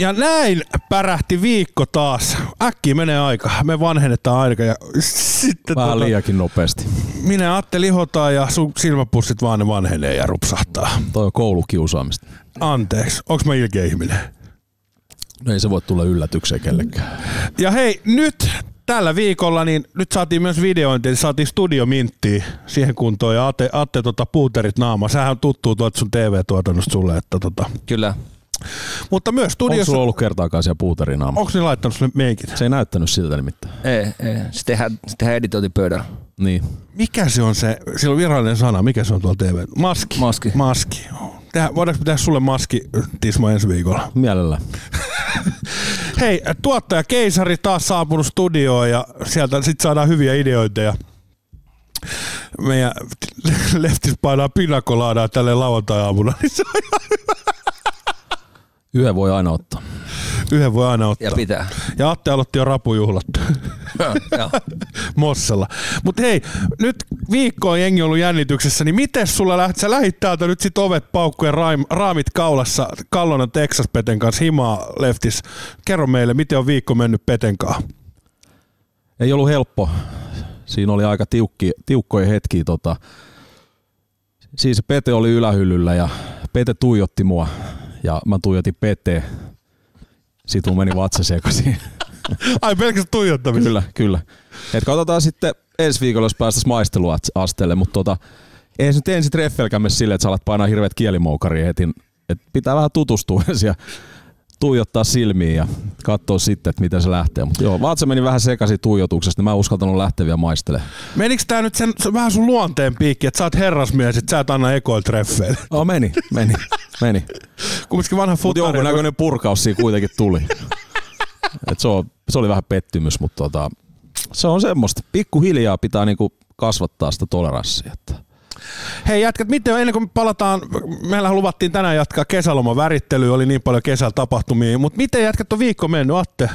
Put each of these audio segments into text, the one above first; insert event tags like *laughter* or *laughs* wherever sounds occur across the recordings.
Ja näin pärähti viikko taas. Äkkiä menee aika. Me vanhennetaan aika ja *laughs* sitten Vähän tota, liiakin nopeasti. minä Atte lihotaan ja sun silmäpussit vaan ne vanhenee ja rupsahtaa. Toi on koulukiusaamista. Anteeksi, onks mä ilkeä ihminen? No ei se voi tulla yllätykseen kellekään. Ja hei, nyt tällä viikolla niin nyt saatiin myös videointi, saatiin studiominttiä siihen kuntoon ja Atte, Atte tota, puuterit naama. Sähän on tuttu tuolta sun TV-tuotannosta sulle. Että, tota. Kyllä. Mutta myös Onko studiossa, sulla ollut kertaakaan siellä puuterinaama? onko ne laittanut sulle meikit? Se ei näyttänyt siltä nimittäin. Ei, ei. Se tehdään, se tehdään editointipöydällä. Niin. Mikä se on se, sillä on virallinen sana, mikä se on tuolla TV? Maski. Maski. Maski. Tehdä, voidaanko tehdä sulle maski, Tismo, ensi viikolla? Mielellä. *laughs* Hei, tuottaja Keisari taas saapunut studioon ja sieltä sitten saadaan hyviä ideoita ja meidän *laughs* leftis painaa pinakolaadaa tälle lauantai-aamuna, niin *laughs* se on ihan Yhden voi aina ottaa. yhden voi aina ottaa. Ja pitää. Ja Atte aloitti jo rapujuhlat. *laughs* Mossalla. Mutta hei, nyt viikko on jengi ollut jännityksessä, niin miten sulla lähti? Sä lähit täältä nyt sit ovet paukkujen raim, raamit kaulassa Kallonan Texas Peten kanssa himaa leftis. Kerro meille, miten on viikko mennyt Peten kanssa? Ei ollut helppo. Siinä oli aika tiukki, tiukkoja hetkiä. Tota. Siis Pete oli ylähyllyllä ja Pete tuijotti mua ja mä tuijotin Pete. Mun meni vatsa sekaisin. *laughs* Ai pelkästään tuijottamista. kyllä, kyllä. Et katsotaan sitten ensi viikolla, jos päästäisiin maisteluasteelle, mutta tota, ei se nyt ensin treffeillä mene silleen, että sä alat painaa hirveät kielimoukaria heti. Et pitää vähän tutustua ensin ja tuijottaa silmiin ja katsoa sitten, että miten se lähtee. Mutta joo, vatsa meni vähän sekaisin tuijotuksesta, niin mä en uskaltanut lähteä vielä maistelemaan. Menikö tää nyt sen, se vähän sun luonteen piikki, että sä oot herrasmies, että sä et anna ekoil treffeille? *laughs* Oh, meni, meni, meni. Kumminkin vanha Mutta futari. jonkun näköinen purkaus siinä kuitenkin tuli. Et se, on, se oli vähän pettymys, mutta tota, se on semmoista. Pikkuhiljaa pitää niinku kasvattaa sitä toleranssia. Että Hei jätkät, miten ennen kuin me palataan, meillä luvattiin tänään jatkaa kesäloman värittelyä, oli niin paljon kesällä tapahtumia, mutta miten jätkät on viikko mennyt, Atte?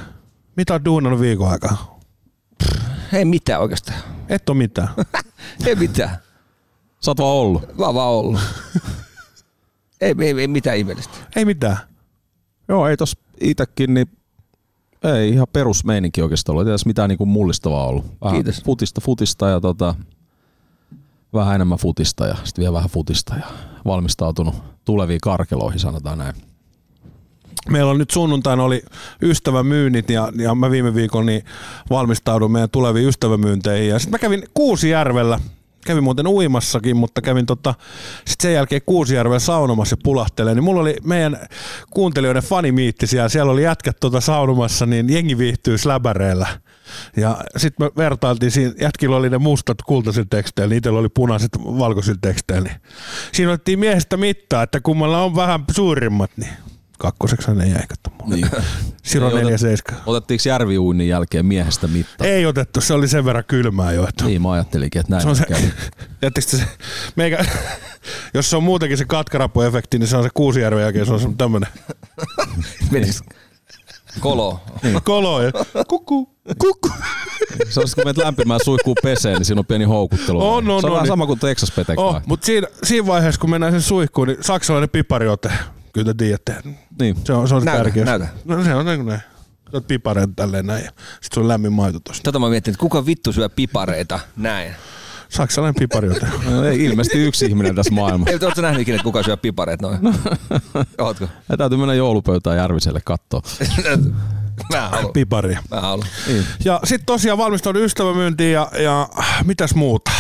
Mitä on duunannut viikon aikaa? Ei mitään oikeastaan. Et ole mitään. *laughs* Ei mitään. sä oot vaan ollut. Mä oon vaan ollut. ei, ei, ei mitään ihmeellistä. Ei mitään. Joo, ei tos itekin, niin ei ihan perusmeininki oikeastaan ollut. Ei tässä mitään niinku mullistavaa ollut. Vähän Kiitos. Futista, futista ja tota, vähän enemmän futista ja sitten vielä vähän futista ja valmistautunut tuleviin karkeloihin, sanotaan näin. Meillä on nyt sunnuntaina oli ystävämyynnit ja, ja mä viime viikolla niin valmistaudun meidän tuleviin ystävämyynteihin. Ja sitten mä kävin Kuusijärvellä, kävin muuten uimassakin, mutta kävin tota, sit sen jälkeen Kuusijärvellä saunomassa ja pulahtelemaan. Niin mulla oli meidän kuuntelijoiden fanimiitti siellä, siellä oli jätkät tota saunomassa, niin jengi viihtyy släbäreillä. Ja sitten me vertailtiin siinä, jätkillä oli ne mustat kultaisilla teksteillä, niin itsellä oli punaiset valkoisilla teksteillä. Niin siinä otettiin miehestä mittaa, että kummalla on vähän suurimmat, niin kakkoseksi ne jäi, katso mulle. Niin. *laughs* Siro Ei otet- 47. Otettiinko järviuinnin jälkeen miehestä mittaa? Ei otettu, se oli sen verran kylmää jo. Että Niin, mä ajattelinkin, että näin se on se, se, *laughs* meikä, *laughs* jos se on muutenkin se katkarapuefekti, niin se on se Kuusijärven jälkeen, se on se tämmönen Kolo. kolo ja kuku, kuku. Se olisi, kun menet lämpimään suihkuun peseen, niin siinä on pieni houkuttelu. On, on, se on on, vähän niin. sama kuin Texas Petek. Oh, mutta siinä, siinä vaiheessa, kun mennään sen suihkuun, niin saksalainen pipariote, kyllä te tiedätte. Niin. Se on se, on se Näytä, tärkeys. näytä. No se on niin kuin näin. Sä oot pipareita tälleen näin ja sit on lämmin maito tossa. Tätä mä mietin, että kuka vittu syö pipareita näin. Saksalainen pipariote. No, ei ilmeisesti yksi ihminen tässä maailmassa. Ei, ootko nähnyt ikinä, että kuka syö pipareita noin? Ootko? Ja täytyy mennä joulupöytään Järviselle katsoa. Mä haluan. Piparia. Mä haluan. Niin. Ja sitten tosiaan valmistaudun ystävämyyntiin ja, ja mitäs muuta.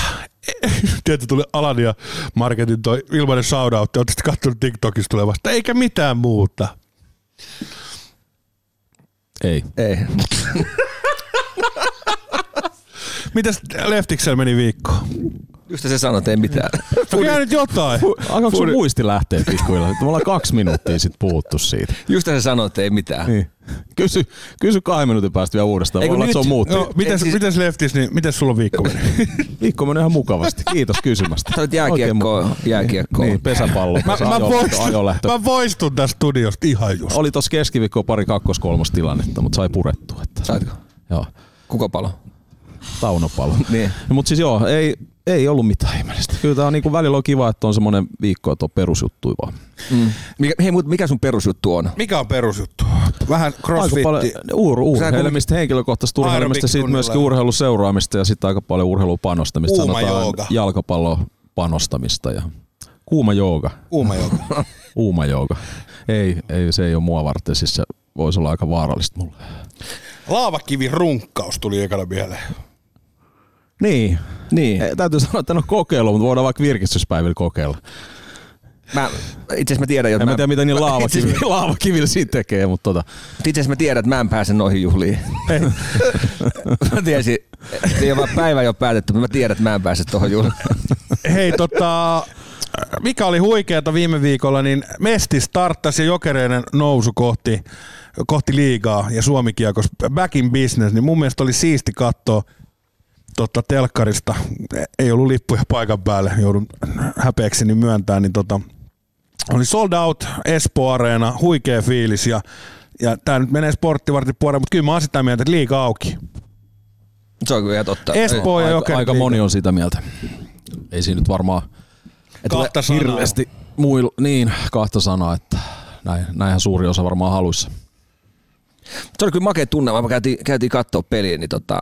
Tietysti tuli Alan ja Marketin toi ilmainen shoutout. Oletko katsonut TikTokista tulevasta? Eikä mitään muuta. Ei. Ei. *laughs* Mitäs Leftiksellä meni viikko? Just se sanoi, että ei mitään. *laughs* Kyllä nyt jotain. Alkaako sun muisti lähteä pikkuhiljaa? Me ollaan kaksi minuuttia sitten puhuttu siitä. Just se sanoi, että ei mitään. Niin. Kysy, kysy kahden minuutin päästä vielä uudestaan. Eikö Voi olla, että se on nyt? muuttunut. No, mites, siis- mites Leftis, niin mites sulla on viikko meni? *laughs* Viikko meni ihan mukavasti. Kiitos kysymästä. Sä olet mukava. jääkiekkoa. Niin, pesäpallo. Mä, mä, ajo- poistun, ajolähtö. mä poistun tästä studiosta ihan just. Oli tossa keskiviikkoa pari kakkos-kolmos tilannetta, mutta sai purettua. Että, Saitko? joo, Kuka palo? Taunopalo. *laughs* Niin. *laughs* No, mutta siis joo, ei, ei ollut mitään ihmeellistä. Kyllä tää on niinku välillä on kiva, että on semmoinen viikko, että on perusjuttui vaan. Mm. Mikä, hei, mutta mikä sun perusjuttu on? Mikä on perusjuttu? Vähän Aika paljon crossfitti. uur, urheilemista, henkilökohtaista urheilemista, sitten Aerobik-tunnilla. myöskin urheilun seuraamista ja sitten aika paljon urheilun panostamista. Kuuma jooga. jalkapallon panostamista ja kuuma jooga. Kuuma joku. *laughs* Uuma jooga. Ei, ei, se ei ole mua varten, siis se voisi olla aika vaarallista mulle. Laavakivi runkkaus tuli ekana mieleen. Niin. Niin. Ei, täytyy sanoa, että en ole kokeillut, mutta voidaan vaikka virkistyspäivillä kokeilla. Mä, itse asiassa mä tiedän, että En mä tiedä, mitä *laughs* Itse laavakivillä, asiassa- laavakivillä siitä tekee, mutta tota, itse asiassa mä tiedän, että mä en pääse noihin juhliin. *laughs* mä tiesin, ole vaan päivä jo päätetty, mutta mä tiedän, että mä en pääse tuohon juhliin. *laughs* Hei tota, mikä oli huikeata viime viikolla, niin Mesti starttasi ja jokereiden nousu kohti, kohti liigaa ja Suomi kiekos back in business, niin mun mielestä oli siisti katsoa tota, telkkarista. Ei ollut lippuja paikan päälle, joudun häpeäkseni myöntää, niin tota, oli sold out Espoo Areena, huikea fiilis ja, ja tämä nyt menee sporttivartin puolelle, mutta kyllä mä oon sitä mieltä, että liiga auki. Se on kyllä totta. Espoo ja aika, aika moni on sitä mieltä. Ei siinä nyt varmaan Kahta sanaa. hirveästi muilla, niin kahta sanaa, että näin, näinhän suuri osa varmaan haluissa. Se oli kyllä makea tunne, vaan me käytiin, käytiin katsoa peliä, niin tota,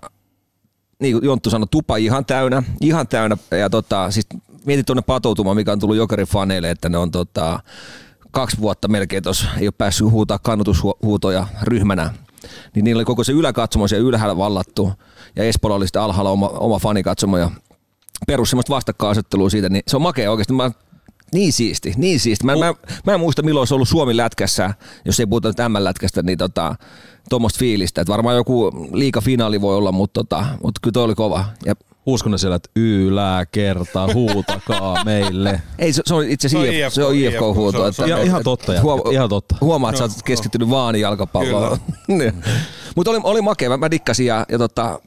niin kuin Jonttu sanoi, tupa ihan täynnä, ihan täynnä. Ja tota, siis mietit tuonne patoutumaan, mikä on tullut Jokerin faneille, että ne on tota, kaksi vuotta melkein tuossa, ei ole päässyt huutaa kannatushuutoja ryhmänä. Niin niillä oli koko se yläkatsomo siellä ylhäällä vallattu, ja Espolla oli sitten alhaalla oma, oma fanikatsomo, ja perus semmoista vastakkainasettelua siitä, niin se on makea oikeasti. Mä, niin siisti, niin siisti. Mä, mä, mä en muista milloin olisi ollut Suomi lätkässä, jos ei puhuta tämän lätkästä, niin tota, tuommoista fiilistä. Että varmaan joku liikafinaali voi olla, mutta, tota, mutta kyllä toi oli kova. Ja Uskon ne siellä, että yläkerta, huutakaa *laughs* meille. ei, se, se on itse Se on asiassa IF, se on IFK, IFK-huuto. se on- että- se on- Ja, ihan totta, Huoma- ihan totta. Huomaat, että sä oot keskittynyt vaan jalkapalloon. *laughs* Niin. Mutta oli, oli makea, mä, mä dikkasin ja, ja tota,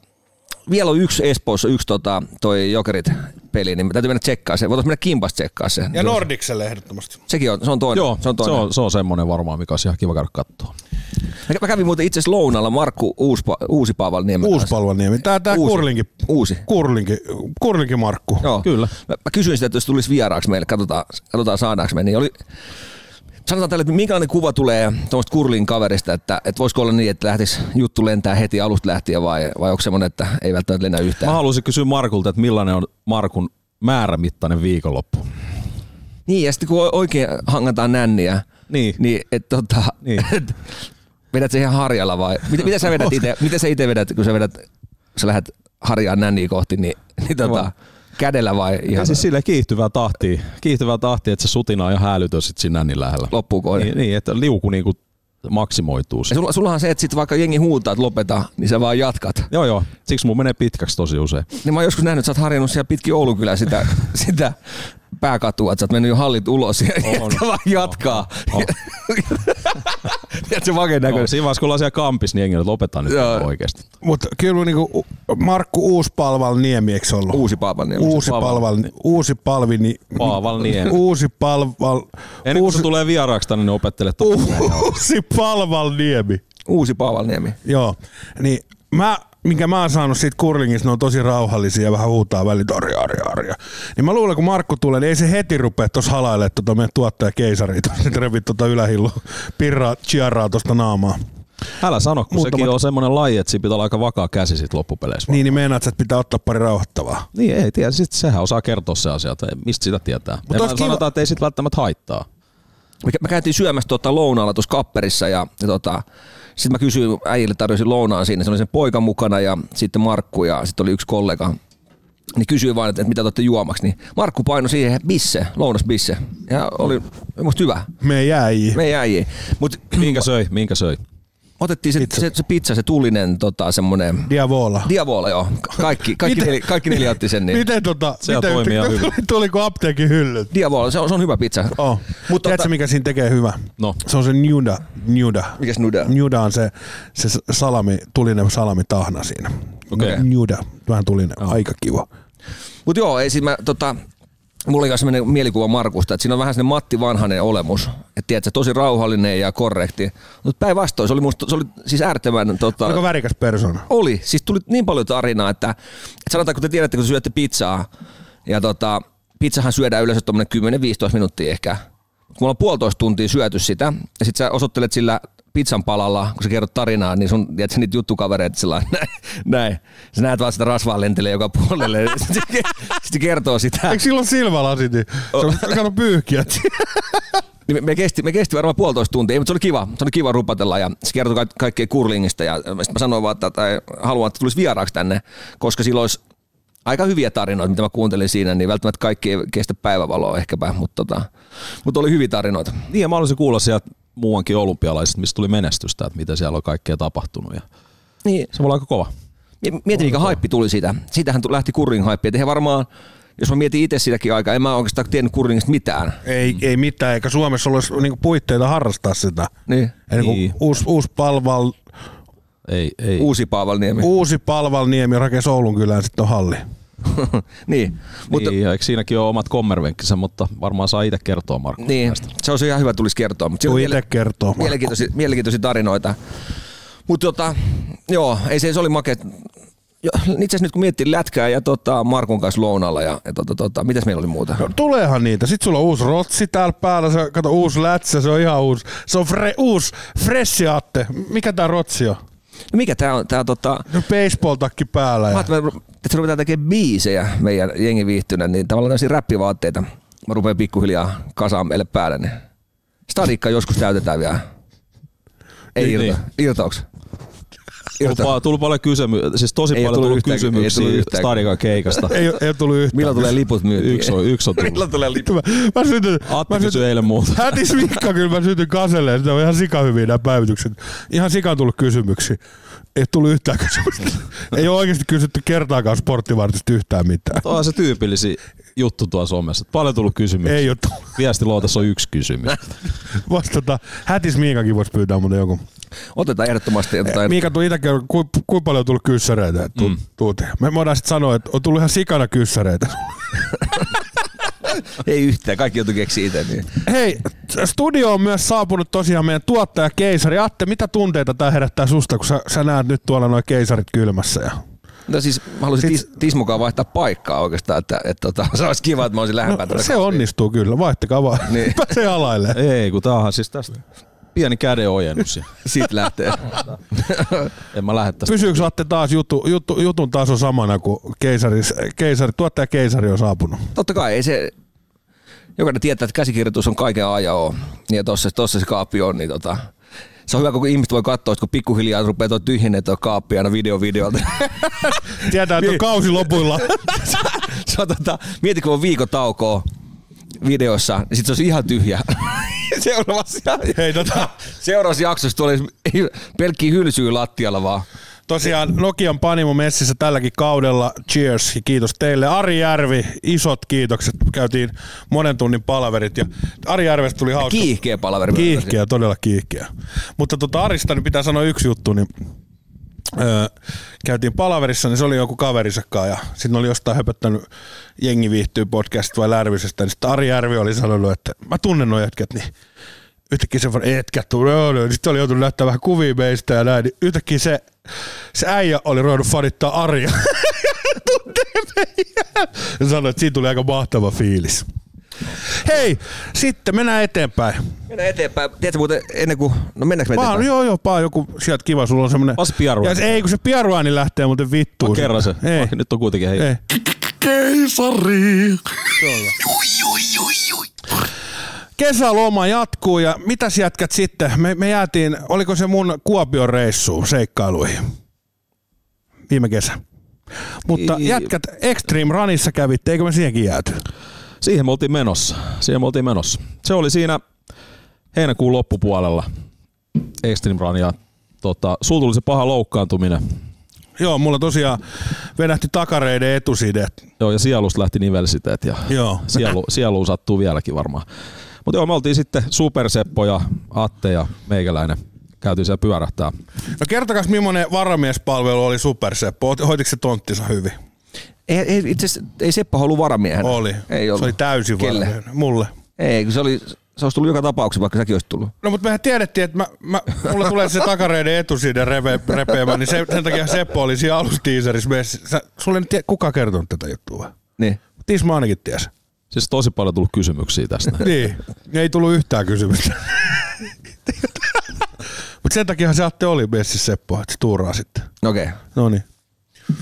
vielä on yksi Espoossa, yksi tota, toi Jokerit peli, niin täytyy mennä tsekkaa se. Voitaisiin mennä kimpasta tsekkaa se. Ja Nordikselle ehdottomasti. Sekin on, se on toinen. Joo, se on, se toinen. on, se on semmoinen varmaan, mikä olisi ihan kiva käydä katsoa. Mä, kävin muuten itse asiassa lounalla Markku Uuspa, Uusipaavalniemen kanssa. Uuspalvaniemi. Tää, tää Uusi. kurlinki, Uusi. kurlinki, kurlinki Markku. Joo. Kyllä. Mä, mä kysyin sitä, että jos tulisi vieraaksi meille, katsotaan, katsotaan saadaanko me, niin oli, sanotaan tälle, että minkälainen kuva tulee tuommoista kurlin kaverista, että, että voisiko olla niin, että lähtisi juttu lentää heti alusta lähtien vai, vai onko semmoinen, että ei välttämättä lennä yhtään? Mä haluaisin kysyä Markulta, että millainen on Markun määrämittainen viikonloppu. Niin, ja sitten kun oikein hangataan nänniä, Niin. niin että tota, Niin. *laughs* et, vedät se ihan harjalla vai? Miten, miten sä vedät itse, *laughs* miten sä itse vedät, kun sä vedät, sä lähdet harjaan nänniä kohti, niin, niin tota, kädellä vai Ja ihan siis sille kiihtyvää tahtia, kiihtyvää tahtia, että se sutina on ihan hälytön sit siinä niin lähellä. loppuun kohden? Niin, niin, että liuku niinku maksimoituu. Ja sulla, sullahan se, että sit vaikka jengi huutaa, että lopeta, niin sä vaan jatkat. Joo joo, siksi mun menee pitkäksi tosi usein. Niin mä oon joskus nähnyt, että sä oot harjannut siellä pitkin Oulukylää sitä, *laughs* sitä pääkatua, että sä oot mennyt jo hallit ulos ja On. jätkä vaan jatkaa. On. *laughs* Tiedätkö se makeen No, näköinen? siinä vaiheessa, kun ollaan siellä kampissa, niin jengi on, lopetaan nyt Joo. oikeasti. Mutta kyllä niinku Markku Uuspalval Niemi, eikö se ollut? Uusi Paavalniemi. Uusi palval, uusi palvini, Paaval Niemi. uusi palval, Ennen kuin uusi, se tulee vieraaksi tänne, niin opettele uusi palval Niemi. Uusi Paavalniemi. Joo, niin mä, minkä mä oon saanut siitä kurlingista, ne on tosi rauhallisia ja vähän huutaa välillä arja, arja, arja. Niin mä luulen, kun Markku tulee, niin ei se heti rupea tuossa halailemaan tuota meidän tuottaja keisari, tuossa revit tuota ylähillu, pirraa, chiarraa tuosta naamaa. Älä sano, kun Muutamat- sekin on semmoinen laji, että siinä pitää olla aika vakaa käsi sit loppupeleissä. Niin, niin meinaat, että pitää ottaa pari rauhoittavaa. Niin ei tiedä, sit sehän osaa kertoa se asia, että mistä sitä tietää. Mut Ja olisi mä kiva- sanotaan, että ei sit välttämättä haittaa. Me, me käytiin syömässä tota lounaalla tuossa kapperissa ja, ja tota, sitten mä kysyin äijille, tarjosin lounaan siinä, se oli sen poika mukana ja sitten Markku ja sitten oli yksi kollega. Niin kysyin vaan, että, että mitä te olette juomaksi, niin Markku painoi siihen bisse, lounas bisse. Ja oli musta hyvä. Me jäi. Me ei äijä. Mut Minkä söi? Minkä söi? Otettiin se, Pizza. se, se pizza, se tullinen tota, semmoinen Diavola. Diavola, joo. Kaikki, kaikki, Miten- neljä, kaikki neljä otti sen. Niin. Miten tota, Se miten toimii ihan hyvin. tuli, tuliko apteekin hyllyt? Diavola, se on, se on hyvä pizza. Oh. Mutta Tiedätkö tota, mikä siinä tekee hyvä? No. Se on se Nuda. Nuda. mikäs nuda? Nuda on se, se salami, tulinen salamitahna siinä. Okei. Nuda. Vähän tulinen. Aika kiva. Mutta joo, ei siis mä, tota, mulla oli myös sellainen mielikuva Markusta, että siinä on vähän sellainen Matti Vanhanen olemus. Että tiedätkö, tosi rauhallinen ja korrekti. Mutta päinvastoin, se oli, musta, se oli siis äärettömän... Tota, Oliko värikäs persona? Oli. Siis tuli niin paljon tarinaa, että, että sanotaan, kun te tiedätte, kun te syötte pizzaa, ja tota, pizzahan syödään yleensä tuommoinen 10-15 minuuttia ehkä. Kun mulla on puolitoista tuntia syöty sitä, ja sit sä osoittelet sillä pizzan palalla, kun sä kerrot tarinaa, niin sun, tiedätkö, niitä juttukavereita sillä *laughs* näin, näin. Sä näet vaan sitä rasvaa lentelee joka puolelle, ja sit, kertoo sitä. Eikö silloin silmälasit? niin Se on kato pyyhkiä. *laughs* Niin me, kesti, me kesti varmaan puolitoista tuntia, mutta se oli kiva. Se oli kiva rupatella ja se kertoi ka- kaikkea kurlingista ja sitten mä sanoin vaan, että tai haluan, että tulisi vieraaksi tänne, koska silloin olisi aika hyviä tarinoita, mitä mä kuuntelin siinä, niin välttämättä kaikki ei kestä päivävaloa ehkäpä, mutta, tota, mutta oli hyviä tarinoita. Niin ja mä haluaisin kuulla sieltä muuankin olympialaisista, mistä tuli menestystä, että mitä siellä on kaikkea tapahtunut. Ja Niin, se voi olla aika kova. mieti mikä haippi tuli siitä. Siitähän lähti kurring haippi. Eihän varmaan, jos mä mietin itse sitäkin aikaa, en mä oikeastaan tiennyt kurringista mitään. ei, ei mitään, eikä Suomessa olisi niinku puitteita harrastaa sitä. Niin. Niin. uusi, uusi palval, Ei, ei. Uusi Paavalniemi. uusi palvalniemi rakensi Oulun kylään sitten on halli. *laughs* niin. Mutta, niin, ja eikö siinäkin ole omat kommervenkkinsä, mutta varmaan saa itse kertoa Markku. niin, näistä. se olisi ihan hyvä tulisi kertoa. Mutta Tuu itse kertoo. Markku. mielenkiintoisia, mielenkiintoisia tarinoita. Mutta tota, joo, ei se, se oli makea. Itse asiassa nyt kun miettii lätkää ja tota, Markun kanssa lounalla ja, ja tota, tota, mitäs meillä oli muuta? No, tuleehan niitä. Sitten sulla on uusi rotsi täällä päällä, se, kato uusi lätsä, se on ihan uusi. Se on fre, uusi fressiatte. Mikä tää rotsi on? No mikä tää on? Tää on tota, Se on baseball-takki päällä. mä Ja... ajattelin, että ruvetaan tekemään biisejä meidän jengi viihtynä, niin tavallaan tämmöisiä räppivaatteita. Mä rupean pikkuhiljaa kasaan meille päälle. Niin. Stadikka joskus täytetään vielä. Ei Niin, irta. Irtauks? Tullut, pa- tullut paljon kysymyksiä, siis tosi Ei paljon tullut ei kysymyksiä *laughs* tullut yhtään. Stadikan keikasta. Ei, ei tullut yhtään. Milloin tulee liput myyntiin? Yksi on, yksi on tullut. Milloin tulee liput? Mä, mä sytyn, Atti mä kysyi eilen muuta. *laughs* Hätis Mikka kyllä mä sytyn kaselle, sitä on ihan sikahyviä nämä päivitykset. Ihan sika on tullut kysymyksiä. Ei tullut yhtään kysymystä. *laughs* Ei ole oikeasti kysytty kertaakaan sporttivartista yhtään mitään. Tuo on se tyypillisi juttu tuossa somessa. Paljon tullut kysymyksiä. Ei ole tullut. Viestiluotassa on yksi kysymys. Vois tota, Hätis Miikakin voisi pyytää muuten joku. Otetaan ehdottomasti. Otetaan Miika tuli itsekin, kuinka ku paljon on tullut kyssäreitä? Tu, mm. Me voidaan sitten sanoa, että on tullut ihan sikana kyssäreitä. *laughs* Ei yhtään, kaikki joutuu keksiä itse. Niin. Hei, studio on myös saapunut tosiaan meidän tuottaja Keisari. Atte, mitä tunteita tämä herättää susta, kun sä, sä näet nyt tuolla noin keisarit kylmässä? Ja... No siis mä haluaisin tis, Tismukaan vaihtaa paikkaa oikeastaan, että, että, tota, se olisi kiva, että mä olisin lähempää. No, se onnistuu kyllä, vaihtakaa vaan. Niin. Niin. *laughs* Pääsee alaille. Ei, kun tämähän siis tästä pieni kädenojennus. ja *laughs* Siitä lähtee. En mä lähde tästä. Pysyykö Atte taas jutu, jutu, jutun taso samana, kun keisari, keisari, tuottaja keisari on saapunut? Totta kai, ei se, jokainen tietää, että käsikirjoitus on kaiken A ja O. Ja tossa, tossa se kaappi on, niin tota, se on hyvä, kun ihmiset voi katsoa, että kun pikkuhiljaa rupeaa tuo tyhjennä tuo kaappi aina video videolta. Tietää, että on kausi lopuilla. *laughs* se on, tota, mieti, kun on viikon taukoa videossa, niin sit se olisi ihan tyhjä. *laughs* Seuraavassa, Hei, tota, seuraavassa jaksossa tulee pelkkiä hylsyä lattialla vaan. Tosiaan Nokian Panimo messissä tälläkin kaudella. Cheers ja kiitos teille. Ari Järvi, isot kiitokset. Käytiin monen tunnin palaverit ja Ari Järvestä tuli hauska. Kiihkeä palaveri. Kiihkeä, todella kiihkeä. Mutta tota Arista niin pitää sanoa yksi juttu, niin öö, käytiin palaverissa, niin se oli joku kaverisakaan ja sitten oli jostain höpöttänyt Jengi viihtyy podcast vai Lärvisestä, niin sitten Ari Järvi oli sanonut, että mä tunnen nuo jätkät, niin yhtäkkiä se etkä joo. sitten oli joutunut näyttää vähän kuvia meistä ja näin, niin yhtäkkiä se, se äijä oli ruvennut fanittaa Aria. *laughs* Tuntee. Ja sanoi, että siinä tuli aika mahtava fiilis. Hei, sitten mennään eteenpäin. Mennään eteenpäin. Tiedätkö muuten ennen kuin, no mennäänkö me Paa, eteenpäin? joo, joo, paa joku sieltä kiva, sulla on semmonen... Vaan. Ja se, ei, kun se piaruääni lähtee muuten vittuun. Kerran se. Ei, Nyt on kuitenkin hei. ei. Keisari. Kesäloma jatkuu ja mitä jätkät sitten? Me, me jäätiin, oliko se mun Kuopion reissuun seikkailuihin? Viime kesä. Mutta jätkät Extreme Runissa kävitte, eikö me siihenkin jääty? Siihen me oltiin menossa. Siihen me oltiin menossa. Se oli siinä heinäkuun loppupuolella Extreme Run ja tota, sulla tuli se paha loukkaantuminen. Joo, mulla tosiaan vedähti takareiden etusidet. Joo, ja sielusta lähti nivelsiteet ja Joo. sielu, sieluun sattuu vieläkin varmaan. Mutta joo, me oltiin sitten Superseppo ja Atte ja meikäläinen. Käytiin siellä pyörähtää. No kertokas, millainen varamiespalvelu oli Superseppo? Hoitiko se tonttisa hyvin? Ei, ei, itse asiassa ei Seppo ollut varamiehenä. Oli. Ei ollut. Se oli täysin Kelle? varamiehenä. Mulle. Ei, kun se, oli, se olisi tullut joka tapauksessa, vaikka säkin olisit tullut. No mutta mehän tiedettiin, että mä, mä, mulla tulee se takareiden etusiden repe, repeämään, niin se, sen takia Seppo oli siinä alustiiserissa messissä. Sä- Sulle ei kuka kertonut tätä juttua? Niin. Tisma ainakin ties. Siis tosi paljon tullut kysymyksiä tästä. *laughs* Niin, ei tullut yhtään kysymystä. *laughs* Mutta sen takia se Atte oli messissä Seppo, että se tuuraa sitten. Okei. Okay. No niin.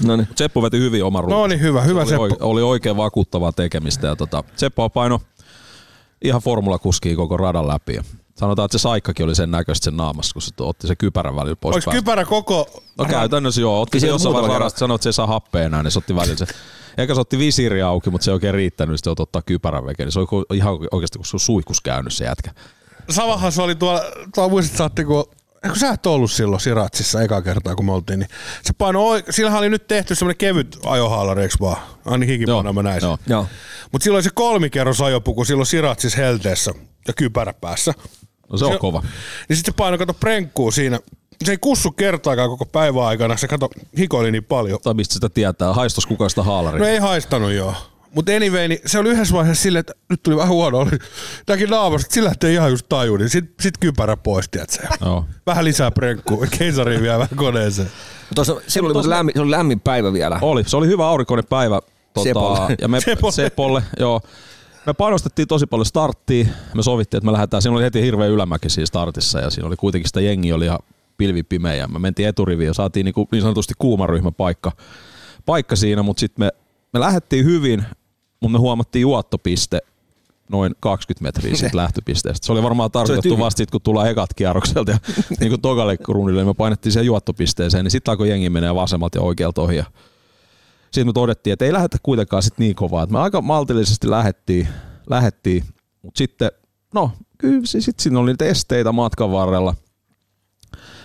No niin. Seppo veti hyvin oman ruuan. No niin, hyvä, hyvä oli, Seppo. oli oikein vakuuttavaa tekemistä. Ja tota, Seppo paino ihan formulakuskiin koko radan läpi. Ja sanotaan, että se saikkakin oli sen näköistä sen naamassa, kun se otti se kypärän välillä pois päältä. kypärä koko... No käytännössä joo, otti se se jossain vaiheessa sanoi, että se ei saa happea enää, niin se otti välillä se. Eikä se otti visiri auki, mutta se ei oikein riittänyt, niin sitten ottaa kypärän veke. Niin se oli ihan oikeasti, kun se on suihkus käynyt se jätkä. Samahan se oli tuolla, tuolla muistat saatte, kun kun sä et ollut silloin Siratsissa eka kertaa, kun me oltiin, niin se paino, sillähän oli nyt tehty semmoinen kevyt ajohaalari, eikö vaan? Ainakin joo, mä näin sen. joo. Joo. Mutta silloin se kolmikerros ajopuku silloin Siratsissa helteessä ja kypärä päässä. No se on Se- kova. Niin sitten se paino, kato prenkkuu siinä. Se ei kussu kertaakaan koko päivän aikana, se kato hikoili niin paljon. Tai mistä sitä tietää, haistos kukaan sitä haalaria. No ei haistanut joo. Mutta anyway, niin se oli yhdessä vaiheessa silleen, että nyt tuli vähän huono. Oli tämäkin naamasta, sillä ettei ihan just taju, niin sit, sit kypärä pois, tiedätkö? Joo. Vähän lisää prenkkuu, *laughs* keisariin vielä vähän koneeseen. Tuossa, silloin oli, muuten lämmin, se oli lämmin päivä vielä. Oli, se oli hyvä aurinkoinen päivä. Tota, Sepolle. Ja me, Sepolle. Sepolle. joo. Me painostettiin tosi paljon starttiin. Me sovittiin, että me lähdetään. Siinä oli heti hirveä ylämäki siinä startissa ja siinä oli kuitenkin sitä jengi oli ihan pilvipimeä. Ja me mentiin eturiviin ja saatiin niin, niin sanotusti kuumaryhmä paikka, paikka siinä, mutta sitten me, me lähdettiin hyvin, mutta me huomattiin juottopiste noin 20 metriä siitä lähtöpisteestä. Se oli varmaan tarkoitettu vasta sit, kun tullaan ekat kierrokselta ja *laughs* niin kuin tokalle rundille, niin me painettiin siihen juottopisteeseen, niin sitten alkoi jengi menee vasemmalta ja oikealta ohi. Sitten me todettiin, että ei lähdetä kuitenkaan sit niin kovaa. Me aika maltillisesti lähettiin, lähettiin. mutta sitten, no kyllä sitten sit siinä oli niitä esteitä matkan varrella.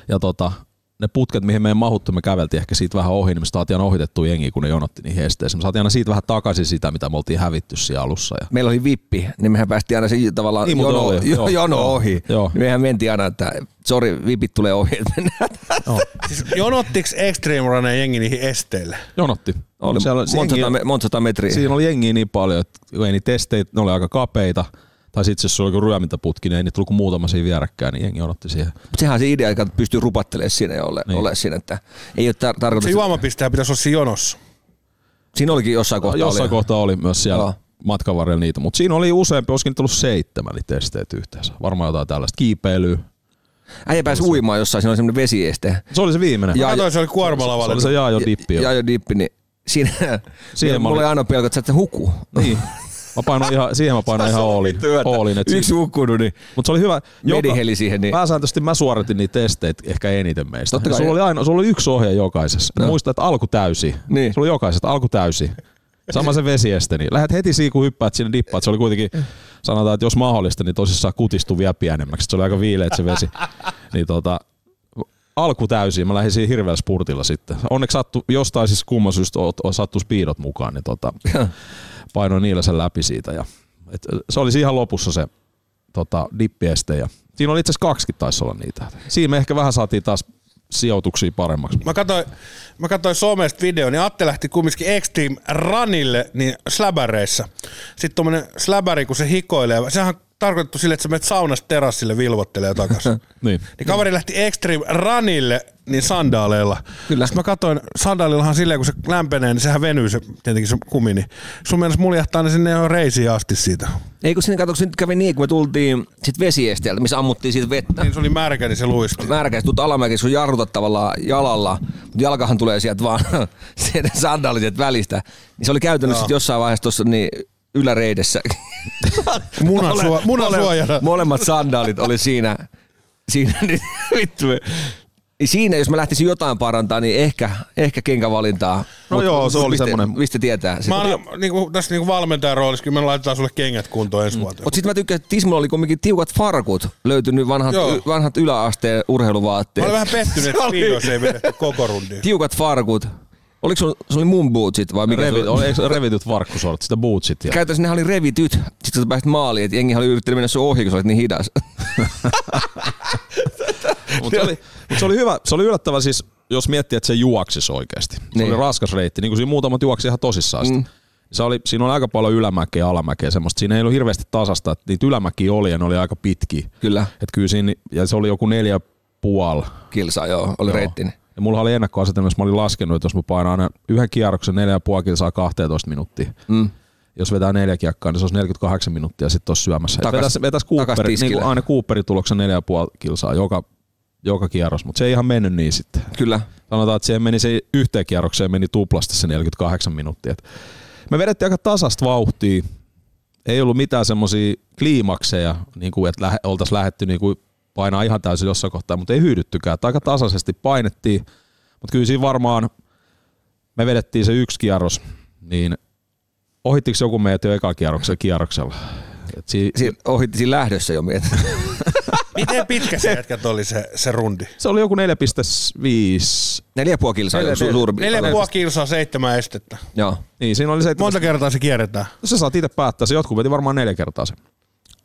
Ja tota, ne putket, mihin me ei mahuttu, me käveltiin ehkä siitä vähän ohi, niin me saatiin aina ohitettua jengiä, kun ne jonotti niihin esteisiin. Me saatiin aina siitä vähän takaisin sitä, mitä me oltiin hävitty siinä alussa. Ja Meillä oli vippi, niin mehän päästiin aina siitä tavallaan Niin, jono, oli, jo, joo, jono joo, ohi. joo. Niin mehän mentiin aina, että sori, vipit tulee ohi, että mennään. Siis jonottiks Extreme Runner jengi niihin esteille? jonotti. Oli Siellä monta, me- monta sata metriä. Siinä oli jengiä niin paljon, että ei niitä testeitä, ne oli aika kapeita. Tai sitten jos se oli ryömintäputki, niin ei niitä tullut muutama siinä vierekkäin, niin jengi odotti siihen. Mutta sehän on se idea, että pystyy rupattelemaan siinä ja ole, Niin. ole siinä, että ei ole tar- tarkoitus. Se juomapistehän pitäisi olla siinä jonossa. Siinä olikin jossain kohtaa. Jossain oli. kohtaa oli myös siellä Joo. matkan varrella niitä, mutta siinä oli useampi, olisikin nyt ollut seitsemän niitä testeitä yhteensä. Varmaan jotain tällaista kiipeilyä. Äijä pääsi uimaan jossain, siinä oli semmoinen vesieste. Se oli se viimeinen. Ja, Katoin, se oli se kuormalavalle. oli se Jaajo dippi. Ja, jo. ja dippi, niin siinä, siinä mulla oli aina pelko, että sä et huku. Niin. *laughs* Mä painoin ihan, siihen mä painoin ihan olin. olin et Yksi hukkunut, niin Mutta se oli hyvä. Heli siihen, niin- Pääsääntöisesti mä suoritin niitä testeitä ehkä eniten meistä. Totta kai. sulla, oli aina, sulla oli yksi ohje jokaisessa. No. Muista, että alku täysi. Niin. Sulla oli jokaisesta alku täysi. Sama se vesieste. Niin lähdet heti siinä, kun hyppäät sinne dippaat. Se oli kuitenkin, sanotaan, että jos mahdollista, niin tosissaan kutistuu vielä pienemmäksi. Se oli aika viileet se vesi. *laughs* niin tota, alku täysin. Mä lähdin siinä hirveällä spurtilla sitten. Onneksi sattu, jostain siis kumman syystä sattu speedot mukaan, niin tota, painoin niillä sen läpi siitä. Ja, et, se oli ihan lopussa se tota, dippieste. Ja siinä oli itse asiassa kaksikin taisi olla niitä. Siinä me ehkä vähän saatiin taas sijoituksia paremmaksi. Mä katsoin, mä katsoin somesta video, niin Atte lähti kumminkin Extreme Runille niin släbäreissä. Sitten tommonen släbäri, kun se hikoilee, sehän on tarkoitettu sille, että sä menet saunasta terassille vilvottelee takaisin. *laughs* Niin. Niin kaveri lähti Extreme Runille niin sandaaleilla. Kyllä. Sitten mä katsoin, sandaalillahan silleen, kun se lämpenee, niin sehän venyy se, tietenkin se kumi. Niin sun mielestä muljahtaa ne sinne jo reisiin asti siitä. Ei kun sinne katso, kun se nyt kävi niin, kun me tultiin sit vesiesteeltä, missä ammuttiin siitä vettä. Niin se oli märkä, niin se luisti. Märkäs, tuut alamäki, sun jarrutat tavallaan jalalla, mutta jalkahan tulee sieltä vaan *laughs* sieltä sandaalit välistä. Niin se oli käytännössä sit jossain vaiheessa tuossa niin yläreidessä. *laughs* Munasuo- Mole- munasuojana. Molemmat sandaalit oli siinä, siinä niin vittu. Niin siinä, jos mä lähtisin jotain parantaa, niin ehkä, ehkä kenkävalintaa. No joo, se oli mistä, semmonen- Mistä tietää? Mä annan, niinku, tässä niinku valmentajan roolissa, kyllä me laitetaan sulle kengät kuntoon ensi vuoteen. Mutta sitten mä tykkään, että Tismulla oli kumminkin tiukat farkut löytynyt vanhat, y, vanhat yläasteen urheiluvaatteet. Mä olen vähän pettynyt, että Speedoissa ei vedetty koko rundia. Tiukat farkut. Oliko sun, se oli mun bootsit vai mikä Revi, se oli, eikö revityt varkkusortit, sitä bootsit. Ja... Käytännössä ne oli revityt, sitten kun pääsit maaliin, että jengi oli yrittänyt mennä sun ohi, kun sä olit niin hidas. *laughs* Mutta se, oli, mut se, oli hyvä, se oli yllättävän siis, jos miettii, että se juoksis oikeasti. Se Niin. oli raskas reitti, niin kuin siinä muutamat juoksi ihan tosissaan sitä. Mm. Se oli, siinä oli aika paljon ylämäkeä ja alamäkeä semmoista. Siinä ei ollut hirveästi tasasta, että niitä ylämäkiä oli ja ne oli aika pitkiä. Kyllä, Et kyllä siinä, ja se oli joku neljä puoli. kilsa, joo, oli Joo. reittini. Ja mulla oli ennakkoasetelma, mä olin laskenut, että jos mä painan aina yhden kierroksen neljä ja puoli kilsaa 12 minuuttia. Mm. Jos vetää neljä kiekkaa, niin se olisi 48 minuuttia sitten tuossa syömässä. Takas- vetäisi, vetäisi takas Cooper, niin kuin aina Cooperin tuloksen neljä ja puoli kilsaa joka, joka kierros, mutta se ei ihan mennyt niin sitten. Kyllä. Sanotaan, että siihen meni se yhteen kierrokseen meni tuplasti se 48 minuuttia. Et me vedettiin aika tasasta vauhtia. Ei ollut mitään semmoisia kliimakseja, niin kuin, että lähe, oltaisiin lähetty niin kuin painaa ihan täysin jossain kohtaa, mutta ei hyydyttykään. Että aika tasaisesti painettiin, mutta kyllä siinä varmaan me vedettiin se yksi kierros, niin ohittiko joku meitä jo eka kierroksella kierroksella? Et si- Si- ohitti siinä lähdössä jo mietin. *laughs* Miten pitkä se jätkät oli se, se rundi? se oli joku 4,5. Neljä ja puoli kilsaa Neljä- su- kilsaa, seitsemän estettä. Joo. Niin, siinä oli se, Monta kertaa se kierretään? se saat itse päättää. Se jotkut veti varmaan neljä kertaa se.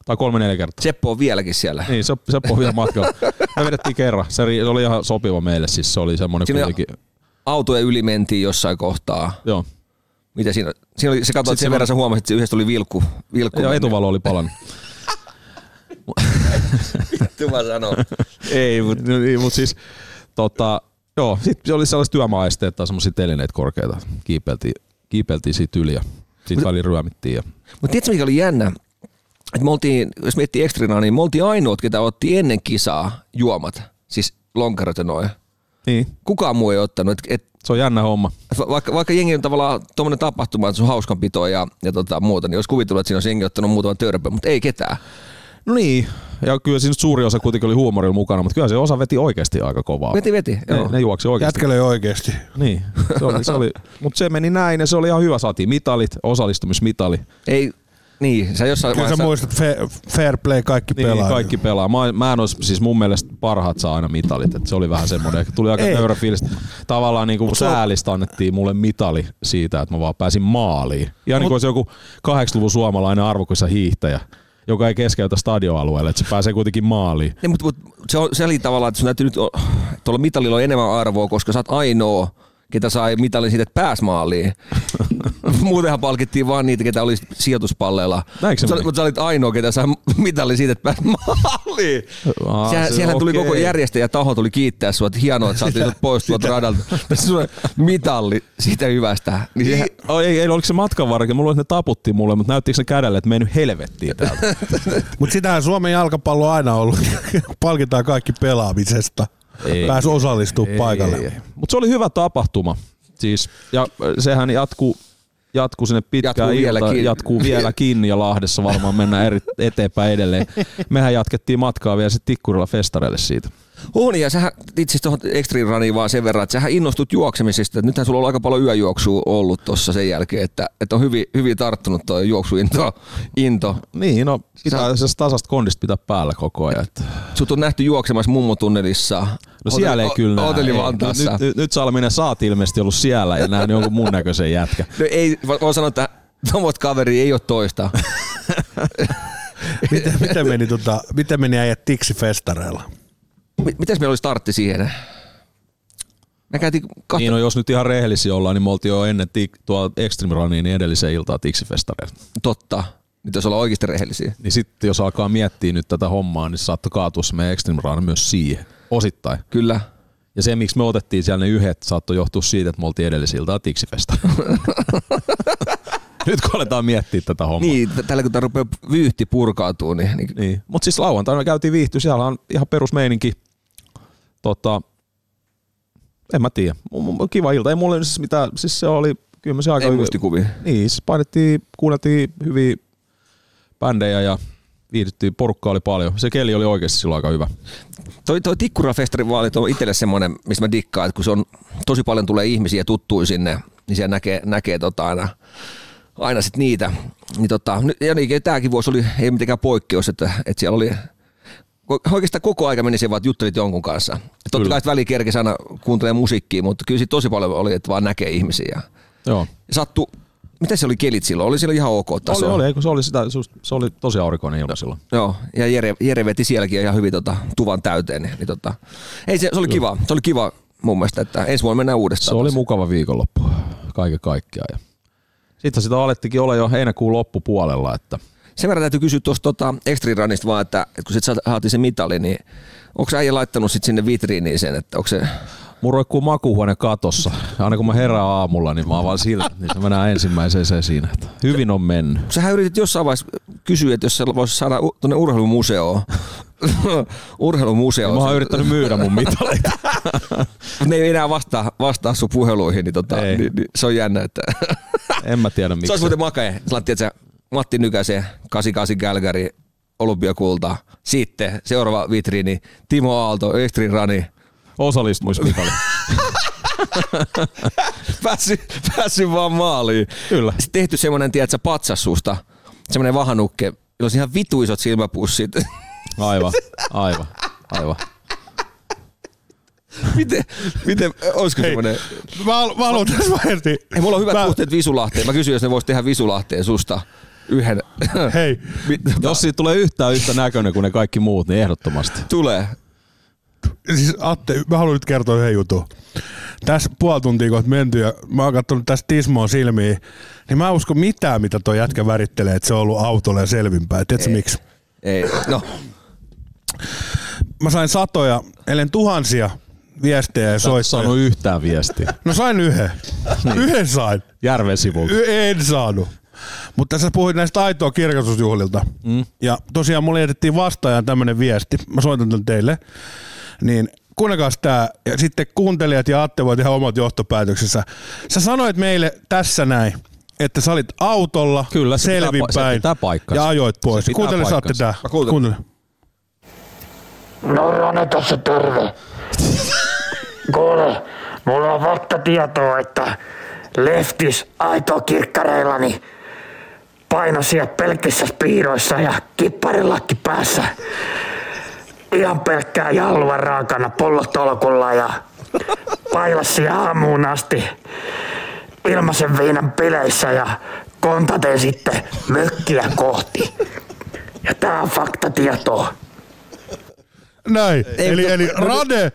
Tai kolme neljä kertaa. Seppo on vieläkin siellä. Niin, se, se on vielä matkalla. Me vedettiin kerran. Se, oli ihan sopiva meille, siis se oli semmoinen Siinä kuitenkin. Autojen yli mentiin jossain kohtaa. Joo. Mitä siinä, siinä oli, se katsoit sen verran, sä huomasit, että se yhdessä oli vilkku. vilkku Ja etuvalo oli palannut. *laughs* Vittu mä sanon. Ei, mutta mut siis tota, joo, sit se oli sellaiset työmaaesteet tai semmoisia telineitä korkeita. Kiipeltiin, kiipeltiin siitä yli ja sitten väliin ryömittiin. Ja, Mutta tiedätkö mikä oli jännä? Et me oltiin, jos miettii ekstrinaa, niin me oltiin ainoat, ketä otti ennen kisaa juomat. Siis lonkerot ja noin. niin, Kukaan muu ei ottanut. Et, et, se on jännä homma. vaikka, vaikka jengi on tavallaan tuommoinen tapahtuma, että se on hauskanpito ja, ja tota, muuta, niin olisi kuvitellut, että siinä olisi jengi ottanut muutaman törpön, mutta ei ketään. No niin, ja kyllä siinä suuri osa kuitenkin oli huumorilla mukana, mutta kyllä se osa veti oikeasti aika kovaa. Veti, veti. Ne, Joo. ne juoksi oikeasti. Jätkälle oikeesti. Niin, se oli, se oli, mutta se meni näin ja se oli ihan hyvä. Saatiin mitalit, osallistumismitali. Ei, niin, sä jossain Kyllä sä muistat fair, fair play, kaikki Niin, pelaa. kaikki pelaa. Mä, mä en olisi, siis mun mielestä parhaat saa aina mitalit. Et se oli vähän semmoinen, tuli aika nöyrä fiilis. Tavallaan niin kuin säälistä annettiin mulle mitali siitä, että mä vaan pääsin maaliin. Ihan niin kuin olisi joku 80-luvun suomalainen arvokas hiihtäjä, joka ei keskeytä stadioalueelle, että se pääsee kuitenkin maaliin. Niin, mutta, mutta se, on, se oli tavallaan, että sun täytyy nyt, tuolla mitalilla on enemmän arvoa, koska sä oot ainoa, ketä sai mitalin siitä, että pääs maaliin. *laughs* Muutenhan palkittiin vaan niitä, ketä oli sijoituspalleilla. Mutta mutta sä olit ainoa, ketä sai mitalin siitä, että pääs maaliin. Aa, Sehän, se- siellähän tuli koko järjestäjä taho tuli kiittää sua, että hienoa, että sä oot *laughs* nyt pois tuolta radalta. Tässä sulle mitalli siitä hyvästä. Niin sehän, Niin, Oi, ei, ei, oliko se matkan varrella? Mulla oli, että ne taputti mulle, mutta näyttikö se kädelle, että mennyt helvettiin täältä? *laughs* Mutta sitähän Suomen jalkapallo on aina ollut. Palkitaan kaikki pelaamisesta. Ei. Pääs osallistumaan paikalle. Mutta se oli hyvä tapahtuma. Siis, ja sehän jatkuu, jatkuu sinne pitkään Jatkuu iltaan, vieläkin. jatkuu vieläkin ja Lahdessa varmaan mennään eri, eteenpäin edelleen. Mehän jatkettiin matkaa vielä sitten Tikkurilla festareille siitä. On, ja sähän itse tuohon Extreme Runiin vaan sen verran, että sähän innostut juoksemisesta. Että nythän sulla on aika paljon yöjuoksua ollut tuossa sen jälkeen, että, että on hyvin, hyvin tarttunut tuo juoksuinto. Into. Niin, no pitää se tasasta kondista pitää päällä koko ajan. Että. Sut on nähty juoksemassa mummotunnelissa. No siellä ei kyllä näe. Vantaassa. Nyt, nyt, nyt Salminen saat ilmeisesti ollut siellä ja nähnyt jonkun mun näköisen jätkä. *laughs* No ei, vo- voin sanoa, että tuommoista kaveri ei ole toista. *laughs* Miten, miten, meni, tota, miten meni äijät Tiksi-festareilla? M- Mites meillä oli startti siihen? Me käytiin kahta... Niin no, jos nyt ihan rehellisiä ollaan, niin me oltiin jo ennen tik, tuo Extreme Runia niin edellisen iltaa Tiksi-festareilla. Totta. Nyt jos ollaan oikeasti rehellisiä. Niin sitten jos alkaa miettiä nyt tätä hommaa, niin saattoi kaatua se meidän Extreme Run myös siihen, osittain. Kyllä. Ja se, miksi me otettiin siellä ne yhdet, saattoi johtua siitä, että me oltiin edellisiltaan Tiksi-festa. *laughs* nyt kun aletaan miettiä tätä hommaa. Niin, tällä kun tää rupeaa vyyhti purkautuu, niin, niin Niin. Mutta siis lauantaina käytiin viihtyä, siellä on ihan perusmeininki. Tota, en mä tiedä. Kiva ilta. Ei mulle siis mitään, siis se oli kyllä se aika ei muistikuvia. Niin, siis painettiin, kuunneltiin hyviä bändejä ja viihdyttiin, porukka oli paljon. Se keli oli oikeasti silloin aika hyvä. Toi, toi Tikkurafestivaalit on itselle semmoinen, mistä mä dikkaan, että kun se on, tosi paljon tulee ihmisiä tuttuja sinne, niin siellä näkee, näkee tota aina, aina sit niitä. Niin tota, ja niin, tämäkin vuosi oli, ei mitenkään poikkeus, että, että siellä oli oikeastaan koko aika meni siihen vaan, että juttelit jonkun kanssa. Et totta kai että väli kerkesi aina kuuntelee musiikkia, mutta kyllä siitä tosi paljon oli, että vaan näkee ihmisiä. Ja Joo. sattu, miten se oli kelit silloin? Oli siellä ihan ok taso? Oli, oli, eikö se oli, sitä, se oli tosi aurinkoinen ilma silloin. Joo, ja Jere, Jere veti sielläkin ihan hyvin tota, tuvan täyteen. Niin, niin tota, ei se, se oli kiva. Se oli kiva mun mielestä, että ensi vuonna mennään uudestaan. Se oli mukava viikonloppu kaiken kaikkiaan. Ja sitten sitä alettikin olla jo heinäkuun loppupuolella, että Sen verran täytyy kysyä tuosta tota, Extriranista vaan, että, että kun sit sä saatiin se mitali, niin onko äijä laittanut sit sinne vitriiniin sen, että onko se... mun roikkuu makuuhuone katossa. Ja aina kun mä herään aamulla, niin mä avaan silmät, niin se mä näen ensimmäiseen se siinä. Että hyvin on mennyt. Sähän yritit jossain vaiheessa kysyä, että jos se voisi saada tuonne urheilumuseoon. *laughs* urheilumuseoon. Mä oon yrittänyt myydä mun mitaleita. *laughs* Ne ei enää vastaa, vastaa sun puheluihin, niin, tota, niin, niin se on jännä, että En mä tiedä Se miksi. olisi muuten makea. Sä Matti Nykäsen 88 Gälgäri olympiakulta. Sitten seuraava vitriini Timo Aalto, Estrin Rani. Osallistumismitali. *laughs* Päässyt, päässyt vaan maaliin. Kyllä. Sitten tehty semmoinen, tiedätkö, patsassusta. Semmoinen vahanukke. Jolla olisi ihan vituisot silmäpussit. *laughs* Aivan, aivan, aivan. *laughs* miten, miten, olisiko Hei, semmoinen? mä, mä haluan tässä vaiheessa. Ei, mulla on hyvät Mä- suhteet Visulahteen. Mä kysyin, jos ne vois tehdä Visulahteen susta yhden. Hei, *laughs* Jos siitä tulee yhtään yhtä näköinen kuin ne kaikki muut, niin ehdottomasti. Tulee. siis Atte, mä haluan nyt kertoa yhden jutun. Tässä puoli tuntia kohta menty ja mä oon katsonut tästä Tismoon silmiin, niin mä en usko mitään, mitä toi jätkä värittelee, että se on ollut autolla ja selvinpäin. Tiedätkö miksi? Ei. No, Mä sain satoja, ellen tuhansia viestejä ja soittoja. saanut yhtään viestiä. No sain yhden. Yhden sain. Järven sivulta. Y- en saanut. Mutta sä puhuit näistä aitoa kirkastusjuhlilta. Mm. Ja tosiaan mulle jätettiin vastaajan tämmönen viesti. Mä soitan tän teille. Niin kuunnelkaa tää. Ja sitten kuuntelijat ja Atte voi tehdä omat johtopäätöksensä. Sä sanoit meille tässä näin, että sä olit autolla Kyllä, se pitää pa- selvinpäin se pitää ja ajoit pois. Kuuntele, saatte tää. Mä kuuntelen. Kuuntele. No Rone tässä terve. Kuule, mulla on fakta tietoa, että Leftis aito kirkkareillani paino siellä pelkissä spiiroissa ja kipparilakki päässä. Ihan pelkkää jalva raakana pollotolkulla ja pailasi aamuun asti ilmaisen viinan pileissä ja kontaten sitten mökkiä kohti. Ja tää on faktatietoa. Näin. Ei, eli, eli Rane,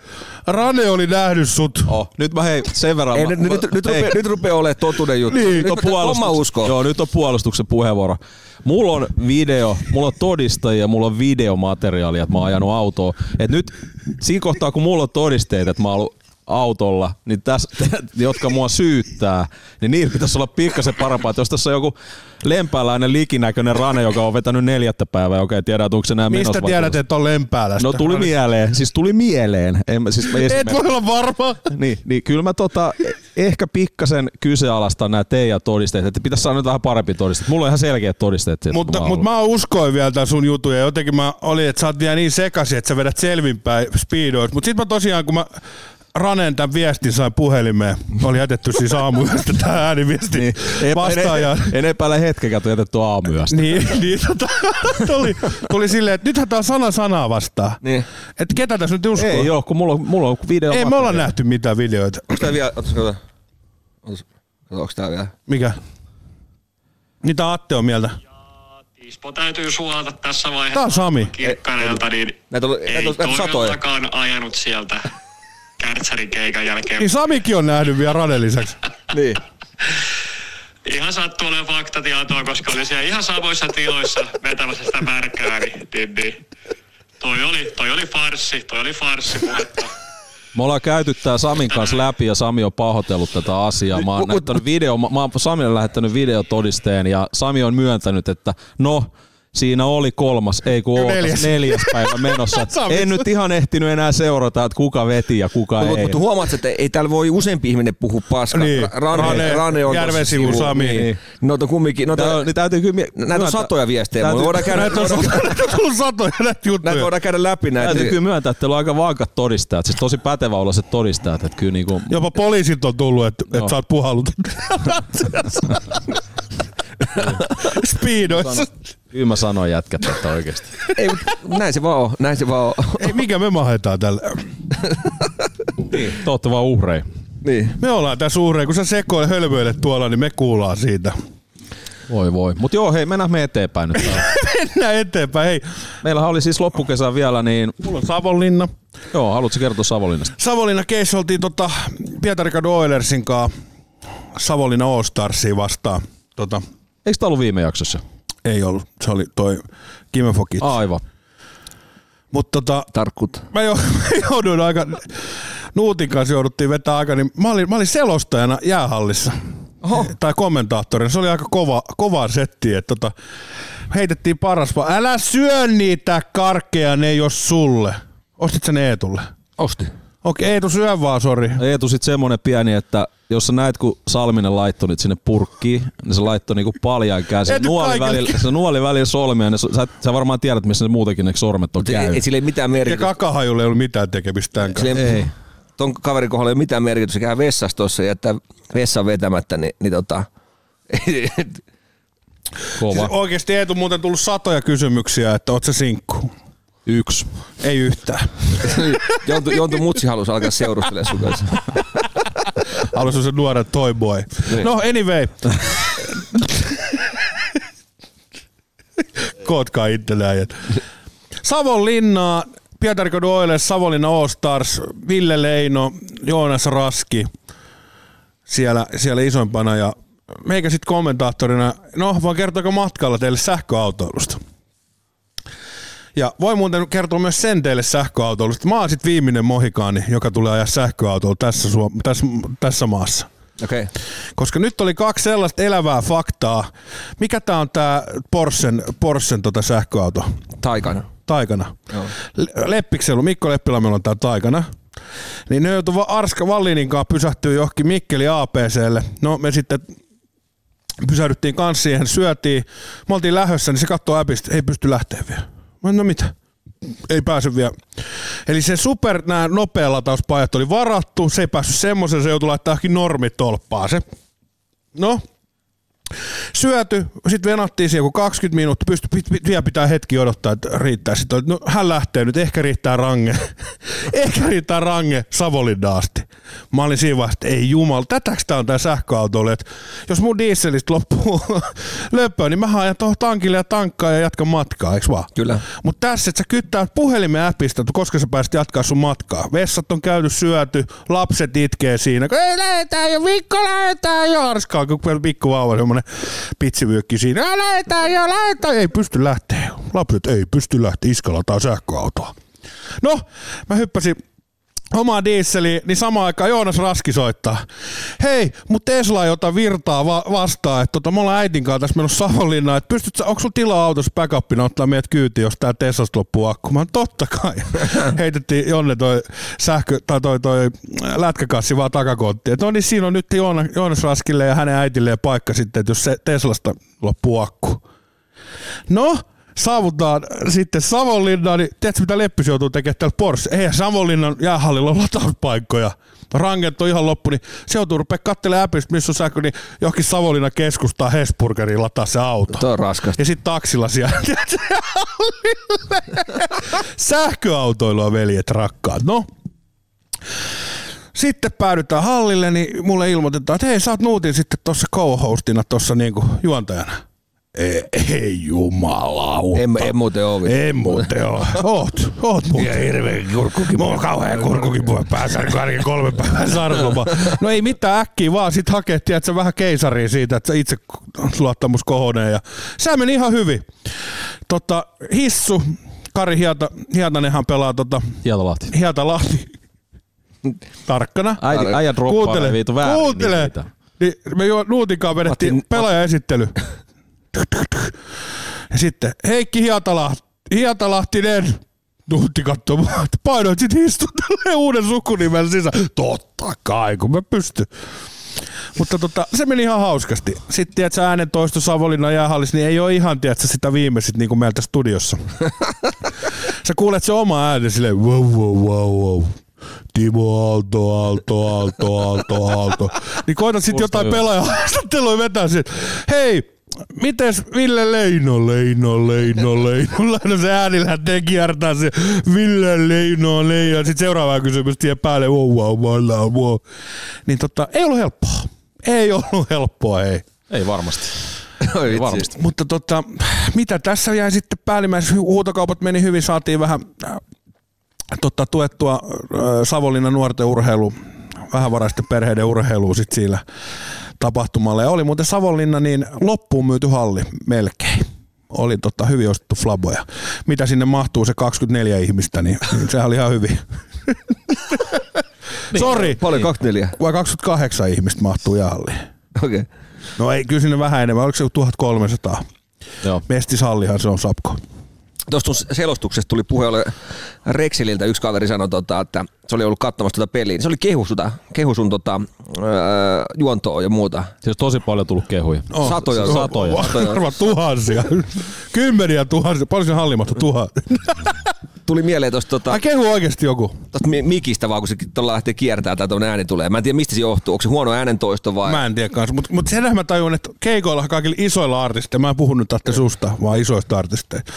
Rane oli nähnyt sut. Oh, nyt mä hei sen verran. Ei, mä, nyt, nyt, nyt, hei, rupeaa, nyt rupeaa olemaan totuuden juttu. Niin, nyt nyt on puolustuksen. Joo, nyt on puolustuksen puheenvuoro. Mulla on video, mulla on todistajia, mulla on videomateriaalia, että mä oon ajanut autoa. Et nyt siinä kohtaa, kun mulla on todisteet, että mä oon ollut autolla, niin tässä, *laughs* jotka mua syyttää, niin niillä pitäisi olla pikkasen parempaa. Että jos tässä on joku lempääläinen likinäköinen rane, joka on vetänyt neljättä päivää, joka ei tiedä, onko se nämä Mistä tiedät, että on lempäälästä? No tuli mieleen, siis tuli mieleen. En, siis mä Et voi olla varma. niin, niin kyllä mä tota, eh- ehkä pikkasen kyseenalaistan nämä teidän todisteet, että pitäisi saada nyt vähän parempi todisteet. Mulla on ihan selkeät todisteet. että Mutta, mä mutta mä uskoin vielä tämän sun jutun ja jotenkin mä olin, että sä oot vielä niin sekaisin, että sä vedät selvinpäin speedoit. Mutta sitten mä tosiaan, kun mä Ranen tämän viestin sain puhelimeen, oli jätetty siis aamuyöstä tämä ääniviesti niin, vastaajaan. En, en epäile hetkeäkään, että jätetty aamuyöstä. Niin, niin tota, tuli, tuli silleen, että nythän tää on sana sanaa vastaan. Niin. Että ketä tässä nyt uskoo? Ei joo, kun mulla on, mulla on video. Ei me olla nähty mitään videoita. Onko tää vielä, otas kato. Otas, kato, onko tää vielä? Mikä? Mitä Atte on mieltä? Ispo täytyy suolata tässä vaiheessa. Tää on Sami. Kirkkaneelta, niin Näitä on- ei näitä on- näitä on satoja. toivottakaan ajanut sieltä kärtsärin keikan jälkeen. Niin Samikin on nähnyt vielä Ranen lisäksi. *laughs* Niin. Ihan sattuu olemaan faktatietoa, koska oli siellä ihan samoissa tiloissa vetämässä sitä märkää, niin, niin, niin. Toi oli, toi oli farssi, toi oli farssi puhetta. Me ollaan käyty tää Samin kanssa läpi ja Sami on pahoitellut tätä asiaa. Mä oon video, mä, mä oon Samille lähettänyt videotodisteen ja Sami on myöntänyt, että no, Siinä oli kolmas, ei kun Neljäs. neljäs. neljäs päivä menossa. *laughs* En nyt ihan ehtinyt enää seurata, että kuka veti ja kuka Mutta ei. mut huomaat, että ei täällä voi useampi ihminen puhua paskaa. Niin. Ra- Rane, Rane, Rane on Järven sivu, sivu, Sami. Niin. Noita on kumminkin, noita, Tää on, niin täytyy kyllä mie- näitä on satoja viestejä. Täytyy- voidaan, käydä, Näitä on, tullut satoja näitä juttuja. näitä voidaan käydä läpi näitä. Täytyy kyllä myöntää, että teillä on aika vankat todistajat, siis tosi pätevä oloiset todistajat, että kyllä niinku, Jopa poliisit on tullut, että et Joo. sä oot puhallut. *laughs* Speedoissa. kyllä mä sanoin jätkät, että oikeesti. Ei, mut näin se vaan on, näin se vaan on. Ei, mikä me mahetaan tällä? Niin. Te ootte vaan uhreja. Niin. Me ollaan tässä uhreja. Kun sä sekoilet hölmöilet tuolla, niin me kuullaan siitä. Voi voi. Mut joo, hei, mennään me eteenpäin nyt. *laughs* Mennään eteenpäin. Hei, Meillähän oli siis loppukesä vielä, niin mulla on Savonlinna. joo, haluatko kertoa Savonlinnasta? Savonlinna case oltiin tota Pietarikadun Oilersin kanssa Savonlinna All Starsia vastaan. Tota, Eikö tää ollut viime jaksossa? ei ollut. Se oli toi Kimefokit. Aivan. Mutta tota, Tarkkuutta. mä, jo, *laughs* mä jouduin aika, Nuutin kanssa jouduttiin vetää aika, niin mä olin, mä olin selostajana jäähallissa. Oho. Tai kommentaattorina. Se oli aika kova, kova setti, että tota, heitettiin paras vaan, älä syö niitä karkkeja, ne ei oo sulle. Ostit sen Eetulle? Osti. Okei, Eetu syö vaan, sori. Eetu sit semmonen pieni, että jos sä näet, kun Salminen laittoi nyt sinne purkkiin, niin se laittoi niinku paljain käsin. Eetu Nuoli välillä, se nuoli välillä sormia, niin sä, sä, varmaan tiedät, missä ne muutenkin ne sormet on Ei, käynyt. ei sillä ei mitään Ja merkitystä. kakahajulla ei ollut mitään tekemistä tämän kanssa. Ei, Ei. ton kaverin kohdalla ei ole mitään merkitystä. Se käy vessassa tuossa ja jättää vessan vetämättä, niin, niin tota, Kova. Siis oikeesti Eetu muuten tullut satoja kysymyksiä, että oot se sinkku? Yksi. Ei yhtään. *laughs* Jontu, Jontu Mutsi halusi alkaa seurustelemaan sun kanssa. *laughs* Haluaisin se nuoren toy boy. Niin. No anyway. *laughs* Kootkaa itselleen. Savonlinnaa, Pietarikadun Oilers, Savonlinna All Stars, Ville Leino, Joonas Raski siellä, siellä isompana ja meikä sitten kommentaattorina, no voin kertoa matkalla teille sähköautoilusta. Ja voi muuten kertoa myös sen teille sähköautoilusta. Mä oon sit viimeinen mohikaani, joka tulee ajaa sähköautolla tässä, Suom- tässä, tässä maassa. Okay. Koska nyt oli kaksi sellaista elävää faktaa. Mikä tää on tää Porschen, Porschen tota sähköauto? Taikana. Taikana. Joo. Le- Leppiksellä, Mikko Leppilammella on tää Taikana. Niin ne joutui vaan Arska Vallinin kanssa pysähtyä johonkin Mikkeli APClle. No me sitten pysähdyttiin kanssa siihen, syötiin. Me oltiin lähössä, niin se katsoo äpistä, ei pysty lähteä vielä. Mä sanoin, no mitä? Ei pääse vielä. Eli se super, nämä nopea latauspajat oli varattu, se ei päässyt semmoisen, se joutui laittaa johonkin normitolppaan se. No, syöty, sitten venattiin siihen joku 20 minuuttia, pysty, pit, pit, vielä pitää hetki odottaa, että riittää. Sitten oli, no hän lähtee nyt, ehkä riittää range. *laughs* ehkä riittää range Savonlinnaan asti. Mä olin siinä vaiheessa, että ei jumala, tätäks tää on tää sähköauto, että jos mun dieselistä loppuu *laughs* löppö, niin mä ajan tuohon tankille ja tankkaan ja jatkan matkaa, eiks vaan? Kyllä. Mutta tässä, että sä kyttää puhelimen appista, että koska sä pääset jatkaa sun matkaa. Vessat on käyty syöty, lapset itkee siinä. kun Ei lähetään jo, Mikko lähetään jo. Arskaa, kun pikku vauva, semmonen pitsivyökki siinä. "Ja Lähetään jo, lähetään. Ei pysty lähteä. Lapset ei pysty lähteä, iskalataan sähköautoa. No, mä hyppäsin omaa dieseliin, niin samaan aikaan Joonas Raski soittaa. Hei, mutta Tesla ei ota virtaa va- vastaan, että tota, me ollaan äitin kanssa tässä menossa Savonlinnaan, että pystyt sä, onko sulla tilaa autossa backupina ottaa meidät kyytiin, jos tää Teslasta loppuu akku? Mä totta kai. *laughs* Heitettiin Jonne toi sähkö, tai toi, toi lätkäkassi vaan takakonttiin. No niin, siinä on nyt Joona, Joonas Raskille ja hänen äitilleen paikka sitten, että jos se Teslasta loppuu akku. No, saavutaan sitten Savonlinnaan, niin tiedätkö mitä Leppis joutuu tekemään täällä Porsche? Eihän Savonlinnan jäähallilla ole latauspaikkoja. Ranget on ihan loppu, niin se joutuu rupea katselemaan appista, missä on sähkö, niin johonkin Savonlinnan keskustaa Hesburgeriin lataa se auto. Tuo on raskasta. Ja sitten taksilla siellä. Sähköautoilua, veljet rakkaat. No, sitten päädytään hallille, niin mulle ilmoitetaan, että hei, sä oot Nuutin sitten tuossa co-hostina tuossa niinku juontajana. Ei, ei jumalauta. En, en muuten ole. En muuten oo. *laughs* Oot, oot muuten. Ja hirveä kurkkukin. Mulla on kauhean kurkkukin puhe päässä, kun ainakin kolme päivää *laughs* sarkoma. No ei mitään äkkiä, vaan sit hakee, tiedätkö, vähän keisaria siitä, että sä itse luottamus kohonee. Ja se meni ihan hyvin. Tota, Hissu, Kari Hieta, Hietanenhan pelaa tota, Hietalahti. Hietalahti. Tarkkana. Äijä, äijä droppaa Kuuntele, viitu väärin kuuntele. Niin me jo Nuutinkaan vedettiin Otin- pelaajaesittely. *laughs* Ja sitten Heikki Hietalahti, Hietalahtinen tuutti katsomaan, että painoit sit istuttelee uuden sukunimen sisään. Totta kai, kun mä pystyn. Mutta tota, se meni ihan hauskasti. Sitten tiedätkö, äänen toisto Savonlinnan jäähallissa, niin ei ole ihan tiedätkö, sitä viimeisit niin kuin meiltä studiossa. *laughs* Sä kuulet se oma ääni silleen wow, wow, wow, wow. Timo Aalto, Aalto, Aalto, Aalto, Aalto. Niin koitat sitten jotain hyvältä. pelaajahaastattelua vetää sen. Hei, mites Ville Leino, Leino, Leino, Leino. *laughs* Leino se ääni lähtee kiertää se Ville Leino, Leino. Sitten seuraava kysymys tie päälle. Wow, wow, wow, wow. Niin tota, ei ollut helppoa. Ei ollut helppoa, ei. Ei varmasti. *laughs* Vitsi. varmasti. Mutta tota, mitä tässä jäi sitten päällimmäiseksi? Huutokaupat meni hyvin, saatiin vähän äh, tota, tuettua äh, Savonlinnan nuorten urheilu, vähävaraisten perheiden urheilua sit siellä tapahtumalla. Ja oli muuten Savonlinna niin loppuun myyty halli melkein. Oli tota, hyvin ostettu flaboja. Mitä sinne mahtuu se 24 ihmistä, niin, niin sehän oli ihan hyvin. Sori, Paljon 24. vai 28 ihmistä mahtuu jäähalliin? Okei. Okay. No ei, kyllä sinne vähän enemmän. Oliko se 1300? Joo. Mestishallihan se on Sapko. Tuosta sun selostuksesta tuli puhe Rexililtä, yksi kaveri sanoi, tota, että se oli ollut katsomassa tuota peliä. niin Se oli kehu, sitä, kehu sun tota, öö, juontoa ja muuta. Siis tosi paljon tullut kehuja. Oh, Satoja. se- Satoja. Varmaan tuhansia. Kymmeniä tuhansia. Paljon se hallimattu tuhat. *laughs* Tuli mieleen tuosta tota, Ai kehu oikeasti joku. tosta mi- mikistä vaan, kun se tuolla lähtee kiertää tai tuonne ääni tulee. Mä en tiedä, mistä se johtuu. Onko se huono äänentoisto vai? Mä en tiedä kanssa. Mutta mut senhän mä tajun, että keikoilla kaikilla isoilla artisteilla, mä en puhu nyt tästä susta, vaan isoista artisteista,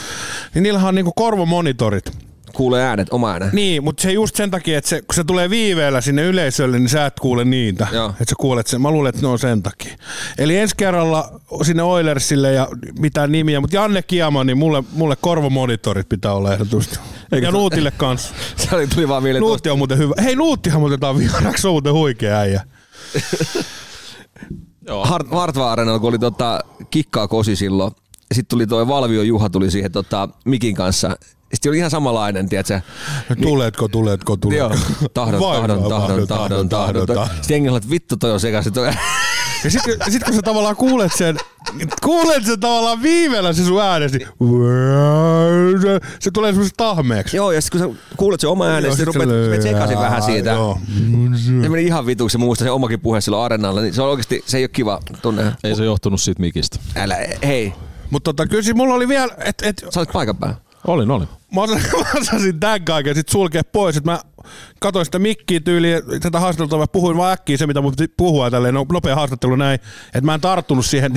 niin niillähän on niinku korvamonitorit. Kuulee äänet, oma ääne. Niin, mutta se just sen takia, että se, kun se tulee viiveellä sinne yleisölle, niin sä et kuule niitä. Joo. Että sä kuulet sen. Mä luulen, että ne on sen takia. Eli ensi kerralla sinne Oilersille ja mitään nimiä, mutta Janne Kiama, niin mulle, mulle korvamonitorit pitää olla ehdottomasti. Ja Nuutille kanssa. *laughs* Se oli, tuli vaan mieleen Nuutti on muuten hyvä. Hei, Nuuttihan otetaan vieraksi, on muuten huikea äijä. *laughs* Hart, kun oli tota, kikkaa kosi silloin. Sitten tuli toi Valvio Juha tuli siihen tota, Mikin kanssa. Sitten oli ihan samanlainen, tiedätkö? Tuletko, tuletko, tuletko. Joo. Tahdon, tahdon, tahdon, tahdon, tahdon, tahdon. Sitten jengi oli, että vittu toi on sekaisin. Toi. Ja sit, sit kun sä tavallaan kuulet sen, kuulet sen tavallaan viiveellä se sun äänesi, se tulee semmoisesta tahmeeksi. Joo, ja sitten kun sä kuulet sen oma sitten sit rupeat, se- rupeat sekaisin vähän siitä. Joo. Se meni ihan vituksi, muista se omakin puhe silloin arenalla, niin se on oikeasti, se ei ole kiva tunne. Ei se johtunut siitä mikistä. Älä, hei, Mutta tota, kyllä siinä mulla oli vielä, että et, sä olet paikan päällä. Olin, olin. mä osasin, *laughs* mä osasin tämän kaiken sit sulkea pois, että mä katsoin sitä mikkiä tyyliä, tätä haastattelua, mä puhuin vaan äkkiä se, mitä mun piti puhua tälleen, no, nopea haastattelu näin, että mä en tarttunut siihen.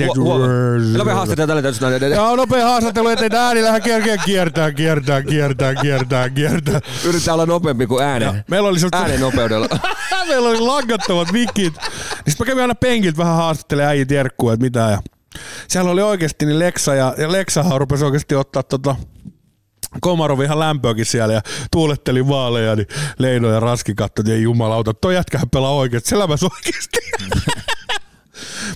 Nopea haastattelu tälle täytyy Joo, nopea haastattelu, ettei tää ääni lähde kiertää, kiertää, kiertää, kiertää, kiertää, kiertää. Yrittää olla nopeampi kuin ääne. Meillä oli semmoista- Äänen nopeudella. Meillä oli langattomat mikit. Sitten mä kävin aina penkiltä vähän haastattelemaan äijit jerkkua, että mitä. Ja siellä oli oikeasti niin Leksa ja, ja Leksahan rupesi oikeasti ottaa tota, Komarov ihan lämpöäkin siellä ja tuuletteli vaaleja, niin Leino ja Raski katsoi, että ei jumalauta, toi jätkähän pelaa oikeasti, se elämässä oikeasti. *laughs*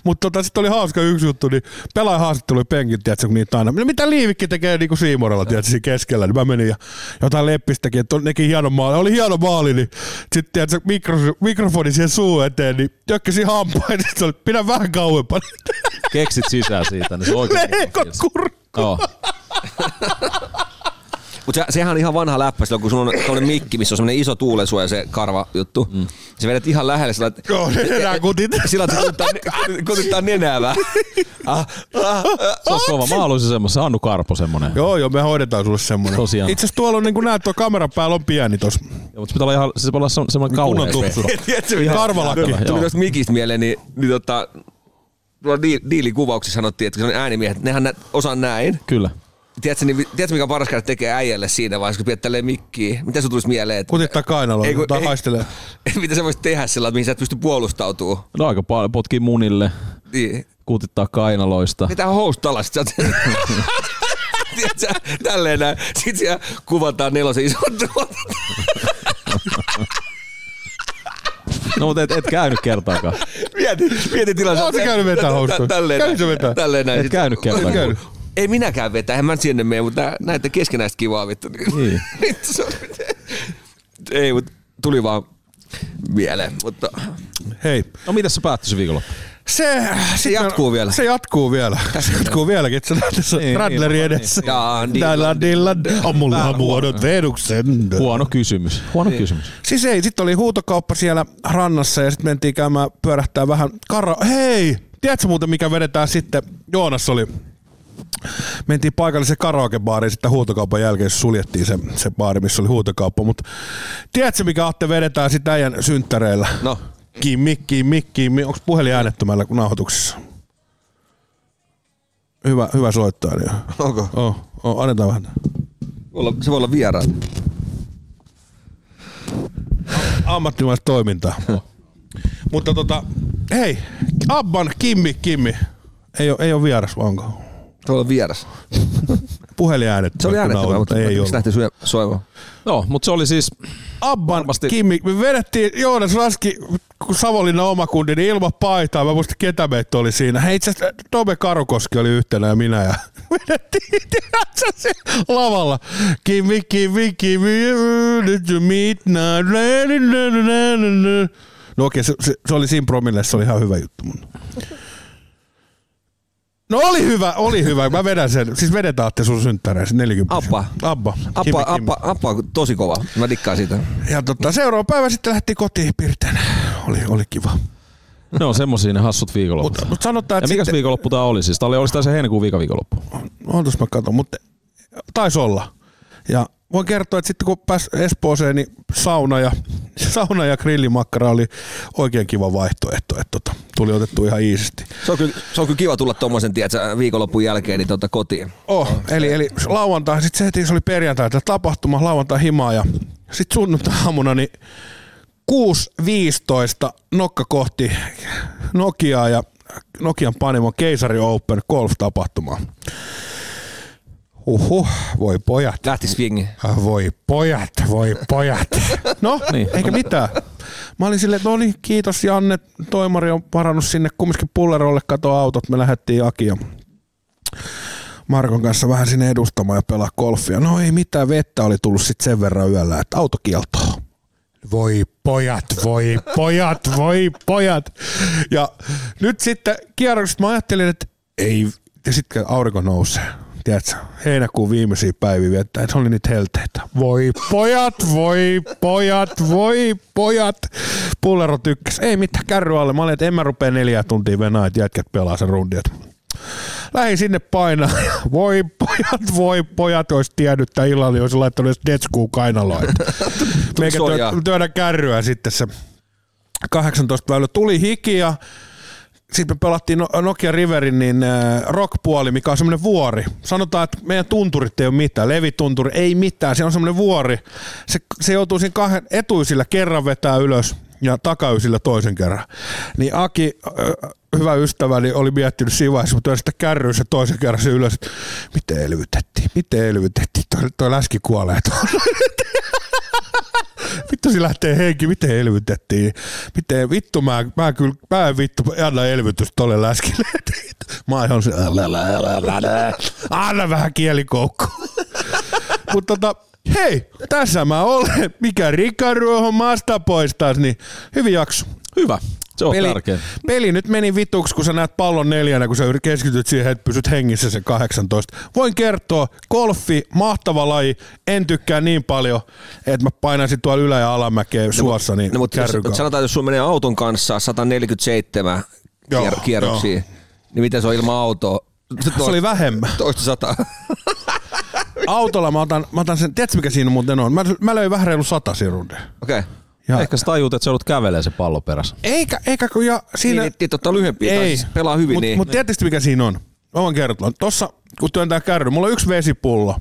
Mutta tota, sitten oli hauska yksi juttu, niin pelaaja haastattelu penkiltä, tiedätkö, kun niitä aina. No mitä Liivikki tekee niin kuin Siimorella, tiedätkö, siinä keskellä, niin mä menin ja jotain leppistäkin, että nekin hieno maali. Oli hieno maali, niin sitten tiedätkö, mikro, mikrofoni siihen suun eteen, niin tökkäsi hampaan, *laughs* niin se oli, pidä vähän kauempana. Keksit sisään siitä, niin se oikein. Leikot kurkku. Joo. *laughs* Mutta se, sehän on ihan vanha läppä silloin, kun sulla on tämmöinen mikki, missä on semmoinen iso tuulensuoja se karva juttu. Mm. Se vedät ihan lähelle sillä, että Joo, ne enää kutit. *laughs* sillä että kutittaa, *laughs* kutittaa nenää vähän. *laughs* Ah, ah, ah. Se on kova. Mä haluaisin semmoisen. Annu Karpo semmonen. Joo, joo, me hoidetaan sulle semmonen. Tosiaan. Itse asiassa tuolla on, niin kuin näet, tuo kameran päällä on pieni tossa. Joo, mutta se pitää olla ihan, se pitää olla se- semmoinen kauneus. Kunnon tupsu. Tiedätkö, mikä- Karvalakki. Joo. Tuli tuosta mikistä mieleen, niin, niin tota, tuolla di- diilin kuvauksessa sanottiin, että kun se on äänimiehet, nehän osaa näin. Kyllä. Tiedätkö, niin, tiedätkö mikä on paras käydä tekee äijälle siinä vaiheessa, kun pidät tälleen mikkiä? Mitä sun tulisi mieleen? Että, Kutittaa kainaloa, Ei, kun- tai ei- haistelee. *laughs* mitä sä voisit tehdä sillä, mihin sä et pysty puolustautumaan? No aika paljon potkii munille, Niin. kuutittaa kainaloista. Mitä housut alas, sit sä *laughs* Tiedätkö, tälleen näin. Sitten siellä kuvataan nelosen iso tuotanto. *laughs* No mutta et, et käynyt kertaakaan. Mieti, mieti tilansa. Oot sä käynyt vetää housuja? Tälleen? Tälleen näin. Et käynyt kertaakaan. Ei minäkään vetä, en mä sinne mene, mutta näette keskenäistä kivaa vittu. Niin. Vittu, *laughs* se on- Ei, mutta tuli vaan mieleen. Mutta Hei, No mitäs se päättyi se viikonloppu? Se, se jatkuu vielä. Se jatkuu vielä. Se jatkuu vieläkin, että se on tässä Niin, Radleri niin, edessä. Jaa, Dalla dilla, on mulla muodot Venuksen. Huono kysymys. Huono Niin. kysymys. Siis ei, sitten oli huutokauppa siellä rannassa ja sitten mentiin käymään pyörähtää vähän kara... Hei! Tiedätkö muuten mikä vedetään sitten? Joonas oli mentiin paikalliseen karaokebaariin sitten huutokaupan jälkeen, suljettiin se, se baari, missä oli huutokauppa. Mutta tiedätkö, mikä Atte vedetään sitten äijän synttäreillä? No, Kimmi, kimmi, kimmi. Onko puhelin äänettömällä nauhoituksessa? Hyvä, hyvä soittaa. Niin. onko? Oh, oh, annetaan vähän. Se voi olla vieraan. ammattimaista toimintaa. *laughs* Mutta tota, hei, Abban Kimmi, Kimmi. Ei ole, ei ole vieras, vai onko? Se voi olla vieras. *laughs* Puhelin äänet. Se oli äänettävä, mutta ei ollut. lähti syö- soimaan? No, mutta se oli siis, Abban Varmasti- Kimmi, me vedettiin Joonas Raski, kun Savonlinnan omakundi, niin ilman paitaa. Mä muistan, ketä meitä oli siinä. Hei, itse asiassa Tome Karukoski oli yhtenä ja minä. Ja *laughs* vedettiin, se lavalla. Kimmi, Kimmi, Kimmi, did you meet now? No okei, se, se, se, oli siinä promille, se oli ihan hyvä juttu mun. No oli hyvä, oli hyvä. Mä vedän sen. Siis vedetään Atte sun synttäreessä 40. Abba. Abba. Appa, Kimmi. appa, appa on tosi kova. Mä dikkaan siitä. Ja tota, seuraava päivä sitten lähti kotiin Pirten. Oli, oli kiva. ne on semmosia ne hassut viikonloput. Mutta mut sanotaan, Ja että mikäs sitten, viikonloppu tää oli siis? Tää oli, olis tää se heinäkuun viika viikonloppu? Ootas mä katon, mutta taisi olla. Ja voin kertoa, että sitten kun pääsi Espooseen, niin sauna ja, *laughs* sauna ja grillimakkara oli oikein kiva vaihtoehto. Että tota, tuli otettu ihan iisisti. Se on kyllä, se on kyllä kiva tulla tiedätkö, viikonlopun jälkeen niin tota kotiin. Oh, eli, eli lauantai, sitten se heti se oli perjantai, tämä tapahtuma, lauantai himaa ja sitten sunnuntai aamuna niin 6.15 nokka kohti Nokiaa ja Nokian Panimon Keisari Open golf-tapahtumaa. Uhu, voi pojat. Lähti swingi. Ah, Voi pojat, voi pojat. *laughs* No, Niin. eikä mitään. Mä olin silleen, että no niin, kiitos Janne. Toimari on parannut sinne kumminkin pullerolle kato autot. Me lähdettiin Aki ja Markon kanssa vähän sinne edustamaan ja pelaa golfia. No ei mitään, vettä oli tullut sitten sen verran yöllä, että autokieltoa. Voi pojat, voi pojat, voi pojat. Ja nyt sitten kierroksesta mä ajattelin, että ei, ja sitten aurinko nousee. Tiedätkö, heinäkuun viimeisiä päiviä viettää, että se oli niitä helteitä. Voi pojat, voi pojat, voi pojat. Pullero tykkäs. Ei mitään kärry alle. Mä olin, että en mä rupea neljä tuntia venää, että jätkät pelaa sen rundin. Et Lähin sinne painaa. *laughs* Voi pojat, voi pojat, olisi tiennyt, että illalla olisi laittanut edes Detskuun kainaloa. *laughs* Meikä työdä kärryä sitten se 18 väylä. Tuli hiki ja sitten me pelattiin No- Nokia Riverin niin äh, rockpuoli, mikä on semmoinen vuori. Sanotaan, että meidän tunturit ei ole mitään, levitunturi ei mitään, se on semmoinen vuori. Se, se joutuu siinä kahden etuisilla kerran vetää ylös ja takaysillä toisen kerran. Niin Aki, äh, hyvä ystäväni, oli miettinyt siinä vaiheessa, mutta sitä kärryy se toisen kerran se ylös, että miten elvytettiin, miten elvytettiin, toi, toi läski kuolee. *laughs* vittu se lähtee henki, miten elvytettiin. Miten vittu mä, mä kyllä, mä en vittu anna elvytystä tolle läskille. *laughs* Mä oon ihan anna vähän kielikoukku. *laughs* Mutta tota, hei, tässä mä olen. Mikä rikaruohon maasta poistaisi, niin hyvin jakso. Hyvä. Se on Peli, tärkeä. peli nyt meni vituksi, kun sä näet pallon neljänä, kun sä keskityt siihen, että pysyt hengissä se 18. Voin kertoa, golfi, mahtava laji, en tykkää niin paljon, että mä painaisin tuolla ylä- ja alamäkeä suossa, niin No, mutta jos, sanotaan, jos sulla menee auton kanssa 147 Joo, kier- kierroksia, niin miten se on ilman autoa? Se oli vähemmän. Toista sataa. Autolla mä otan, mä otan sen, tiedätkö mikä siinä muuten on? Mä, mä löin vähän reilu sata. Okei. Okay. Ja, Ehkä sä tajuut, että sä joudut kävelee se pallo perässä. eikä, eikä kun ja siinä... Niin, niin, lyhyempiä, siis pelaa hyvin. Mutta niin. mut tiedätkö mikä siinä on? Mä voin kertoa. Tossa, kun työntää kärry, mulla on yksi vesipullo.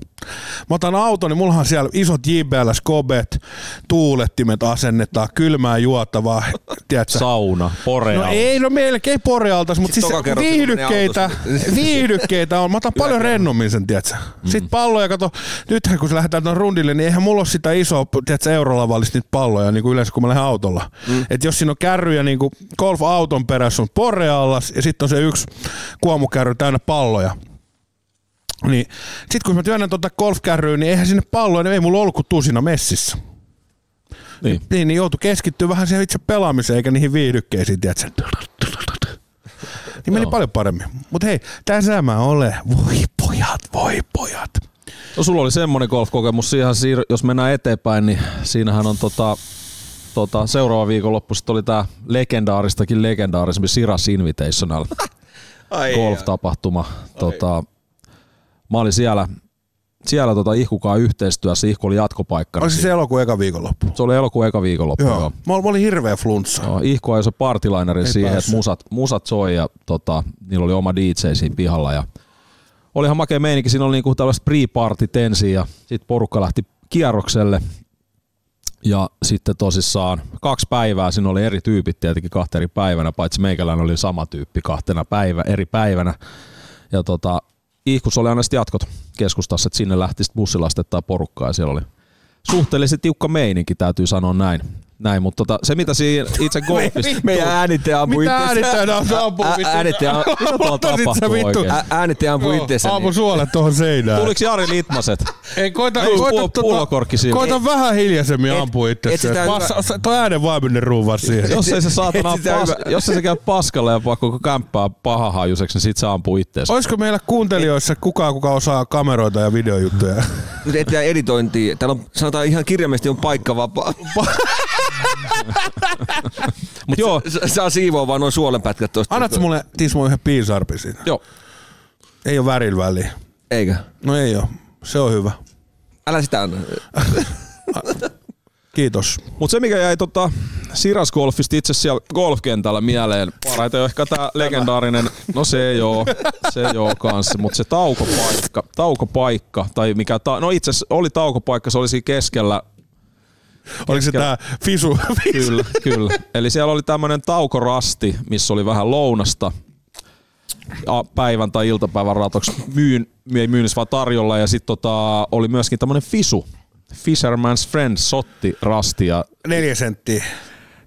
Mä otan auton, niin mullahan on siellä isot JBL Skobet, tuulettimet asennetaan, kylmää juotavaa, tiedätkö? Sauna, porea. No ei, no melkein porealtas, mutta siis viihdykkeitä, *laughs* viihdykkeitä on. Mä otan paljon rennommin sen, tiedätkö? Mm. Sitten palloja, kato, nythän kun se lähdetään tuon rundille, niin eihän mulla ole sitä isoa, tiedätkö, eurolavallista niitä palloja, niin kuin yleensä kun mä lähden autolla. Mm. Et jos siinä on kärryjä, niin kuin golf-auton perässä on poreallas, ja sitten on se yksi kuomukärry täynnä palloja. Niin, sit kun mä työnnän tuota golfkärryä, niin eihän sinne palloja, niin ei mulla ollut kuin tusina messissä. Niin. Niin, niin joutui keskittyä vähän siihen itse pelaamiseen, eikä niihin viihdykkeisiin, tiedätkö? Niin meni Joo. paljon paremmin. Mutta hei, tässä mä olen. Voi pojat, voi pojat. No sulla oli semmoinen golf-kokemus, siihen, jos mennään eteenpäin, niin siinähän on tota, tota, seuraava viikonloppu sitten oli tää legendaaristakin legendaarisempi Siras Invitational *laughs* Ai, golf-tapahtuma. Tota, mä olin siellä, siellä tota Ihkukaan yhteistyössä, Ihku oli jatkopaikkana. Oliko se siinä. elokuun eka viikonloppu? se oli elokuun eka viikonloppu. Joo. Joo. Mä, ol- mä olin hirveä flunssa. Joo, Ihku ajoi se partylainerin Ei siihen, että musat, musat soi ja tota, niillä oli oma DJ siinä pihalla. Ja oli ihan makea meininki, siinä oli niinku tällaiset pre-party tensi ja sitten porukka lähti kierrokselle. Ja sitten tosissaan kaksi päivää, siinä oli eri tyypit tietenkin kahta eri päivänä, paitsi meikäläinen oli sama tyyppi kahtena päivä, eri päivänä. Ja tota, Ihkus oli aina jatkot keskustassa, että sinne lähti sitten bussilastettaa porukkaa ja siellä oli suhteellisen tiukka meininki, täytyy sanoa näin. Näin mutta tota, se mitä siinä itse golfista... Meidän äänittäjä ampui Mitä itseensä. äänittäjä ampuu Ä- vittu? äänittäjä- Mitä tapahtuu vittu? Äänittäjä ampui itseensä. Aamu Niin. suolet tuohon seinään. Tuliko Jari Litmaset? Ei, koita, Ei, koita, pull- pullokorkki siinä. koita vähän hiljaisemmin itse. hyvä- Passa, toi äänen vaiminen ruuvaa siihen. Jos ei se saatana jos ei se käy paskalle ja koko kämppää pahahajuiseksi, niin sit se ampuu itteensä. Olisiko meillä kuuntelijoissa kukaan, kuka osaa kameroita ja videojuttuja? Nyt etsitään editointia. Täällä on, sanotaan ihan kirjaimesti on paikka vapaa. Mut joo, S- Saa siivoa vaan noin suolenpätkät tosta. Annatko mulle Tismo yhden piisarpi siitä? joo. Ei ole värillä väliä. Eikö? No ei oo. Se on hyvä. Älä sitä anna. *laughs* Kiitos. Mut se mikä jäi tota Siras Golfista itse siellä golfkentällä mieleen, parhaiten on ehkä tää legendaarinen, no se ei oo, se ei oo kanssa, mutta se taukopaikka, taukopaikka, tai mikä, ta, no itse asiassa oli taukopaikka, se oli siinä keskellä, Oliko se tää *laughs* Fisu? Kyllä, kyllä. Eli siellä oli tämmöinen taukorasti, missä oli vähän lounasta päivän tai iltapäivän ratoksi myyn, ei myynnissä vaan tarjolla. Ja sitten tota, oli myöskin tämmöinen fisu, Fisherman's Friend sotti rasti ja Neljä senttiä.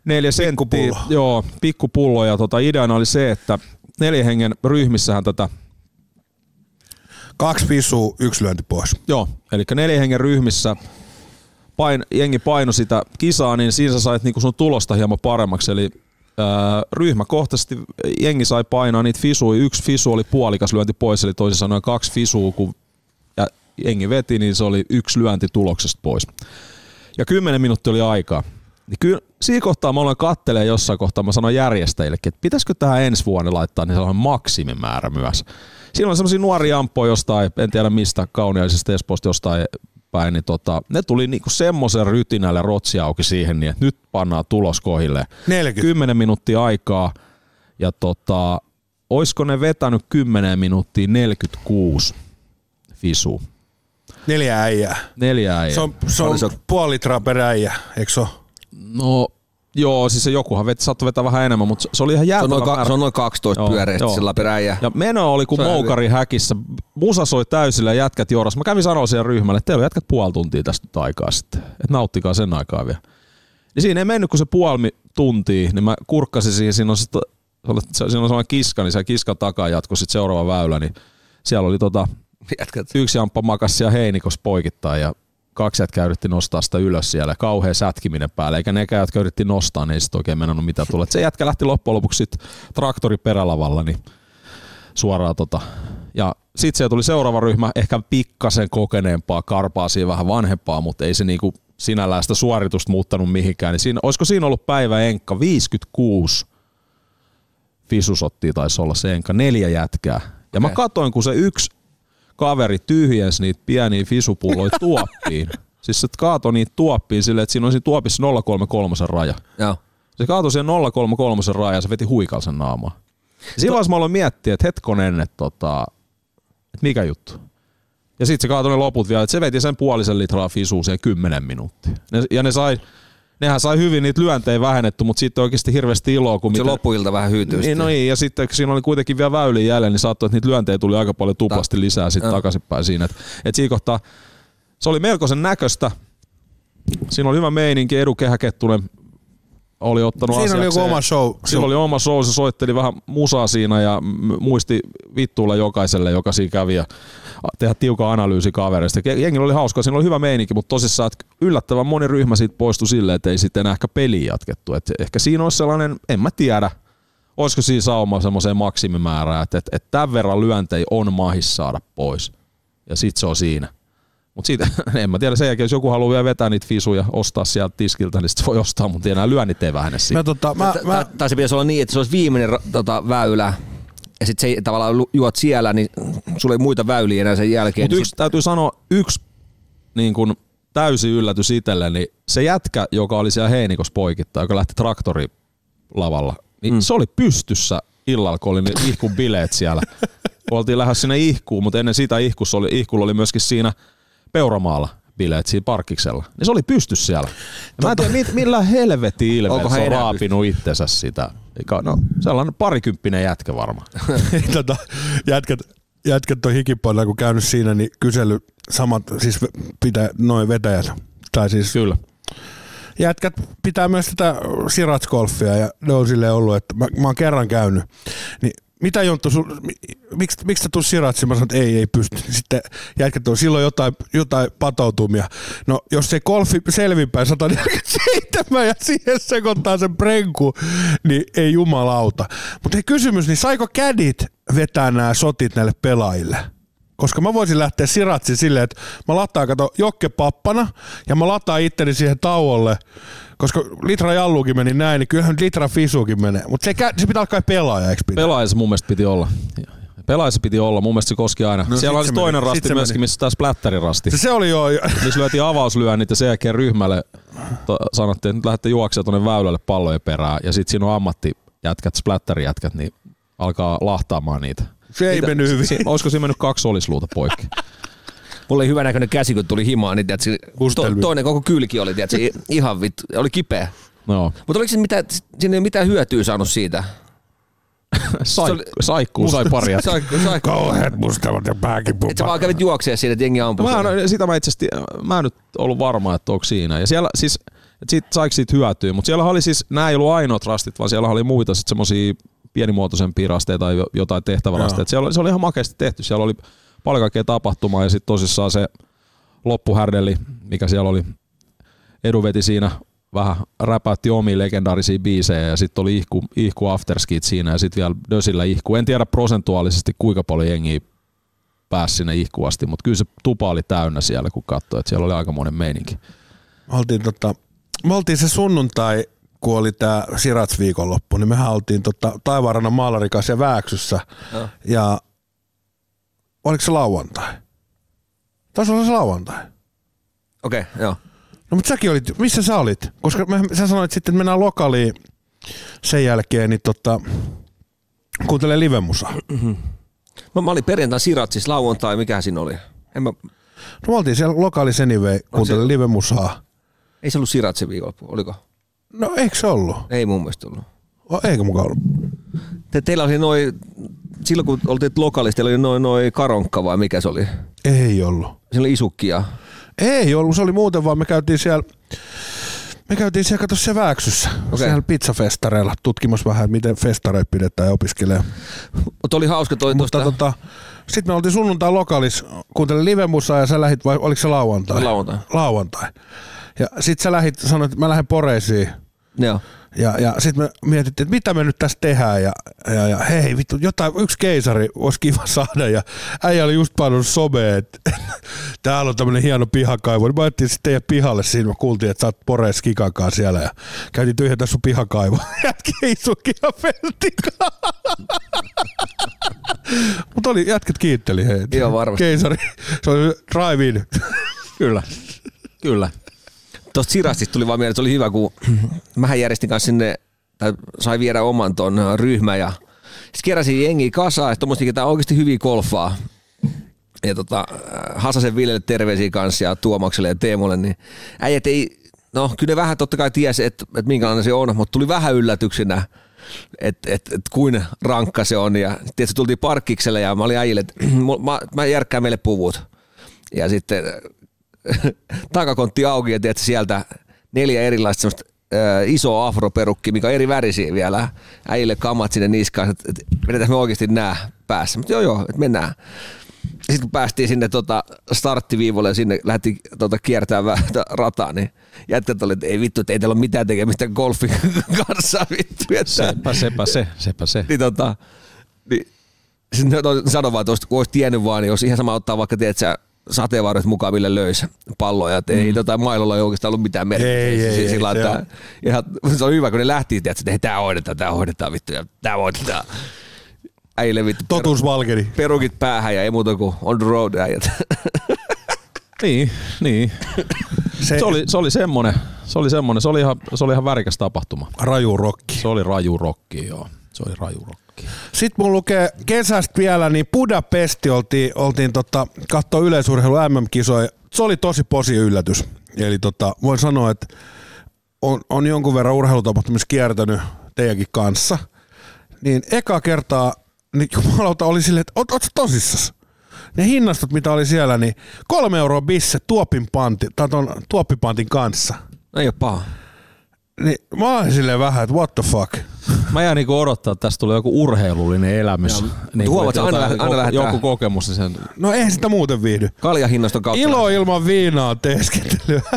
neljä senttiä. Pikkupullo. Joo, pikkupullo. Ja tota, ideana oli se, että neljän hengen ryhmissähän tätä Kaksi Fisua, yksi lyönti pois. Joo, eli neljän hengen ryhmissä pain, jengi paino sitä kisaa, niin siinä sä sait niinku sun tulosta hieman paremmaksi. Eli ää, ryhmäkohtaisesti jengi sai painaa niitä fisuja. Yksi fisu oli puolikas lyönti pois, eli toisin sanoen kaksi fisua, kun ja jengi veti, niin se oli yksi lyönti tuloksesta pois. Ja kymmenen minuuttia oli aikaa. Niin kyllä siinä kohtaa mä olen kattelee jossain kohtaa, mä sanoin järjestäjillekin, että pitäisikö tähän ensi vuonna laittaa niin sellainen maksimimäärä myös. Siinä on semmoisia nuoria amppoja jostain, en tiedä mistä, kauniaisesta Espoosta jostain päin, niin tota, ne tuli niinku semmoisen rytinällä rotsi auki siihen, niin että nyt pannaan tulos kohille. 40. 10 minuuttia aikaa ja tota, oisko ne vetänyt 10 minuuttia 46 fisu. Neljä äijää. Neljä äijää. Se on, se on se- puoli litraa per äijä, eikö se? No joo, siis se jokuhan veti, saattoi vetää vähän enemmän, mutta se- oli ihan Se on jäätävä noin, se on noin 12 Joo, pyöreästi joo. sillä peräjä. Ja meno oli kuin moukari häkissä. Musa soi täysillä ja jätkät joras. Mä kävin sanoa siihen ryhmälle, että teillä on jätkät puoli tuntia tästä nyt aikaa sitten. Että nauttikaa sen aikaa vielä. Niin siinä ei mennyt kuin se puoli tuntia, niin mä kurkkasin siihen, siinä on, sit, se- siinä on sellainen kiska, niin se kiskan takaa jatkoi sitten seuraava väylä, niin siellä oli tota, *laughs* Jätkät. yksi jamppa makas siellä heinikossa poikittain ja kaksi jätkää yritti nostaa sitä ylös siellä. Kauhea sätkiminen päälle, eikä nekään, jotka yritti nostaa, niin ei sitten oikein mennyt mitään tulla. Et Se jätkä lähti loppujen lopuksi sit traktori perälavalla, niin suoraan tota. Ja sitten siellä tuli seuraava ryhmä, ehkä pikkasen kokeneempaa, karpaa siihen vähän vanhempaa, mutta ei se niinku sinällään sitä suoritusta muuttanut mihinkään. Niin siinä, olisiko siinä ollut päivä enkka 56 fisusottia taisi olla se enka, neljä jätkää. Ja mä Okei. katoin, kun se yksi kaveri tyhjensi niitä pieniä fisupulloja tuoppiin. *laughs* Siis se kaatoi niitä tuoppiin silleen, että siinä on siinä tuopissa 033 raja. Joo. Se kaatoi siihen 033 raja ja se veti huikalsen naamaa. Siinä vaiheessa mä aloin miettiä, että hetkonen, että, tota, että mikä juttu. Ja sitten se kaatoi ne loput vielä, että se veti sen puolisen litraa fisua siihen 10 minuuttia. Ne, ja ne sai, nehän sai hyvin niitä lyöntejä vähennetty, mutta sitten oikeasti hirveästi iloa, kun Se mitä, loppuilta vähän hyytyy. niin, no niin, ja sitten kun siinä oli kuitenkin vielä väyliä jäljellä, niin saattoi, että niitä lyöntejä tuli aika paljon tuplasti lisää sitten Joo. takaisinpäin siinä. Että et siinä kohtaa se oli melkoisen näköistä. Siinä oli hyvä meininki, Edu Kehäkettunen oli ottanut Siinä oli joku oma show. Sillä oli oma show, se soitteli vähän musaa siinä ja muisti vittuulla jokaiselle, joka siinä kävi ja tehdä tiukan analyysi kavereista. Jengillä oli hauska, siinä oli hyvä meininki, mutta tosissaan että yllättävän moni ryhmä siitä poistui silleen, että ei sitten enää ehkä peliä jatkettu. Et ehkä siinä olisi sellainen, en mä tiedä, olisiko siinä sauma semmoiseen maksimimäärään, että, että, että tämän verran lyöntejä on mahis saada pois. Ja sit se on siinä. Mutta siitä, *laughs* en mä tiedä, sen jälkeen jos joku haluaa vielä vetää niitä fisuja, ostaa sieltä tiskiltä, niin sit se voi ostaa, mutta enää lyönnit ei vähene siitä. Mä, tota, mä, Tai- mä, tai, se pitäisi olla niin, että se olisi viimeinen tota, väylä, ja sitten se tavallaan juot siellä, niin sulla ei muita väyliä enää sen jälkeen. Mutta niin yksi, täytyy sanoa, yksi niin kun täysi yllätys itselle, niin se jätkä, joka oli siellä Heinikossa poikittaa, joka lähti traktorilavalla, niin mm. se oli pystyssä illalla, kun oli ne ihkun bileet siellä. *laughs* Oltiin lähes sinne ihkuun, mutta ennen sitä ihkussa oli, ihkulla oli myöskin siinä Peuramaalla bileet siinä parkiksella. Niin se oli pystyssä siellä. Ja mä en tiedä, mit- millä helvetin ilmeellä hän se on raapinut itsensä sitä. Eikä- No, sellainen parikymppinen jätkä varmaan. *laughs* tota, jätkät, jätkät on hikipoilla, kun käynyt siinä, niin kysely samat, siis pitää noin vetäjät. Tai siis Kyllä. jätkät pitää myös tätä siratsgolfia ja ne on silleen ollut, että mä, mä oon kerran käynyt. Niin mitä Jonttu, mi- miksi, miksi sä tulet siratsiin? Mä sanoin, että ei, ei pysty. Sitten jätkät on silloin jotain, jotain patoutumia. No jos se golfi selvinpäin 147 *laughs* ja siihen sekoittaa sen prenku, niin ei jumalauta. Mutta kysymys, niin saiko kädit vetää nämä sotit näille pelaajille? Koska mä voisin lähteä siratsi silleen, että mä lataan kato Jokke pappana ja mä lataan itteni siihen tauolle, koska Litra Jallukin meni näin, niin kyllähän nyt Litra Fisukin menee. Mutta se, kä- se pitää alkaa pelaaja, eikö pitää? Pelaajassa mun mielestä piti olla. Pelaajassa piti olla, mun mielestä se koski aina. No Siellä oli se se meni. toinen rasti se myöskin, meni. missä taas plättärirasti. se, se oli jo, missä lyötiin avauslyönnit ja sen jälkeen ryhmälle to, sanottiin, että nyt lähdette juoksemaan tuonne väylälle pallojen perään. Ja sitten siinä on ammattijätkät, splatterijätkät, niin alkaa lahtaamaan niitä. Se ei Niitä- mennyt hyvin. Si, olisiko siinä mennyt kaksi olisluuta poikki? Mulla oli hyvä näköinen käsi, kun tuli himaan, niin tiedätkö, to, toinen koko kylki oli, tiedätkö, i- ihan vittu, oli kipeä. No, Mutta oliko se mitään, siinä ei mitään hyötyä saanut siitä? *laughs* Saik, oli- saikkuu sai pari jätkää. Saiko, saiko? Kauheat mustavat ja pääkipu. Et sä vaan kävit juoksemaan siinä, että jengi ampui. Mä en, sitä mä itse asiassa, mä en nyt ollut varma, että onko siinä. Ja siellä siis, että siitä, saiko siitä hyötyä, mutta siellä oli siis, nämä ei ollut ainoat rastit, vaan siellä oli muita sitten semmosia pienimuotoisempia rasteja tai jo- jotain tehtävärasteita. Siellä oli, se oli ihan makeasti tehty. Siellä oli paljon kaikkea tapahtumaa ja sitten tosissaan se loppuhärdelli, mikä siellä oli, Edu veti siinä vähän räpäytti omia legendaarisia biisejä ja sitten oli ihku, ihku afterskit siinä ja sitten vielä Dösillä ihku. En tiedä prosentuaalisesti kuinka paljon jengiä pääsi sinne ihkuasti, mutta kyllä se tupa oli täynnä siellä, kun katsoi, että siellä oli aikamoinen meininki. Me oltiin, tota, me oltiin se sunnuntai, kun oli tämä Sirats viikonloppu, niin mehän oltiin tota, Taivaanrannan maalarikas ja Vääksyssä. Joo. Ja oliko se lauantai? Taisi olla se lauantai. Okei, okay, joo. No mutta säkin olit, missä sä olit? Koska me, sä sanoit sitten, että mennään lokaliin sen jälkeen, niin tota, kuuntelee livemusaa. Mä, mä olin perjantai Siratsissa lauantai, mikä siinä oli? En mä, No me oltiin siellä lokaalissa anyway, kuuntelee livemusaa. ei se ollut Siratsin viikonloppu, oliko? No eikö se ollut? Ei mun mielestä ollut. O, eikö mukaan ollut? Te, teillä oli noin, silloin kun oltiin lokaalissa, teillä oli noin noi karonkka vai mikä se oli? Ei ollut. Siinä oli isukkia. Ei ollut, se oli muuten vaan, me käytiin siellä, me käytiin siellä, kato se Vääksyssä, okay. siellä pizzafestareilla tutkimassa vähän, miten festareita pidetään ja opiskelee. Mutta oli hauska toi Mutta tota, sitten me oltiin sunnuntai lokalis, kuuntelin livemusaa ja sä lähit, vai oliko se lauantai? lauantai. Lauantai. Ja sit sä lähit, sanoit, että mä lähden Poreisiin. Joo. Ja, ja sitten me mietittiin, että mitä me nyt tässä tehdään ja, ja, ja hei vittu, jotain, yksi keisari olisi kiva saada ja äijä oli just painunut someen, että *laughs* täällä on tämmöinen hieno pihakaivo. Niin mä ajattelin sitten teidän pihalle siinä, mä kuultiin, että sä oot Poreis Kikankaan siellä ja käytiin tyhjentää sun pihakaivo. *laughs* Jätki ei sukia feltikaan. *laughs* Mutta oli, jätket kiitteli heitä. Joo, varmasti. Keisari, se oli drive-in. Kyllä. Kyllä. Tuosta Siratsista tuli vaan mieleen, että se oli hyvä, kun *clears throat* mähän järjestin kanssa sinne, tai sai viedä oman ton ryhmän ja sitten keräsin jengiä kasaan ja tommosia, ketä oikeasti hyviä golfaa. Ja tota, äh, Hasasen Villelle terveisiä kanssa ja Tuomakselle ja Teemolle, niin äijät ei, no kyllä ne vähän totta kai tiesi, että, että minkälainen se on, mutta tuli vähän yllätyksenä, että et, et, kuin rankka se on. Ja tietysti tultiin parkkikselle ja mä olin äijille, että *clears throat* mä, mä järkkään meille puvut. Ja sitten *laughs* takakontti auki ja tiedätkö, sieltä neljä erilaista semmoista isoa afroperukki, mikä on eri värisiä vielä. Äijille kamat sinne niskaan, että, vedetään me oikeasti nää päässä. Mutta joo joo, että mennään. Sitten kun päästiin sinne tota starttiviivolle ja sinne lähti tota kiertämään rataa, niin jätkät oli, että ei vittu, että ei teillä ole mitään tekemistä golfin *laughs* kanssa vittu. Että, Sepä, sepä se, sepä se. niin tota, niin, sitten ne sano vaan, että olisi, kun olisi tiennyt vaan, niin olisi ihan sama ottaa vaikka, tiedät sä, sateenvarret mukaan, millä löysi palloja. Että ei tota mailolla ei oikeastaan ollut mitään merkitystä. Ei, ei, ei, Sillä, se että on- ihan, *laughs* se oli hyvä, kun ne lähti, tiedät, että tää hoidetaan, tää hoidetaan vittu, ja tää hoidetaan. Äille vittu. *laughs* Totuus valkeni. Perukit päähän ja ei muuta kuin on the road äijät. *laughs* Niin, niin. Se, Se oli, se oli semmonen, se oli semmonen, se oli ihan, se oli ihan värikäs tapahtuma. raju rokki. Se oli raju rokki, joo. Se oli raju rokki. Sitten mun lukee kesästä vielä, niin Budapesti oltiin, oltiin tota, katsoa yleisurheilu MM-kisoja. Se oli tosi posi yllätys. Eli tota, voin sanoa, että on, on jonkun verran urheilutapahtumissa kiertänyt teidänkin kanssa. Niin eka kertaa, niin jumalauta oli silleen, että oot, oot tosissas? Ne hinnastot, mitä oli siellä, niin kolme euroa bisse tuopin panti, tai ton tuoppipantin kanssa. No ei ole paha. Niin mä olin silleen vähän, että what the fuck. Mä jään niinku odottaa, että tästä tulee joku urheilullinen elämys. Niin huomaat, että aina jotain- aina joku- lähdetään. Joku kokemus. niin Sen, No eihän sitä muuten viihdy. Kaljahinnaston kautta. Ilo ilman viinaa teeskentelyä. *laughs*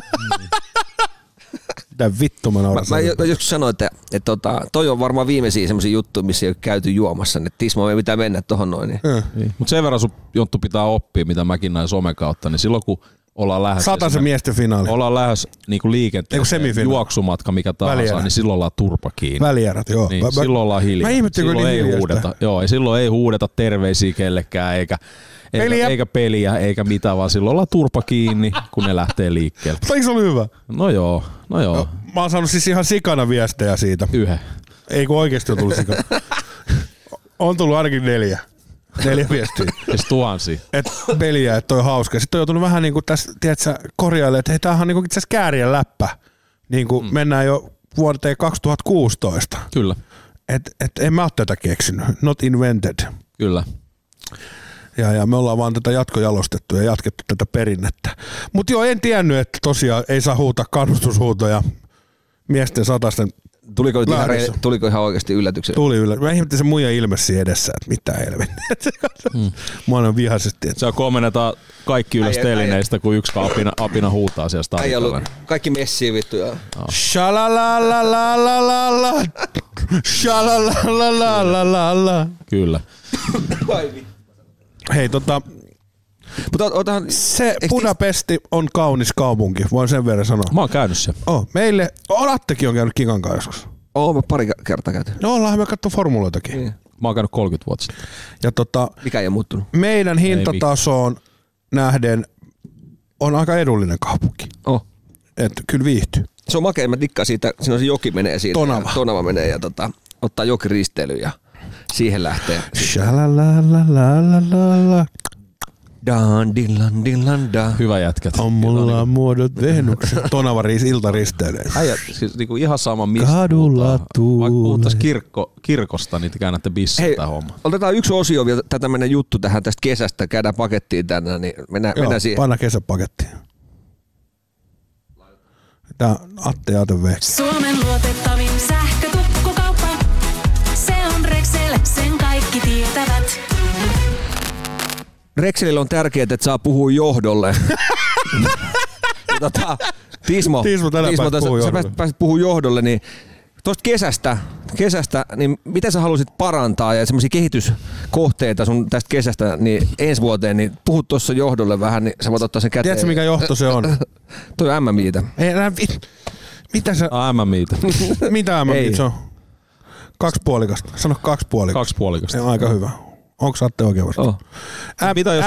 Mitä vittu mä Mä, nauran. mä, mä joskus sanoin, että, että tota, toi on varmaan viimeisiä semmoisia juttuja, missä ei ole käyty juomassa. Että Tismo ei mitään mennä tohon noin. Niin. niin. Mutta sen verran sun Jonttu pitää oppia, mitä mäkin näin somen kautta, niin silloin kun ollaan lähdössä Sata se esimerkiksi- miesten finaali. ollaan lähdössä niinku liikenteeseen, semifinaali. juoksumatka mikä tahansa, Välierä. niin silloin ollaan turpa kiinni. Välierät, joo. Niin, Mä- silloin ollaan hiljaa. Mä silloin niin ei hiljaista. huudeta. Joo, ja silloin ei huudeta terveisiä kellekään, eikä, eikä, Peliä. eikä peliä, eikä mitään, vaan silloin ollaan turpa kiinni, kun ne lähtee liikkeelle. *laughs* Mutta eikö se ollut hyvä? No joo, no joo, Mä oon saanut siis ihan sikana viestejä siitä. yhden. Ei kun oikeesti on tullut sikana. *laughs* on tullut ainakin neljä. Neljä viestiä. Siis tuhansia. Et peliä, että toi on hauska. Sitten on joutunut vähän niinku tässä, tiedätkö, korjailemaan, että hei, tämähän on niinku itse asiassa käärien läppä. Niinku mm. mennään jo vuoteen 2016. Kyllä, Et, et en mä oo tätä keksinyt. Not invented. kyllä. Ja, ja me ollaan vaan tätä jatkojalostettu ja jatkettu tätä perinnettä. Mutta joo, en tiennyt, että tosiaan ei saa huutaa kannustushuutoja miesten satasten Tuliko, nyt ihan, re- tuliko ihan oikeasti yllätyksen? tuli yllä. Mä ihmettelin se muija ilmesi edessä, että mitä helvettiä. Mm. *laughs* Mä olen vihaisesti. Että Se kommennetaan kaikki ylös telineistä, kun yksi apina, apina huutaa siellä Ei ollut kaikki messiä vittu. Ja... Shalalalalala. Shalalalalala. Kyllä. Hei, tota, Mutta otahan, se Budapesti on kaunis kaupunki, voin sen verran sanoa. Mä oon käynyt siellä. Oh, meille, Olattekin on käynyt Kikan kanssa joskus. Oo, mä pari kertaa käyty. No ollaan me katsoa formuloitakin. Niin. Mä oon käynyt 30 vuotta sitten. Ja tota, Mikä ei ole muuttunut. meidän hintatasoon nähden on aika edullinen kaupunki. Oh. Että kyllä viihtyy. Se on makea, mä dikkaan siitä, siinä on se joki menee siitä. Tonava. Ja Tonava menee ja tota, ottaa jokiristeilyyn ja siihen lähtee. Dan, dillan, dillan, da. Hyvä jätkät. On mulla muodot Venuksen. *laughs* Tonava riis, iltaristeilee. Äijät, siis niinku ihan sama mistä Kadulla puhutaan. tuulee. Vaikka puhuttaisiin kirkko, kirkosta, niin te käännätte bissiä Hei, homma. otetaan yksi osio vielä, tämä tämmöinen juttu tähän tästä kesästä, käydään pakettiin tänään, niin mennään, Joo, mennään siihen. panna kesäpakettiin. Tää on Atte ja Aate V. Suomen luotettavin sähkötukkukauppa. Se on Rexel, sen kaikki tietävät. Rexelillä on tärkeää, että saa puhua johdolle. *laughs* Tota, Tismo, Tismo tänään pääsi tässä- puhua sä johdolle. pääsit, pääsit puhua johdolle, niin tuosta kesästä, kesästä, niin mitä sä halusit parantaa ja semmoisia kehityskohteita sun tästä kesästä niin ensi vuoteen, niin puhut tuossa johdolle vähän, niin sä voit ottaa sen käteen. Tiedätkö mikä johto se on? *laughs* Toi on MMItä. Ei enää vi... Mitä sä... Ah, MMIitä. Mitä Ei. se on? Kaksi puolikasta. Sano kaksi puolikasta. Kaksi puolikasta. Se on aika hyvä. Onko Atte oikein vasta? Oh. Mitä jos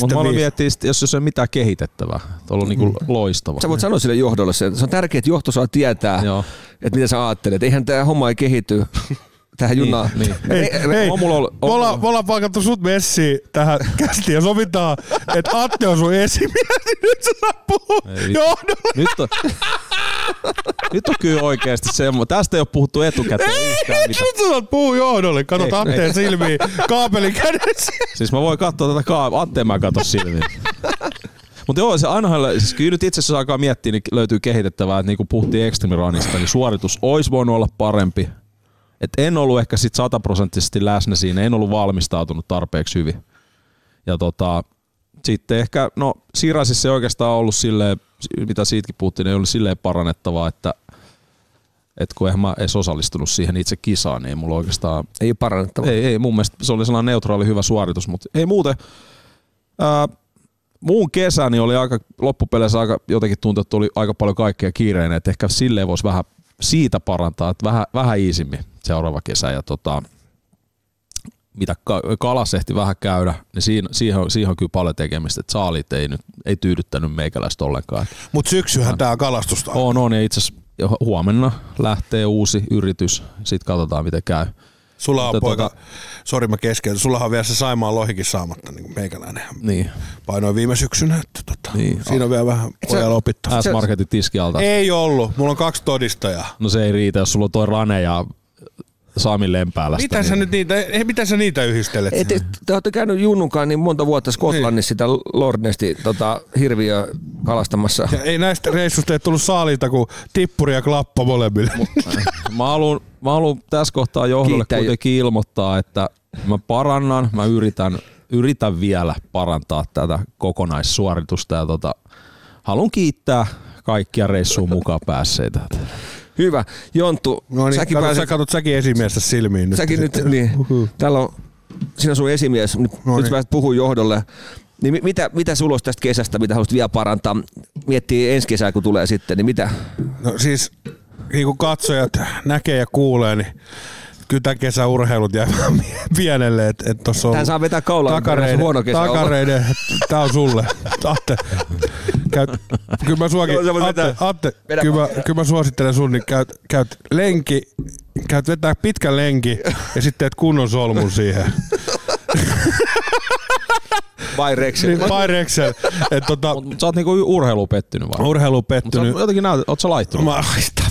Mutta aloin 2.5. miettiä, sit, jos se on mitään kehitettävää. Tuolla on niinku loistava. Sä voit sanoa sille johdolle se, se on tärkeää, että johto saa tietää, Joo. että mitä sä ajattelet. Eihän tämä homma ei kehity *laughs* tähän junaan. niin. Hei, hei, on mulla ollut- me ollaan, me ollaan palkattu sut messiin tähän kästiin ja sovitaan, että Atte on sun esimies, *laughs* niin nyt sä saa puhua Ei johdolle. Nyt on, *laughs* nyt on kyllä oikeasti semmoinen. Tästä ei ole puhuttu etukäteen yhtään Nyt mitään. sä saat puhua johdolle. Katot Ei, Atteen ei. silmiin kaapelin kädessä. Siis mä voin katsoa tätä kaa... Atteen mä katso silmiin. Mutta joo, se ainahan, siis kyllä nyt itse asiassa alkaa miettiä, niin löytyy kehitettävää, että niin kuin puhuttiin Extreme Runista, niin suoritus olisi voinut olla parempi. Et en ollut ehkä sit sataprosenttisesti läsnä siinä, en ollut valmistautunut tarpeeksi hyvin. Ja tota, sitten ehkä, no Sirasissa ei oikeastaan ollut silleen, mitä siitäkin puhuttiin, ei ollut silleen parannettavaa, että et kun eihän mä edes osallistunut siihen itse kisaan, niin ei mulla oikeastaan... Ei ole parannettava. Ei, ei, mun mielestä se oli sellainen neutraali hyvä suoritus, mutta ei muuten. Ää, muun kesäni oli aika, loppupeleissä aika, jotenkin tuntui, että oli aika paljon kaikkea kiireinen, että ehkä silleen voisi vähän siitä parantaa, että vähän, vähän iisimmin seuraava kesä. Ja tota, mitä ka- kalas ehti vähän käydä, niin siinä, siihen, on, siihen on kyllä paljon tekemistä, että saalit ei, nyt, ei tyydyttänyt meikäläistä ollenkaan. Mutta syksyhän tää kalastusta on. On, on, ja itse asiassa huomenna lähtee uusi yritys, sitten katsotaan miten käy. Sulla on Mutta poika, tota- sori mä keskeytän, sulla on vielä se Saimaan lohikin saamatta, niin kuin meikäläinen Niin, painoi viime syksynä, että tota, Niin. siinä on vielä vähän pojalla opittaa. S-Marketin tiskialta. Ei ollut, mulla on kaksi todistajaa. No se ei riitä, jos sulla on toi Rane ja Sami Lempäälästä. Mitä sä nyt niitä, ei, mitä sä niitä yhdistelet? Ei, te, te olette käynyt Junnunkaan niin monta vuotta Skotlannissa sitä Lordnesti tota, hirviö kalastamassa. Ja ei näistä reissusta ei tullut saaliita kuin tippuri ja klappa molemmille. *laughs* Mä haluan, mä haluan tässä kohtaa johdolle Kiittää- kuitenkin ilmoittaa, että mä parannan, mä yritän, yritän vielä parantaa tätä kokonaissuoritusta ja tota, haluan kiittää kaikkia reissuun mukaan päässeitä. Hyvä. Jonttu, No niin, säkin katsot, pääset sä katsot säkin esimiestä silmiin nyt. Säkin nyt, niin, täällä on, siinä on sun esimies, nyt, No nyt niin. pääset puhua johdolle. Niin mi- mitä, mitä sulla olisi tästä kesästä, mitä haluaisit vielä parantaa? Miettii ensi kesää, kun tulee sitten, niin mitä? No siis, niin kuin katsojat näkee ja kuulee, niin kyllä tämän kesän urheilut jää *laughs* vähän pienelle. Että et tossa on Tän saa vetää kaulaan, kun on huono kesä takareiden, tää on sulle. Atte, käyt, kyllä mä suokin, voit Atte. Atte kyllä, mä, kyllä mä suosittelen sun, niin käyt, käyt lenki, käyt vetää pitkän lenki ja sitten teet kunnon solmun siihen. Vai Rex? Niin, Paireksel. Että tota, Mut sä oot niinku urheilu pettynyt vai? urheilu Mut sä pettynyt. oot jotenkin näytät, oot sä laittunut? Mä *laughs* vittu.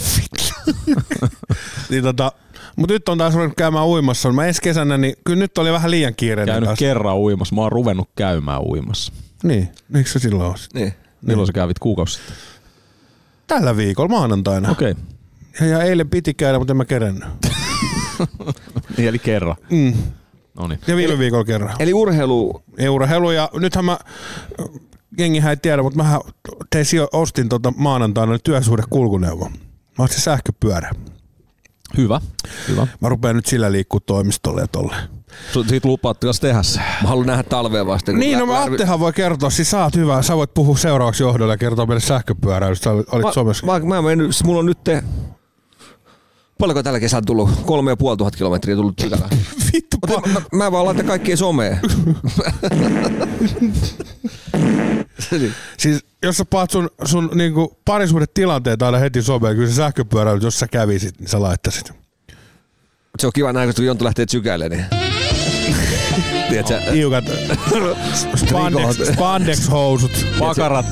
niin tota, mut nyt on taas ruvennut käymään uimassa. Mä ensi kesänä, niin kyllä nyt oli vähän liian kiireinen käynyt taas. kerran uimassa. Mä oon ruvennut käymään uimassa. Niin, miksi sä silloin on? Niin. Milloin sä kävit kuukausi sitten? Tällä viikolla maanantaina. Okei. Okay. Ja, ja eilen piti käydä, mutta en mä kerennyt. *laughs* Niin, eli kerran. Mm. No niin. Ja viime viikolla kerran. Eli urheilu, Urheilu ja nythän mä, jengihän ei tiedä, mutta mä tein, ostin tota maanantaina työsuhde kulkuneuvo. Mä ostin sähköpyörä. Hyvä. Hyvä. Mä rupean nyt sillä liikkuu toimistolle ja tolle. Siitä lupaat kas tehdä se. mä haluan nähdä talvea vasten. Niin, no mä Attehan voi kertoa, siis sä oot hyvä, sä voit puhua seuraavaksi johdolle ja kertoa meille sähköpyöräilystä, sä olit Mä, somessa. mä, mä, mennyt, mulla on nyt te, paljonko tällä kesällä tullut? Kolme ja puoli tuhat kilometriä tullut tykälä. *laughs* Vittu, Mutta mä, mä, vaan laitan kaikkien someen. Siis jos sä paat sun, sun niinku parisuhdetilanteet aina heti someen, kyllä se sähköpyöräily, jos sä kävisit, niin sä laittaisit. Se on kiva näin, kun Jonttu lähtee tsykäille, niin... *laughs* Tiedätkö, Tiukat spandex, spandex-housut, Pakarat,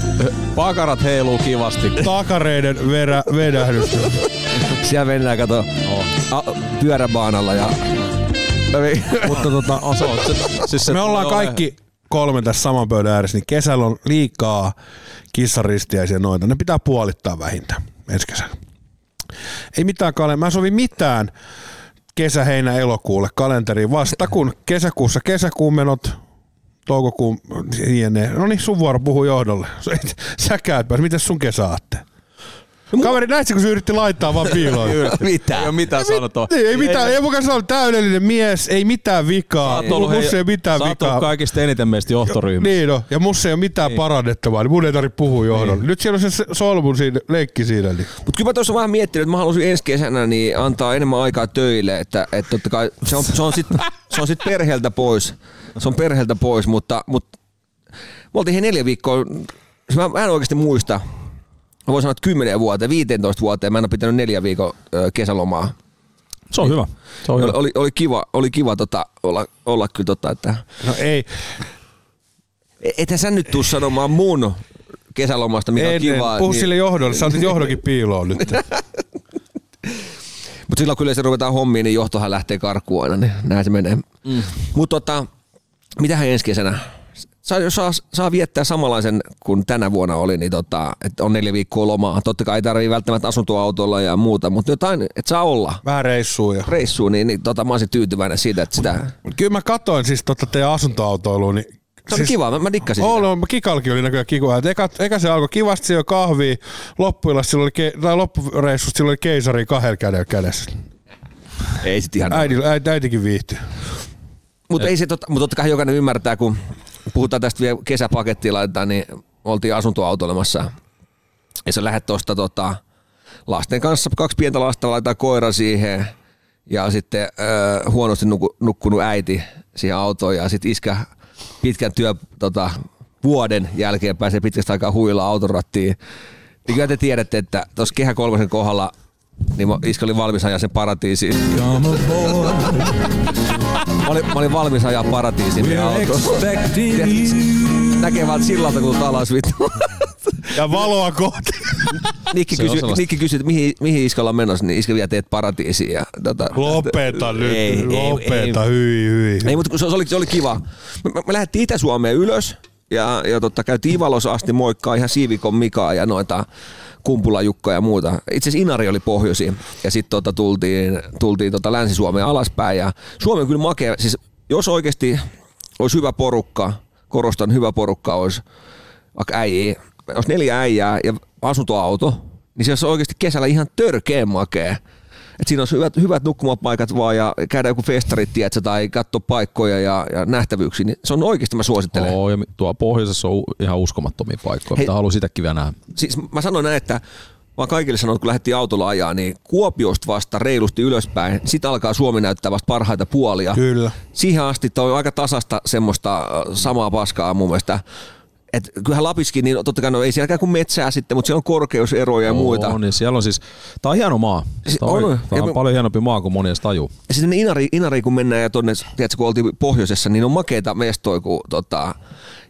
pakarat heiluu kivasti. takareiden verä, vedähdys. siellä mennään, kato, Oh. a, pyöräbaanalla ja... Mutta tota, se on, se, siis se me ollaan kaikki kolme tässä saman pöydän ääressä, niin kesällä on liikaa kissaristiäisiä noita. Ne pitää puolittaa vähintään ensi kesänä. Ei mitään kale. Mä sovi mitään kesä, heinä, elokuulle kalenteriin vasta kun kesäkuussa kesäkuun menot, toukokuun jne. No niin, sun vuoro puhuu johdolle. *laughs* Sä käyt pääs. Mitäs sun kesä aatte? Kaveri, näitkö kun se yritti laittaa vaan piiloon? Mitä? *laughs* Ei ole mitään sanottavaa. Niin, ei mitään, ei mukaan sanoa täydellinen mies, ei mitään vikaa. Sä oot ollut, ei mitään sä oot ollut vikaa. kaikista eniten meistä johtoryhmässä. Niin no, ja musta ei ole mitään niin. parannettavaa, niin mun ei tarvitse puhua johdolle. Niin. Nyt siellä on se solmun siinä, leikki siinä. Niin. Mutta kyllä mä tuossa vähän miettinyt, että mä haluaisin ensi kesänä niin antaa enemmän aikaa töille, että, että totta kai se on, se on sitten *laughs* se on sit perheeltä pois. Se on perheeltä pois, mutta, mutta me oltiin he neljä viikkoa, mä, mä en oikeasti muista, mä voin sanoa, että 10 vuoteen, 15 vuoteen mä en ole pitänyt neljä viikon kesälomaa. Se on hyvä. Se on Oli, hyvä. oli, oli kiva, oli kiva tota, olla, olla kyllä tota, että No ei, ethän sä nyt tuu sanomaan mun kesälomasta, mikä en, on kivaa. puhu niin. sille johdolle, sä otit johdokin piiloon nyt. *laughs* Mutta silloin kyllä se ruvetaan hommiin, niin johtohan lähtee karkuun aina, niin näin se menee. Mm. Mutta tota, mitähän ensi kesänä? Saa, saa, saa viettää samanlaisen kuin tänä vuonna oli, niin tota, että on neljä viikkoa lomaa. Totta kai ei tarvitse välttämättä asuntoautolla ja muuta, mutta jotain, että saa olla Vähän reissuu ja... reissuun, niin, niin tota, mä olisin tyytyväinen siitä, että sitä... Kyllä mä katoin siis tota teidän asuntoautoilua, niin Se oli kiva, mä, mä dikkasin Oli, sitä. Kikalki oli näköjään. Et eka, eka, se alkoi kivasti siellä kahvia, loppuillasta sillä oli, ke, tai loppureissusta sillä oli keisari kahdella kädellä kädessä. Ei sit ihan. Äiti, äiti, äitikin viihtyi. Mutta ei se totta, mutta totta kai jokainen ymmärtää, kun puhutaan tästä vielä kesäpakettia laitetaan, niin oltiin asuntoautoilemassa. Ja sä lähdet tuosta tota, lasten kanssa, kaksi pientä lasta, laitetaan koira siihen ja sitten äh, huonosti nuku, nukkunut äiti siihen autoon ja sitten iskä pitkän työ tota, vuoden jälkeen pääsee pitkästä aikaa huilla autorattiin. Niin kyllä te tiedätte, että tuossa Kehä kolmosen kohdalla niin mä- iskä oli valmis ajaa sen paratiisiin. Mä olin, mä olin valmis ajaa paratiisiin meidän autoon. Näkee vaan sillalta, kun alas vittu. Ja valoa kohti. Nikki sellaista. Nikki kysyi että mihin, mihin iskalla on menossa, niin iskä vielä teet paratiisiin. Ja, tota, Lopeta nyt, Ei, lopeta, ei. hyi, hyi. Ei, mutta kun se, se, oli, se oli kiva. Me, me, me lähdettiin Itä-Suomeen ylös ja, ja tota, käytiin Ivalossa asti moikkaa ihan Siivikon Mikaa ja noita Kumpula Jukka ja muuta. Itse asiassa Inari oli pohjoisin ja sitten tota, tultiin, tultiin tota Länsi-Suomeen alaspäin ja Suomi on kyllä makea. Siis jos oikeasti olisi hyvä porukka, korostan hyvä porukka olisi vaikka äijä, jos neljä äijää ja asuntoauto, niin se olisi oikeasti kesällä ihan törkeen makea. Et siinä olisi hyvät, hyvät nukkumapaikat vaan ja käydä joku festarit, tiedätkö, tai katsoa paikkoja ja, ja nähtävyyksiä. Niin se on oikeasti, mä suosittelen. Oo, ja tuo pohjoisessa on ihan uskomattomia paikkoja, Hei. mutta haluan sitäkin vielä nähdä. Siis mä sanon näin, että mä oon kaikille sanonut, kun lähdettiin autolla ajaa, niin Kuopiosta vasta reilusti ylöspäin, sitten alkaa Suomi näyttää vasta parhaita puolia. Kyllä. Siihen asti toi on aika tasasta semmoista äh, samaa paskaa mun mielestä. Et kyllähän Lapiskin, niin totta kai no ei sielläkään kuin metsää sitten, mutta siellä on korkeuseroja ja muita. On, niin siellä on siis, tää on hieno maa. Siis Tää on, on. on me- paljon hienompi maa kuin moni edes tajuu. Ja sitten Inari, Inari, kun mennään ja tonne, tiedätkö, kun oltiin pohjoisessa, niin on makeita mestoja, kun tota,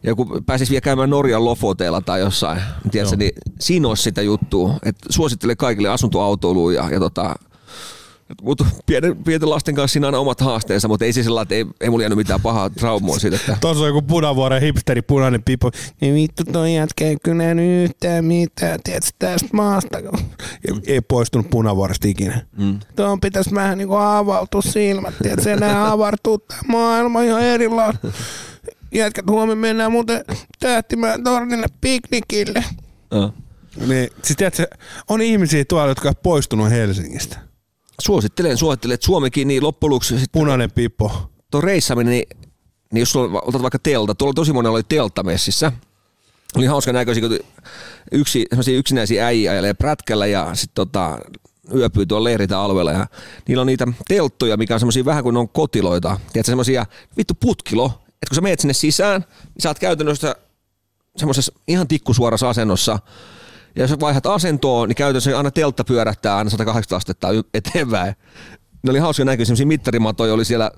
ja kun pääsis vielä käymään Norjan Lofoteella tai jossain, tiedätkö, niin siinä olisi sitä juttua. Et suosittelen kaikille asuntoautoiluun ja, ja tota, mutta pienen, pienten lasten kanssa siinä on aina omat haasteensa, mutta ei se sellainen, että ei, ei mulla jäänyt mitään pahaa traumaa siitä, että Tuossa on joku punavuoren hipsteri, punainen pipo. Niin vittu toi jätkä ei kyllä yhtään mitään, tiedätkö, tästä maasta. Ei, ei poistunut punavuoresta ikinä. Mm. Tuon pitäisi vähän niinku avautua silmät, tiedätkö, se nää avartuu tää maailma ihan erilainen. Jätkät huomenna mennään muuten Tähtimään tornille piknikille. uh. Niin, siis tiedätkö, on ihmisiä tuolla, jotka on poistunut Helsingistä. Suosittelen, suosittelen, että Suomikin niin loppujen lopuksi Punainen pipo. tuo reissaminen, niin, niin jos sulla, otat vaikka telta, tuolla tosi monella oli teltta messissä. Oli hauska näköisiä, kun yksi, yksinäisiä äijä ajelee prätkällä ja sitten tota, yöpyy tuolla leiritä alueella ja niillä on niitä telttoja, mikä on semmoisia vähän kuin on kotiloita. Tiedätkö, semmoisia vittu putkilo, että kun sä meet sinne sisään, niin sä oot käytännössä semmoisessa ihan tikkusuorassa asennossa. Ja jos vaihdat asentoa, niin käytännössä aina teltta pyörähtää aina 180 astetta eteenpäin. Ne oli hauska näkyä, semmoisia mittarimatoja oli siellä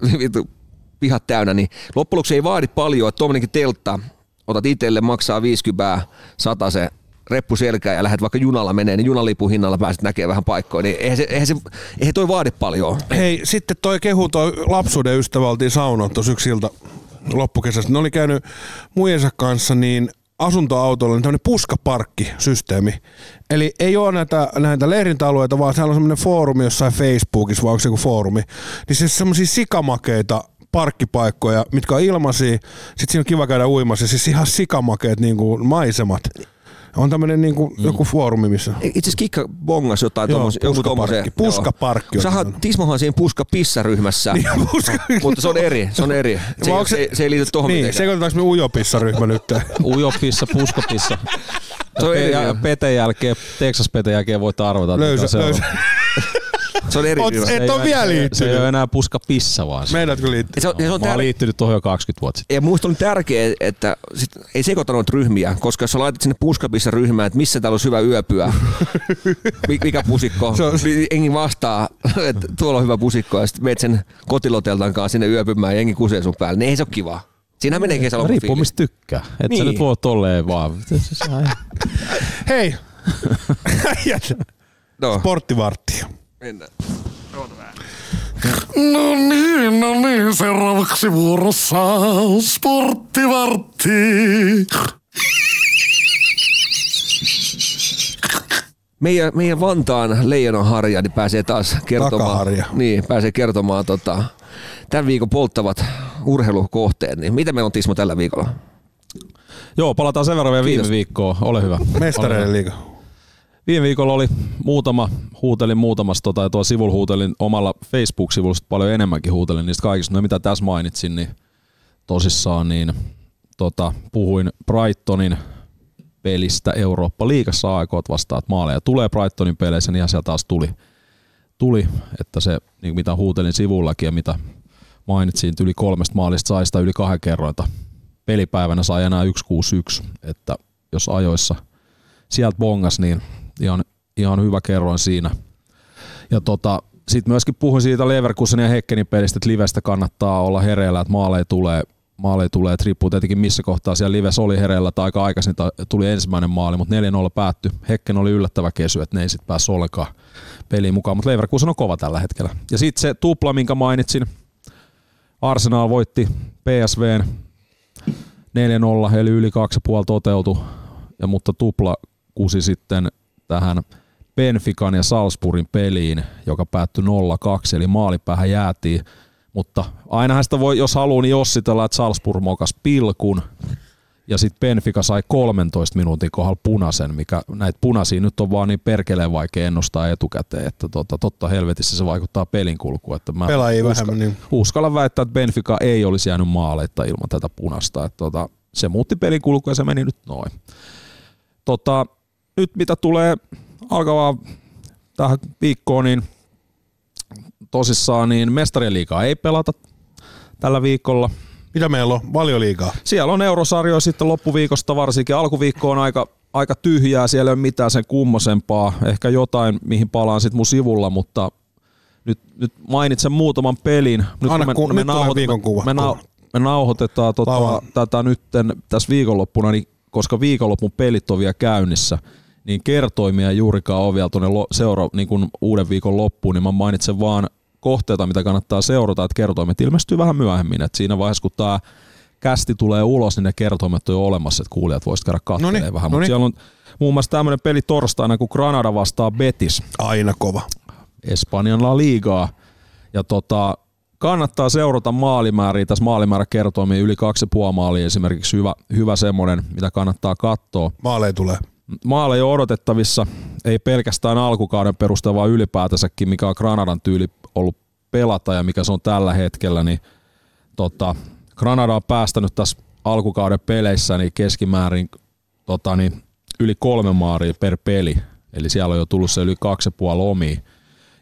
*laughs* pihat täynnä, niin loppujen ei vaadi paljon, että tuommoinenkin teltta, otat itselle, maksaa 50, 100 se reppu selkää ja lähdet vaikka junalla menee, niin junalipun hinnalla pääset näkemään vähän paikkoja, niin eihän, se, eihän, se, eihän toi vaadi paljon. Hei, sitten toi kehu toi lapsuuden ystävä oltiin saunoon tuossa yksi ilta loppukesästä. Ne oli käynyt muijensa kanssa niin asuntoautolla niin tämmöinen puskaparkkisysteemi. Eli ei ole näitä, näitä leirintäalueita, vaan siellä on semmoinen foorumi jossain Facebookissa, vai onko se joku foorumi. Niin siis semmoisia sikamakeita parkkipaikkoja, mitkä on ilmaisia. Sitten siinä on kiva käydä uimassa. Siis ihan sikamakeet niin kuin maisemat. On tämmöinen niin kuin joku foorumi, missä... Itse asiassa Kikka bongas jotain joku puskaparkki. Sähän. Tismohan siinä puska pissaryhmässä, *laughs* Puska- mutta se on eri, se on eri. Se, onko se, se, ei liity tuohon Niin, mitenkään. sekoitetaanko me ujopissa-ryhmä nyt? *laughs* Ujopissa, puskopissa. Se on eri ja. Peten jälkeen, Texas Peten jälkeen voit arvata. Löysä, se löysä. *laughs* Se on eri Oot- et ei ole vielä Se ei liittynyt. ole enää puska pissa vaan. se. Meidätkö liittyy? Se on, ja se on Mä oon tär- liittynyt tuohon jo 20 vuotta sitten. ja muista on tärkeää, että sit ei sekoita noita ryhmiä, koska jos sä laitat sinne puskapissa ryhmään, että missä täällä olisi hyvä yöpyä, *laughs* mi- mikä pusikko, Se on- niin jengi vastaa, *laughs* että tuolla on hyvä pusikko, ja sitten meet sen kotiloteltan kanssa sinne yöpymään ja jengi kusee sun päälle, niin ei se ole kiva. Siinähän menee kesäloma Riippuu mistä tykkää. Et Niin. sä nyt voi tolleen vaan. Se- se- se- Hei! *laughs* No, Porttivartti. Mennään. No niin, no niin, seuraavaksi vuorossa sporttivartti. Meidän, meidän Vantaan leijonanharja niin pääsee taas kertomaan, Takaharja. niin, pääsee kertomaan tota, tämän viikon polttavat urheilukohteet. Niin mitä meillä on Tismo tällä viikolla? Joo, palataan sen verran vielä viime viikkoon. Ole hyvä. Mestareiden liiga. Viime viikolla oli muutama, huutelin muutamasta, tota, ja tuolla sivulla huutelin omalla Facebook-sivulla paljon enemmänkin huutelin niistä kaikista, no mitä tässä mainitsin, niin tosissaan niin tota, puhuin Brightonin pelistä Eurooppa-liigassa aikoot vastaan, että maaleja tulee Brightonin peleissä, niin ihan sieltä taas tuli, tuli että se niin mitä huutelin sivullakin ja mitä mainitsin, että yli kolmesta maalista sai sitä yli kahden kerrointa. Pelipäivänä sai enää 161, että jos ajoissa sieltä bongas, niin ihan, ihan hyvä kerroin siinä. Ja tota, sitten myöskin puhuin siitä Leverkusenin ja Hekkenin pelistä, että livestä kannattaa olla hereillä, että maaleja tulee, maaleja tulee, että riippuu tietenkin missä kohtaa siellä livessä oli hereillä tai aika aikaisin tuli ensimmäinen maali, mutta 4-0 päättyi. Hekken oli yllättävä kesy, että ne ei sitten päässyt ollenkaan peliin mukaan, mutta Leverkusen on kova tällä hetkellä. Ja sitten se tupla, minkä mainitsin, Arsenal voitti PSVn 4-0, eli yli 2,5 toteutui, ja, mutta tupla kusi sitten tähän Benfican ja Salzburgin peliin, joka päättyi 0-2, eli maalipäähän jäätiin. Mutta ainahan sitä voi, jos haluaa, niin jossitella, että Salzburg mokas pilkun, ja sitten Benfica sai 13 minuutin kohdalla punaisen, mikä näitä punaisia nyt on vaan niin perkeleen vaikea ennustaa etukäteen, että tota, totta helvetissä se vaikuttaa pelin kulkuun. Että mä Pelaajia uska- vähemmän, niin. Uskallan väittää, että Benfica ei olisi jäänyt maaleita ilman tätä punasta. Että tota, se muutti pelin kulkua ja se meni nyt noin. Tota, nyt mitä tulee alkavaa tähän viikkoon, niin tosissaan niin mestarien liigaa ei pelata tällä viikolla. Mitä meillä on? Valioliigaa. Siellä on eurosarjoja sitten loppuviikosta varsinkin. Alkuviikko on aika, aika tyhjää, siellä ei ole mitään sen kummosempaa. Ehkä jotain, mihin palaan sitten mun sivulla, mutta nyt, nyt mainitsen muutaman pelin. Nyt Anna ku- nyt tulee nauhoit- viikon kuva. Me, nau, me nauhoitetaan tota, tätä nytten tässä viikonloppuna, niin koska viikonloppun pelit on vielä käynnissä, niin kertoimia juurikaan ole vielä tuonne seura, niin kuin uuden viikon loppuun, niin mä mainitsen vaan kohteita, mitä kannattaa seurata, että kertoimet ilmestyy vähän myöhemmin. Et siinä vaiheessa, kun tämä kästi tulee ulos, niin ne kertoimet on jo olemassa, että kuulijat voisivat käydä katselemaan Noniin, vähän. Mutta siellä on muun muassa tämmöinen peli torstaina, kun Granada vastaa Betis. Aina kova. Espanjan La Ligaa. Ja tota, kannattaa seurata maalimääriä. Tässä maalimäärä kertoimia yli 2,5 maalia esimerkiksi hyvä, hyvä semmoinen, mitä kannattaa katsoa. Maaleja tulee. Maaleja on odotettavissa, ei pelkästään alkukauden perusteella, vaan ylipäätänsäkin, mikä on Granadan tyyli ollut pelata ja mikä se on tällä hetkellä, niin tota, Granada on päästänyt tässä alkukauden peleissä niin keskimäärin tota, niin yli kolme maaria per peli. Eli siellä on jo tullut se yli kaksi ja puoli omia.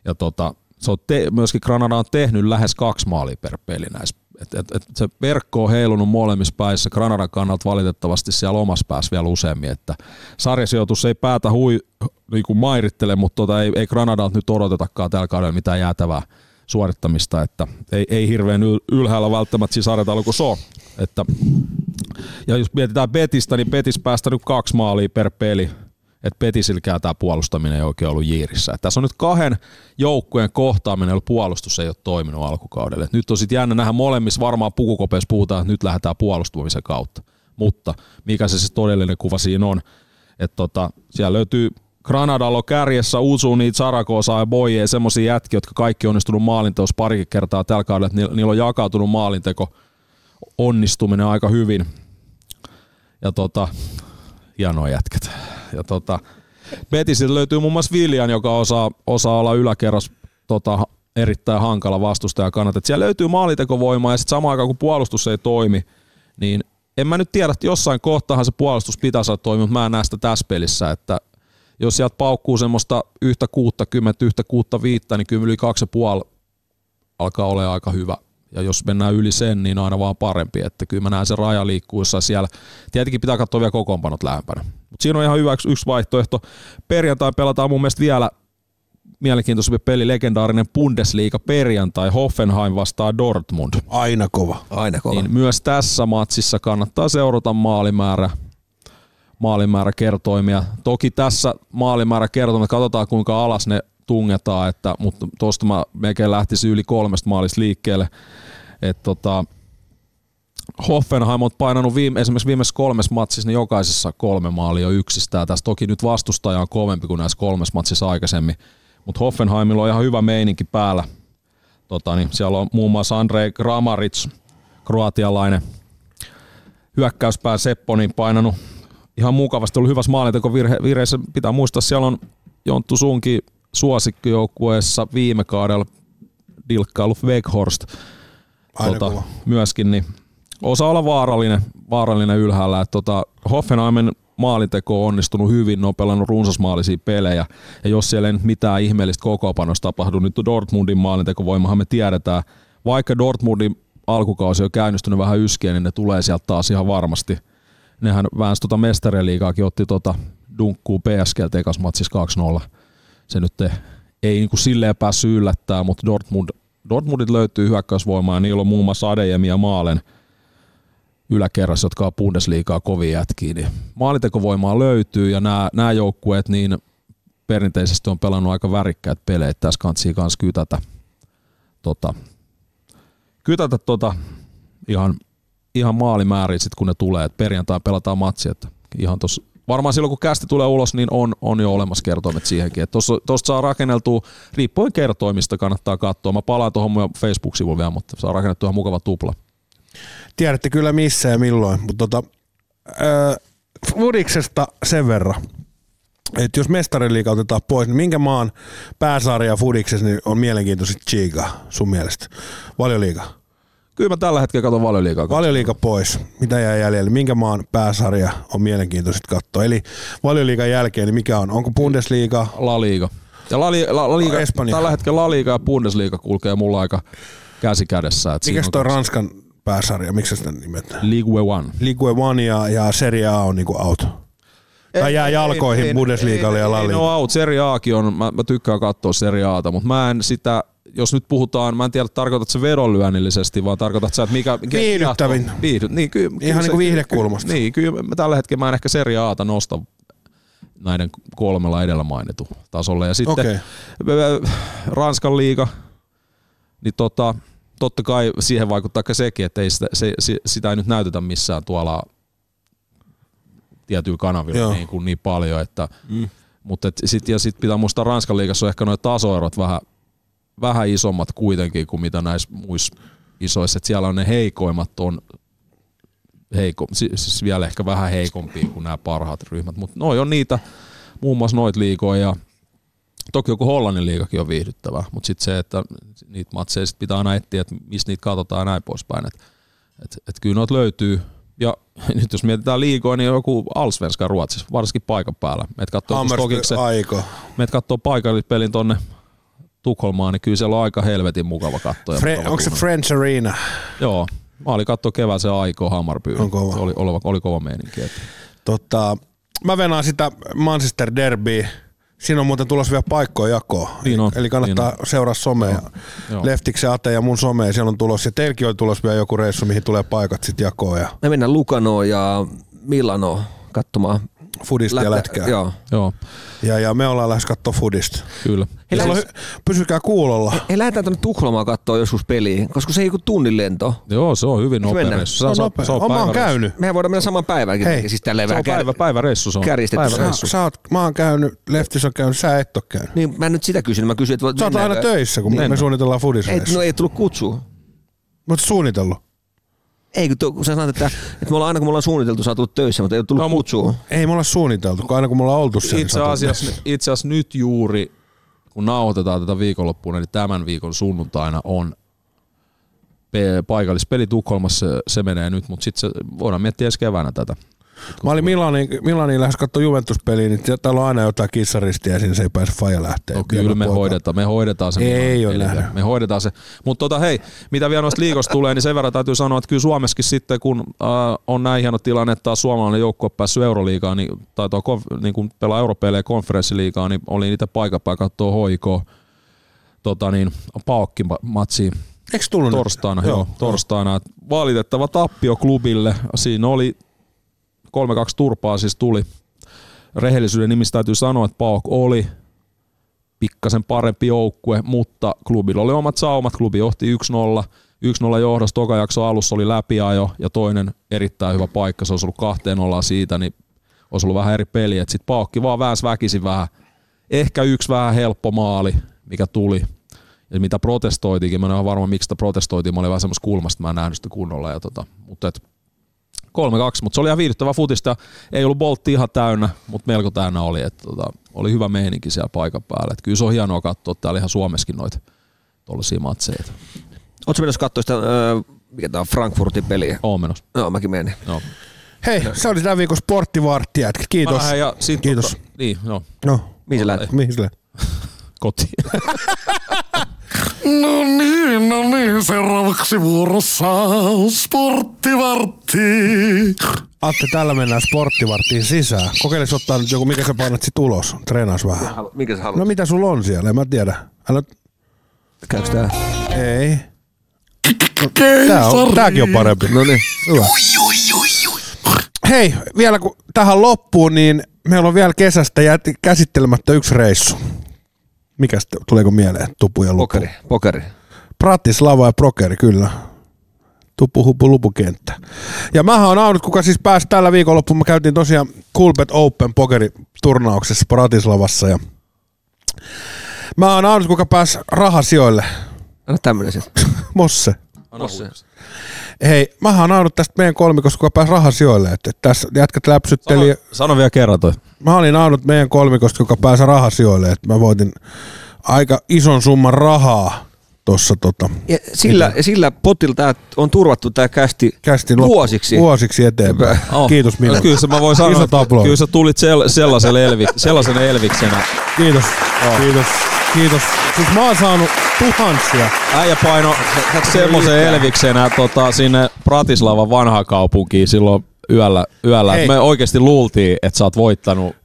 Ja tota, se on te, myöskin Granada on tehnyt lähes kaksi maalia per peli näissä. Et, et, et se verkko on heilunut molemmissa päissä. Granadan kannalta valitettavasti siellä omassa päässä vielä useammin. Että sarjasijoitus ei päätä hui, niin kuin mairittele, mutta tota, ei, ei Granadalta nyt odotetakaan tällä kaudella mitään jäätävää suorittamista, että ei, ei hirveän yl- ylhäällä välttämättä siinä sarjataulukossa se on. Että, ja jos mietitään Betistä, niin Betis päästänyt kaksi maalia per peli, että Petisilläkään tämä puolustaminen ei oikein ollut jiirissä. Et tässä on nyt kahden joukkueen kohtaaminen, jolla puolustus ei ole toiminut alkukaudelle. Et nyt on sitten jännä nähdä molemmissa, varmaan pukukopeissa puhutaan, että nyt lähdetään puolustumisen kautta. Mutta mikä se siis todellinen kuva siinä on, että tota, siellä löytyy Granadalla kärjessä Uzuni, Zaragoza ja Boye, semmoisia jätkiä, jotka kaikki on onnistunut maalinteossa parikin kertaa tällä kaudella, että niillä on jakautunut maalinteko onnistuminen aika hyvin. Ja tota, hienoa jätkät. Ja tota, Betisillä löytyy muun muassa Viljan, joka osaa, osaa olla yläkerros tota, erittäin hankala vastustaja kannat. Et siellä löytyy maalintekovoimaa ja sitten samaan aikaan kun puolustus ei toimi, niin en mä nyt tiedä, että jossain kohtahan se puolustus pitäisi saada toimia, mutta mä en näe sitä tässä pelissä, että jos sieltä paukkuu semmoista yhtä kuutta kymmentä, yhtä kuutta viittä, niin kyllä yli kaksi puoli alkaa olla aika hyvä. Ja jos mennään yli sen, niin aina vaan parempi. Että kyllä mä näen sen raja liikkuessa siellä. Tietenkin pitää katsoa vielä kokoonpanot lähempänä. Mutta siinä on ihan hyvä yksi, vaihtoehto. Perjantai pelataan mun mielestä vielä mielenkiintoisempi peli, legendaarinen Bundesliga perjantai, Hoffenheim vastaa Dortmund. Aina kova. Aina kova. Niin myös tässä matsissa kannattaa seurata maalimäärä, maalimäärä kertoimia. Toki tässä maalimäärä kertoimia, katsotaan kuinka alas ne tungetaan, että, mutta tuosta mä melkein lähtisin yli kolmesta maalista liikkeelle. Et tota, Hoffenheim on painanut viime, esimerkiksi viimeisessä kolmessa matsissa niin jokaisessa kolme maalia jo yksistään. Tässä toki nyt vastustaja on kovempi kuin näissä kolmessa matsissa aikaisemmin, mutta Hoffenheimilla on ihan hyvä meininki päällä. Tota, niin siellä on muun muassa Andrei Kramaric, kroatialainen, hyökkäyspää Seppo niin painanut ihan mukavasti, ollut hyvässä maalinteko virhe, virheessä. Pitää muistaa, siellä on Jonttu Sunki suosikkijoukkueessa viime kaudella dilkkailu Weghorst Aina kova. myöskin, niin osaa olla vaarallinen, vaarallinen ylhäällä. Et tota, Hoffenheimen maalinteko on onnistunut hyvin, ne on pelannut runsasmaalisia pelejä, ja jos siellä ei mitään ihmeellistä kokoopanosta tapahdu, nyt Dortmundin maalintekovoimahan me tiedetään, vaikka Dortmundin alkukausi on käynnistynyt vähän yskien, niin ne tulee sieltä taas ihan varmasti. Nehän väänsi tota mestariliigaakin, otti tota dunkkuu PSGltä ekas matsissa 2-0. Se nyt ei, ei niin kuin silleen päässyt yllättää, mutta Dortmund, Dortmundit löytyy hyökkäysvoimaa ja niillä on muun muassa Adeyemi ja Maalen yläkerrassa, jotka on Bundesliigaa kovin jätkiä, niin maalintekovoimaa löytyy ja nämä, nämä joukkueet niin perinteisesti on pelannut aika värikkäät pelejä. Tässä kantsii kanssa kytätä, tota, kytätä tota, ihan, ihan maalimääriä sit kun ne tulee, että perjantai pelataan matsi, että ihan tos, varmaan silloin kun kästi tulee ulos, niin on, on jo olemassa kertoimet siihenkin. Tuosta saa rakenneltua, riippuen kertoimista kannattaa katsoa. Mä palaan tuohon mun Facebook-sivulle vielä, mutta saa rakennettua ihan mukava tupla. Tiedätte kyllä missä ja milloin, mutta tota, äh, Fudiksesta sen verran, että jos mestariliiga otetaan pois, niin minkä maan pääsarja Fudiksessa niin on mielenkiintoisit Chiga sun mielestä? Valioliiga. Kyllä mä tällä hetkellä katson valioliigaa. Valioliiga pois. Mitä jää jäljelle? Minkä maan pääsarja on mielenkiintoisit katsoa? Eli valioliigan jälkeen, niin mikä on? Onko Bundesliga? La Liga. Ja La, Li- La, La Liga, Espanja. tällä hetkellä La Liga ja Bundesliga kulkee mulla aika käsi kädessä. Mikäs toi Ranskan pääsarja? Miksi sitä nimetään? Ligue One. Ligue One ja, ja Serie A on niinku out. Tai jää jalkoihin ei- Bundesligalle ja ei- La ei ne Liga. ole out. Serie Akin on, mä, mä tykkään katsoa Serie Ata, mutta mä en sitä, jos nyt puhutaan, mä en tiedä, tarkoitat se vedonlyönnillisesti, vaan tarkoitat sä, että mikä... Viihdyttävin. Viihdy, niin, ky, kyllä Ihan se- niinku viihdekulmasta. Niin, kyllä mä tällä hetkellä mä en ehkä Serie Ata nosta näiden kolmella edellä mainitun tasolle. Ja sitten okay. Ranskan liiga, niin tota, totta kai siihen vaikuttaa sekin, että ei sitä, se, se, sitä ei nyt näytetä missään tuolla tietyillä kanavilla Joo. niin, kuin niin paljon, että mm. mutta et sit, ja sitten pitää muistaa Ranskan liigassa on ehkä noin tasoerot vähän, vähän isommat kuitenkin kuin mitä näissä muissa isoissa, että siellä on ne heikoimmat on heiko, si- siis vielä ehkä vähän heikompia kuin nämä parhaat ryhmät, mutta noi on niitä, muun muassa noit liigoja ja toki joku Hollannin liigakin on viihdyttävää, mutta sitten se, että niitä matseja sit pitää aina etsiä, että mistä niitä katsotaan ja näin poispäin. Et, et, et kyllä noita löytyy. Ja *laughs* nyt jos mietitään liigoa, niin joku Allsvenska Ruotsissa, varsinkin paikan päällä. Meet katsoo aiko. meet katsoo paikallispelin tonne Tukholmaan, niin kyllä siellä on aika helvetin mukava katsoa. Fre- onko se. French Arena? Joo. Mä olin katsoa kevään se Aiko Hammarby. On kova. Se oli, oli, oli kova meininki. Että. Tota, mä venaan sitä Manchester Derby. Siinä on muuten tulossa vielä paikkoja jakoa. Niin on, Eli kannattaa niin seuraa somea. Joo. Leftiksen Ate ja mun somea siellä on tulossa. Ja teilläkin on tulossa vielä joku reissu, mihin tulee paikat sitten jakoon. Ja Me mennään Lukanoon ja Milanoon katsomaan. Fudista ja lätkää. Joo. Joo, Ja, ja me ollaan lähes katsoa fudista. kyllä. On lähes- hy- pysykää kuulolla. Hei, lähdetään tuonne Tukholmaan katsoa joskus peliä, koska se ei joku tunnin lento. Joo, se on hyvin nopea reissu. Se on nopea. se on Mä oon päiväreissu. käynyt. Mehän voidaan mennä saman päivänkin, Hei, siis tälleen Se on päivä, kär... päiväreissu se on. kärjistetty. Sä, Päiväreissu. sä oot, mä oon käynyt, Leftis on käynyt, sä et oo käynyt. Niin, mä en nyt sitä kysyn, mä kysyn, että Sä oot aina töissä, kun me Mennään. suunnitellaan Ei, no ei tullut kutsua. Mutta suunnitellut. Ei, kun, to, kun sä sanoit, että, että me ollaan aina kun me ollaan suunniteltu, sä oot tullut töissä, mutta ei ole tullut No, kutsua. Ei me olla suunniteltu, kun aina kun me ollaan oltu siellä. Itse asiassa, itse asiassa nyt juuri, kun nauhoitetaan tätä viikonloppuna, niin tämän viikon sunnuntaina on pe- paikallispeli Tukholmassa, se menee nyt, mutta sitten voidaan miettiä ensi keväänä tätä. Mä olin Milaniin, Milaniin lähes katsoa Juventus-peliä, niin täällä on aina jotain kissaristiä ja siinä se ei pääse faija lähteä. No kyllä me hoidetaan, me hoidetaan se. Ei Milanin ole. Me hoidetaan se. Mutta tota, hei, mitä vielä noista liikosta tulee, niin sen verran täytyy sanoa, että kyllä Suomessakin sitten, kun äh, on näin hieno tilanne, että taas suomalainen joukkue on päässyt Euroliigaan, niin, tai tuo, konf- niin kun pelaa Europeleja konferenssiliigaa, niin oli niitä paikan päällä katsoa hoikoa. Tota niin, paokki matsi Eikö tullut nyt? torstaina, joo, torstaina. Valitettava tappio klubille. Siinä oli 3-2 turpaa siis tuli. Rehellisyyden nimissä täytyy sanoa, että Paok oli pikkasen parempi joukkue, mutta klubilla oli omat saumat. Klubi johti 1-0. 1-0 johdossa toka jakso alussa oli läpiajo ja toinen erittäin hyvä paikka. Se olisi ollut 2 0 siitä, niin olisi ollut vähän eri peli. Sitten Paokki vaan väänsi väkisin vähän. Ehkä yksi vähän helppo maali, mikä tuli ja mitä protestoitiinkin, mä en ole varma miksi sitä protestoitiin, mä olin vähän semmoista kulmasta, mä en nähnyt sitä kunnolla. Ja tota, mutta et, mutta se oli ihan viihdyttävä futista. Ei ollut boltti ihan täynnä, mutta melko täynnä oli. Että tota, oli hyvä meininki siellä paikan päällä. Et kyllä se on hienoa katsoa täällä ihan Suomessakin noita tuollaisia matseja. Oletko menossa katsoa sitä, öö, mikä tää on, Frankfurtin peliä? Oon menossa. Joo, mäkin menin. Joo. Hei, se oli tämän viikon sporttivartti, jätkä. Kiitos. Mä ja sit Kiitos. Tota, niin, no, No, Mihin sä lähdet? mihin sille? *laughs* kotiin. *laughs* No niin, no niin, seuraavaksi vuorossa sporttivartti. Atte, tällä mennään sporttivarttiin sisään. Kokeile ottaa nyt joku, mikä sä painat sit ulos. Treenaas vähän. Mikä sä haluat? No mitä sulla on siellä? En mä tiedä. Älä... Käykö tää? Ei. Tää on, tääkin on parempi. No niin. Hyvä. Hei, vielä kun tähän loppuun, niin meillä on vielä kesästä jätti käsittelemättä yksi reissu. Mikäs te- tuleeko mieleen? Tupu ja lupu. Pokeri, pokeri. Bratislava ja Prokeri, kyllä. Tupu, hupu, lupukenttä. Ja mähän on ainut, kuka siis pääsi tällä viikonloppuun. Me käytiin tosiaan Coolbet Open pokeriturnauksessa Bratislavassa. Ja mä oon ainut, kuka pääsi rahasijoille. Anna tämmönen sit. *laughs* Mosse. Mosse. Hei, mähän on ainut tästä meidän kolmikosta, kuka pääsi rahasijoille. Että tässä jätkät läpsytteli. Sano, sano vielä kerran toi. Mä olin ainut meidän kolmikosta, joka pääsi rahasijoille. Että mä voitin aika ison summan rahaa tuossa tota, Ja sillä, ja sillä potilla tää on turvattu tää kästi, loppu- vuosiksi. vuosiksi eteenpäin. Oh. Kiitos minä. No, kyllä se mä voin sanoa, että kyllä sä tulit sel, sellaisen, elvi, *laughs* sellaisen elviksenä. Kiitos. Kiitos. Kiitos. Siis mä oon saanut tuhansia. Äijä paino semmoisen elviksenä tota, sinne Bratislavan vanhaan kaupunkiin silloin yöllä. yöllä. Hei. Me oikeasti luultiin, että sä oot voittanut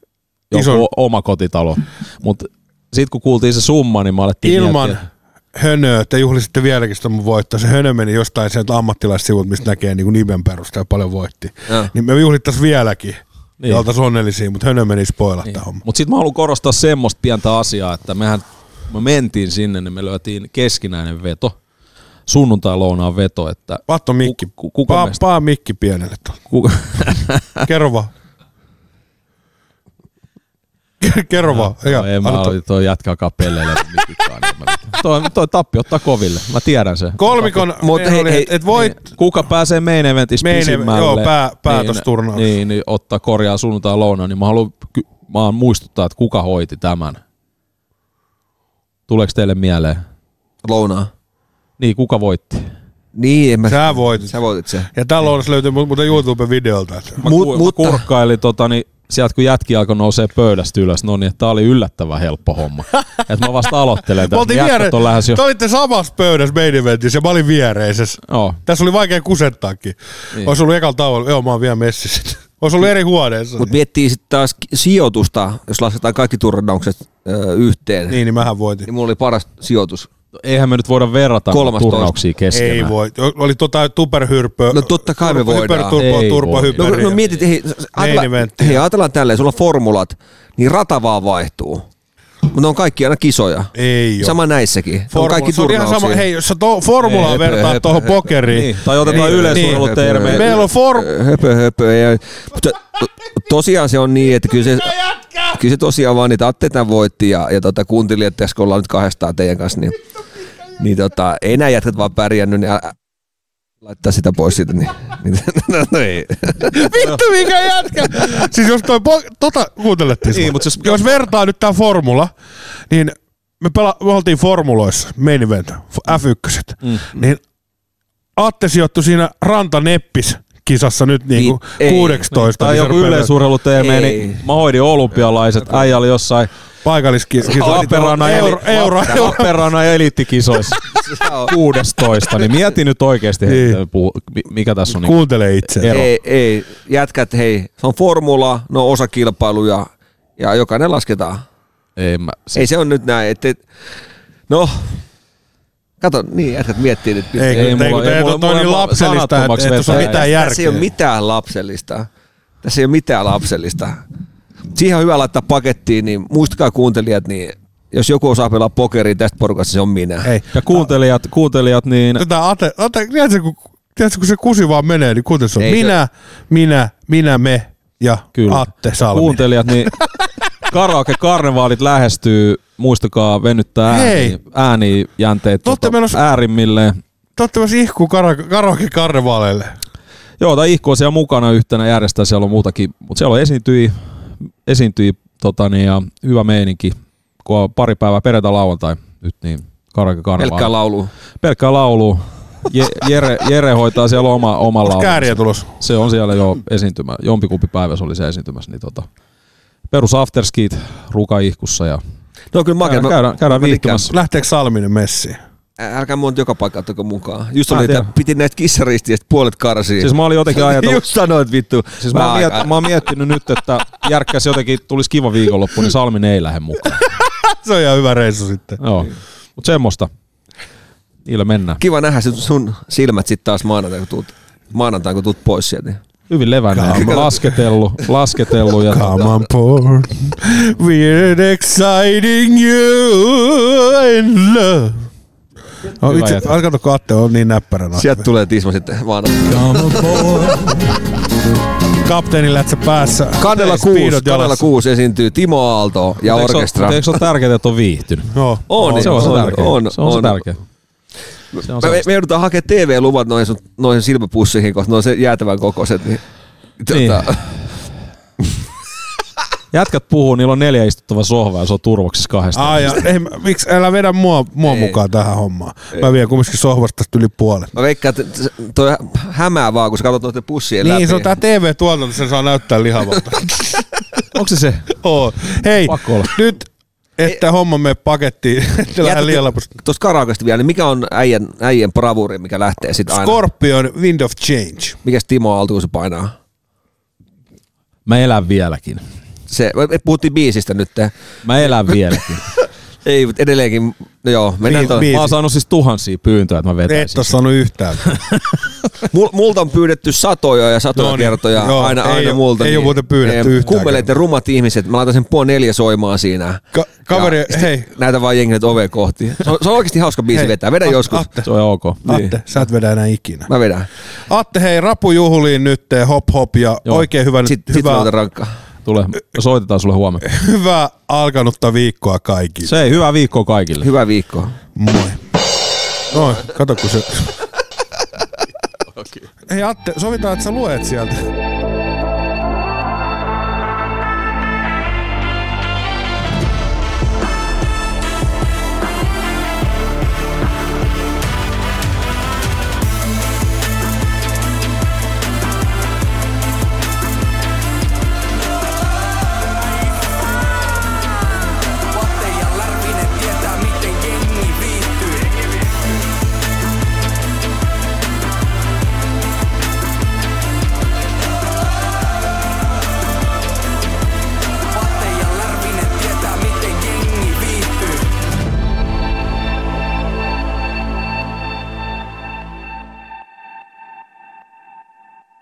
joku Ison- oma kotitalo. Mutta sitten kun kuultiin se summa, niin mä alettiin Ilman miettiä. hönöä, te juhlisitte vieläkin sitä mun voittoa. Se hönö meni jostain sieltä ammattilaissivut, mistä näkee niin kuin nimen perusteella ja paljon voitti. Joo. Niin me juhlittais vieläkin. Niin. Ja oltais onnellisia, mutta hönö meni spoilata niin. homma. Mutta sitten mä haluan korostaa semmoista pientä asiaa, että mehän me mentiin sinne, niin me löytiin keskinäinen veto. Sunnuntai-lounaan veto, että Vatto mikki. Ku- ku- kuka paa, meistä- paa mikki pienelle kuka, *laughs* Kerro vaan. Kerro vaan. No, Ja, ei mä anna to- oli toi jätkä alkaa pelleille *laughs* mikikaan. Niin toi, toi tappi ottaa koville, mä tiedän sen. Kolmikon, Mut meillä hei, hei, et, voit, Kuka pääsee main eventissä Main pisimmälle, joo, pää- päätösturnaus. Niin, niin, niin, ottaa korjaa sunnuntai lounaan, niin mä haluan mä haluan muistuttaa, että kuka hoiti tämän. Tuleeko teille mieleen? Lounaa. Niin, kuka voitti? Niin, en mä... sä voitit. Sä voitit sen. Ja täällä on löytyy mu- muuten YouTube-videolta. että- Mä, Mut- ku, mutta- mä kurkkailin tota, niin sieltä kun jätki alkoi nousee pöydästä ylös, no niin, että tää oli yllättävän helppo homma. *laughs* että mä vasta aloittelen tätä. oltiin Jätkät viere... on lähes jo. Te olitte samassa pöydässä main eventissä ja mä olin viereisessä. Joo. Tässä oli vaikea kusettaakin. Niin. Niin. Olisi ollut ekalla tauolla. Joo, mä oon vielä messissä. Olisi ollut eri huoneessa. Mutta miettii sitten taas sijoitusta, jos lasketaan kaikki turnaukset ö, yhteen. Niin. Niin, niin mähän voitin. niin mulla oli paras sijoitus. Eihän me nyt voida verrata Kolmastoista. turnauksia keskenään. Ei voi. Oli tota tuperhyrppö. No totta kai me voidaan. Hyperturbo, Ei voi. No, hyper. no mietit, hei, ajatella, eventtiä. hei, ajatellaan tälleen, sulla on formulat, niin rata vaan vaihtuu. Mutta ne on kaikki aina kisoja. Ei oo. Sama näissäkin. ne on kaikki se on ihan sama. Hei, jos sä to, formulaa Höpö, vertaat höpö, tuohon pokeriin. Niin. Tai otetaan Niin, yleisurheilutermejä. Meillä on form... Höpö, höpö. Ja, mutta to, tosiaan se on niin, että kyllä se, kyllä se tosiaan vaan niitä Atte voitti ja, ja tota, kuuntelin, että tässä kun ollaan nyt kahdestaan teidän kanssa, niin, niin tota, ei nämä jätkät vaan pärjännyt, niin ä, laittaa sitä pois siitä. Niin, niin, no, no ei. Vittu mikä jätkä! siis jos toi... Po- tota kuuntelettiin. Niin, Niin, mut jos- jos vertaa nyt tää formula, niin me, pela, me oltiin formuloissa, main event, F1. Mm. Niin Atte sijoittui siinä Rantaneppis kisassa nyt niinku Niin, ei. 16. Tai niin joku Ei. niin mä hoidin olympialaiset. Äijä oli jossain paikalliskisassa. Lappeenrannan euro, euro, euro. Lappeenrannan eliittikisoissa *laughs* 16. Niin mieti nyt oikeasti, Niin. niin. mikä tässä on. Niin, Kuuntele itse. Ero. ei, ei, jätkät, hei, se on formula, no osa kilpailuja ja jokainen lasketaan. ei, mä, siis, Ei se on nyt näin, että no, kato, niin jätkät miettii nyt. Ei, Ei ei, mulla- mulla, ei ei, mulla- toi on niin mulla lapsellista, että sanattomaksi et tuossa on vetää. mitään järkeä. Tässä ei ole mitään lapsellista. Tässä ei ole mitään lapsellista. Siihen on hyvä laittaa pakettiin, niin muistakaa kuuntelijat, niin jos joku osaa pelaa pokeria tästä porukasta, se on minä. Ei. ja kuuntelijat, kuuntelijat niin Tätä Ate, Ate, tiedätkö, kun, tiedätkö, kun se kusi vaan menee, niin kuuntele se on Ei se- minä, minä, minä, me ja Kyllä. Atte Salmi. kuuntelijat, niin *laughs* karaoke-karnevaalit lähestyy, muistakaa venyttää ääni, äänijänteet tota, menossa- äärimmilleen. Te olette myös ihkuu kara, karaoke karnevaaleille. Joo, tai Ihko on siellä mukana yhtenä järjestää, siellä on muutakin, mutta siellä on esiintyi, esiintyi tota, niin, ja hyvä meininki, kun on pari päivää perjantai lauantai nyt niin karaoke karnavaali. Pelkkää laulu. Pelkkää laulu. Je, Jere, Jere hoitaa siellä oma, oma Onko laulu. kääriä tulos? Se on siellä jo esiintymä. Jompikumpi päivä se oli se esiintymässä. Niin tota, perus afterskit rukaihkussa ja No kyllä makea. käydään, käydään, käydään mä viihtymässä. Lähteekö Salminen messiin? Älkää monta joka paikka ottako mukaan. Just Mä oli, että piti näitä kissaristiä, että puolet karsii. Siis mä olin jotenkin *laughs* ajatellut, Just sanoit vittu. Siis mä, oon miet, mä oon miettinyt nyt, että järkkäs jotenkin tulisi kiva viikonloppu, niin Salminen ei lähde mukaan. *laughs* Se on ihan hyvä reissu sitten. Joo. Mut semmoista. Niillä mennään. Kiva nähdä sun silmät sitten taas maanantaina, kun tuut, maanantaina, kun tuut pois sieltä. Hyvin levännyt. Lasketellut, lasketellut. Ja Come on, porn. We're exciting you in love. No, Hyvä itse, jätkä. alkaa Atte on niin näppäränä. Sieltä tulee Tisma sitten maanantaina. Kapteeni lätsä päässä. Kannella Ei, 6, speedot Kannella jalassa. 6 esiintyy Timo Aalto ja se, orkestra. eikö se ole tärkeää, että on viihtynyt? Joo. On, se on se on, tärkeä. on, se on se on. tärkeä. Se on Me, me, me joudutaan hakemaan TV-luvat noihin, sun- noihin silmäpussiin, koska ne on se jäätävän kokoiset. Niin, Niin. tota, *laughs* Jätkät puhuu, niillä on neljä istuttava sohva ja se on turvoksissa kahdesta. Ai, ja, ei, miksi älä vedä mua, mua mukaan tähän hommaan. Mä vien kumminkin sohvasta tästä yli puolet. Mä veikkaan, että toi hämää vaan, kun sä katsot noiden pussien läpi. Niin, se on tää TV-tuotanto, sen saa näyttää lihavalta. *laughs* Onko se se? Oo. Hei, Pakko olla. nyt, että homma menee pakettiin, *laughs* että lähde Jätkät- liian lopusta. Tuosta karaokeasta vielä, niin mikä on äijän, äijän bravuri, mikä lähtee sitten aina? Scorpion, Wind of Change. Mikäs Timo Aalto, kun se painaa? Mä elän vieläkin. Se, me puhuttiin biisistä nyt. Mä elän vieläkin. *laughs* Ei, mutta edelleenkin, no joo, mennään Niin, tuon. niin. Mä oon saanut siis tuhansia pyyntöjä, että mä Et vetäisin. oo saanut yhtään. *laughs* Mul, multa on pyydetty satoja ja satoja No niin, kertoja joo, aina, ei aina oo- multa. ei oo muuten pyydetty eh, yhtään Kummeleet ja rumat ihmiset. Mä laitan sen puoli neljä soimaan siinä. Ka- kaveri, Ja hei. Näitä vaan jengit oveen kohti. Se on, se on oikeasti hauska biisi hei, vetää. Vedä At- joskus. Atte, Se on ok. Atte, sä et vedä enää ikinä. Mä vedän. Atte, hei, rapujuhliin nyt, hop hop ja Joo. oikein hyvä, Sitten sit hyvä, hyvä. rankkaa. Tule, soitetaan sulle huomenna. *laughs* hyvää alkanutta viikkoa kaikille. Se ei, hyvää viikkoa kaikille. Hyvää viikkoa. Moi. Noin, kato kun se... *laughs* Hei Atte, sovitaan, että sä luet sieltä.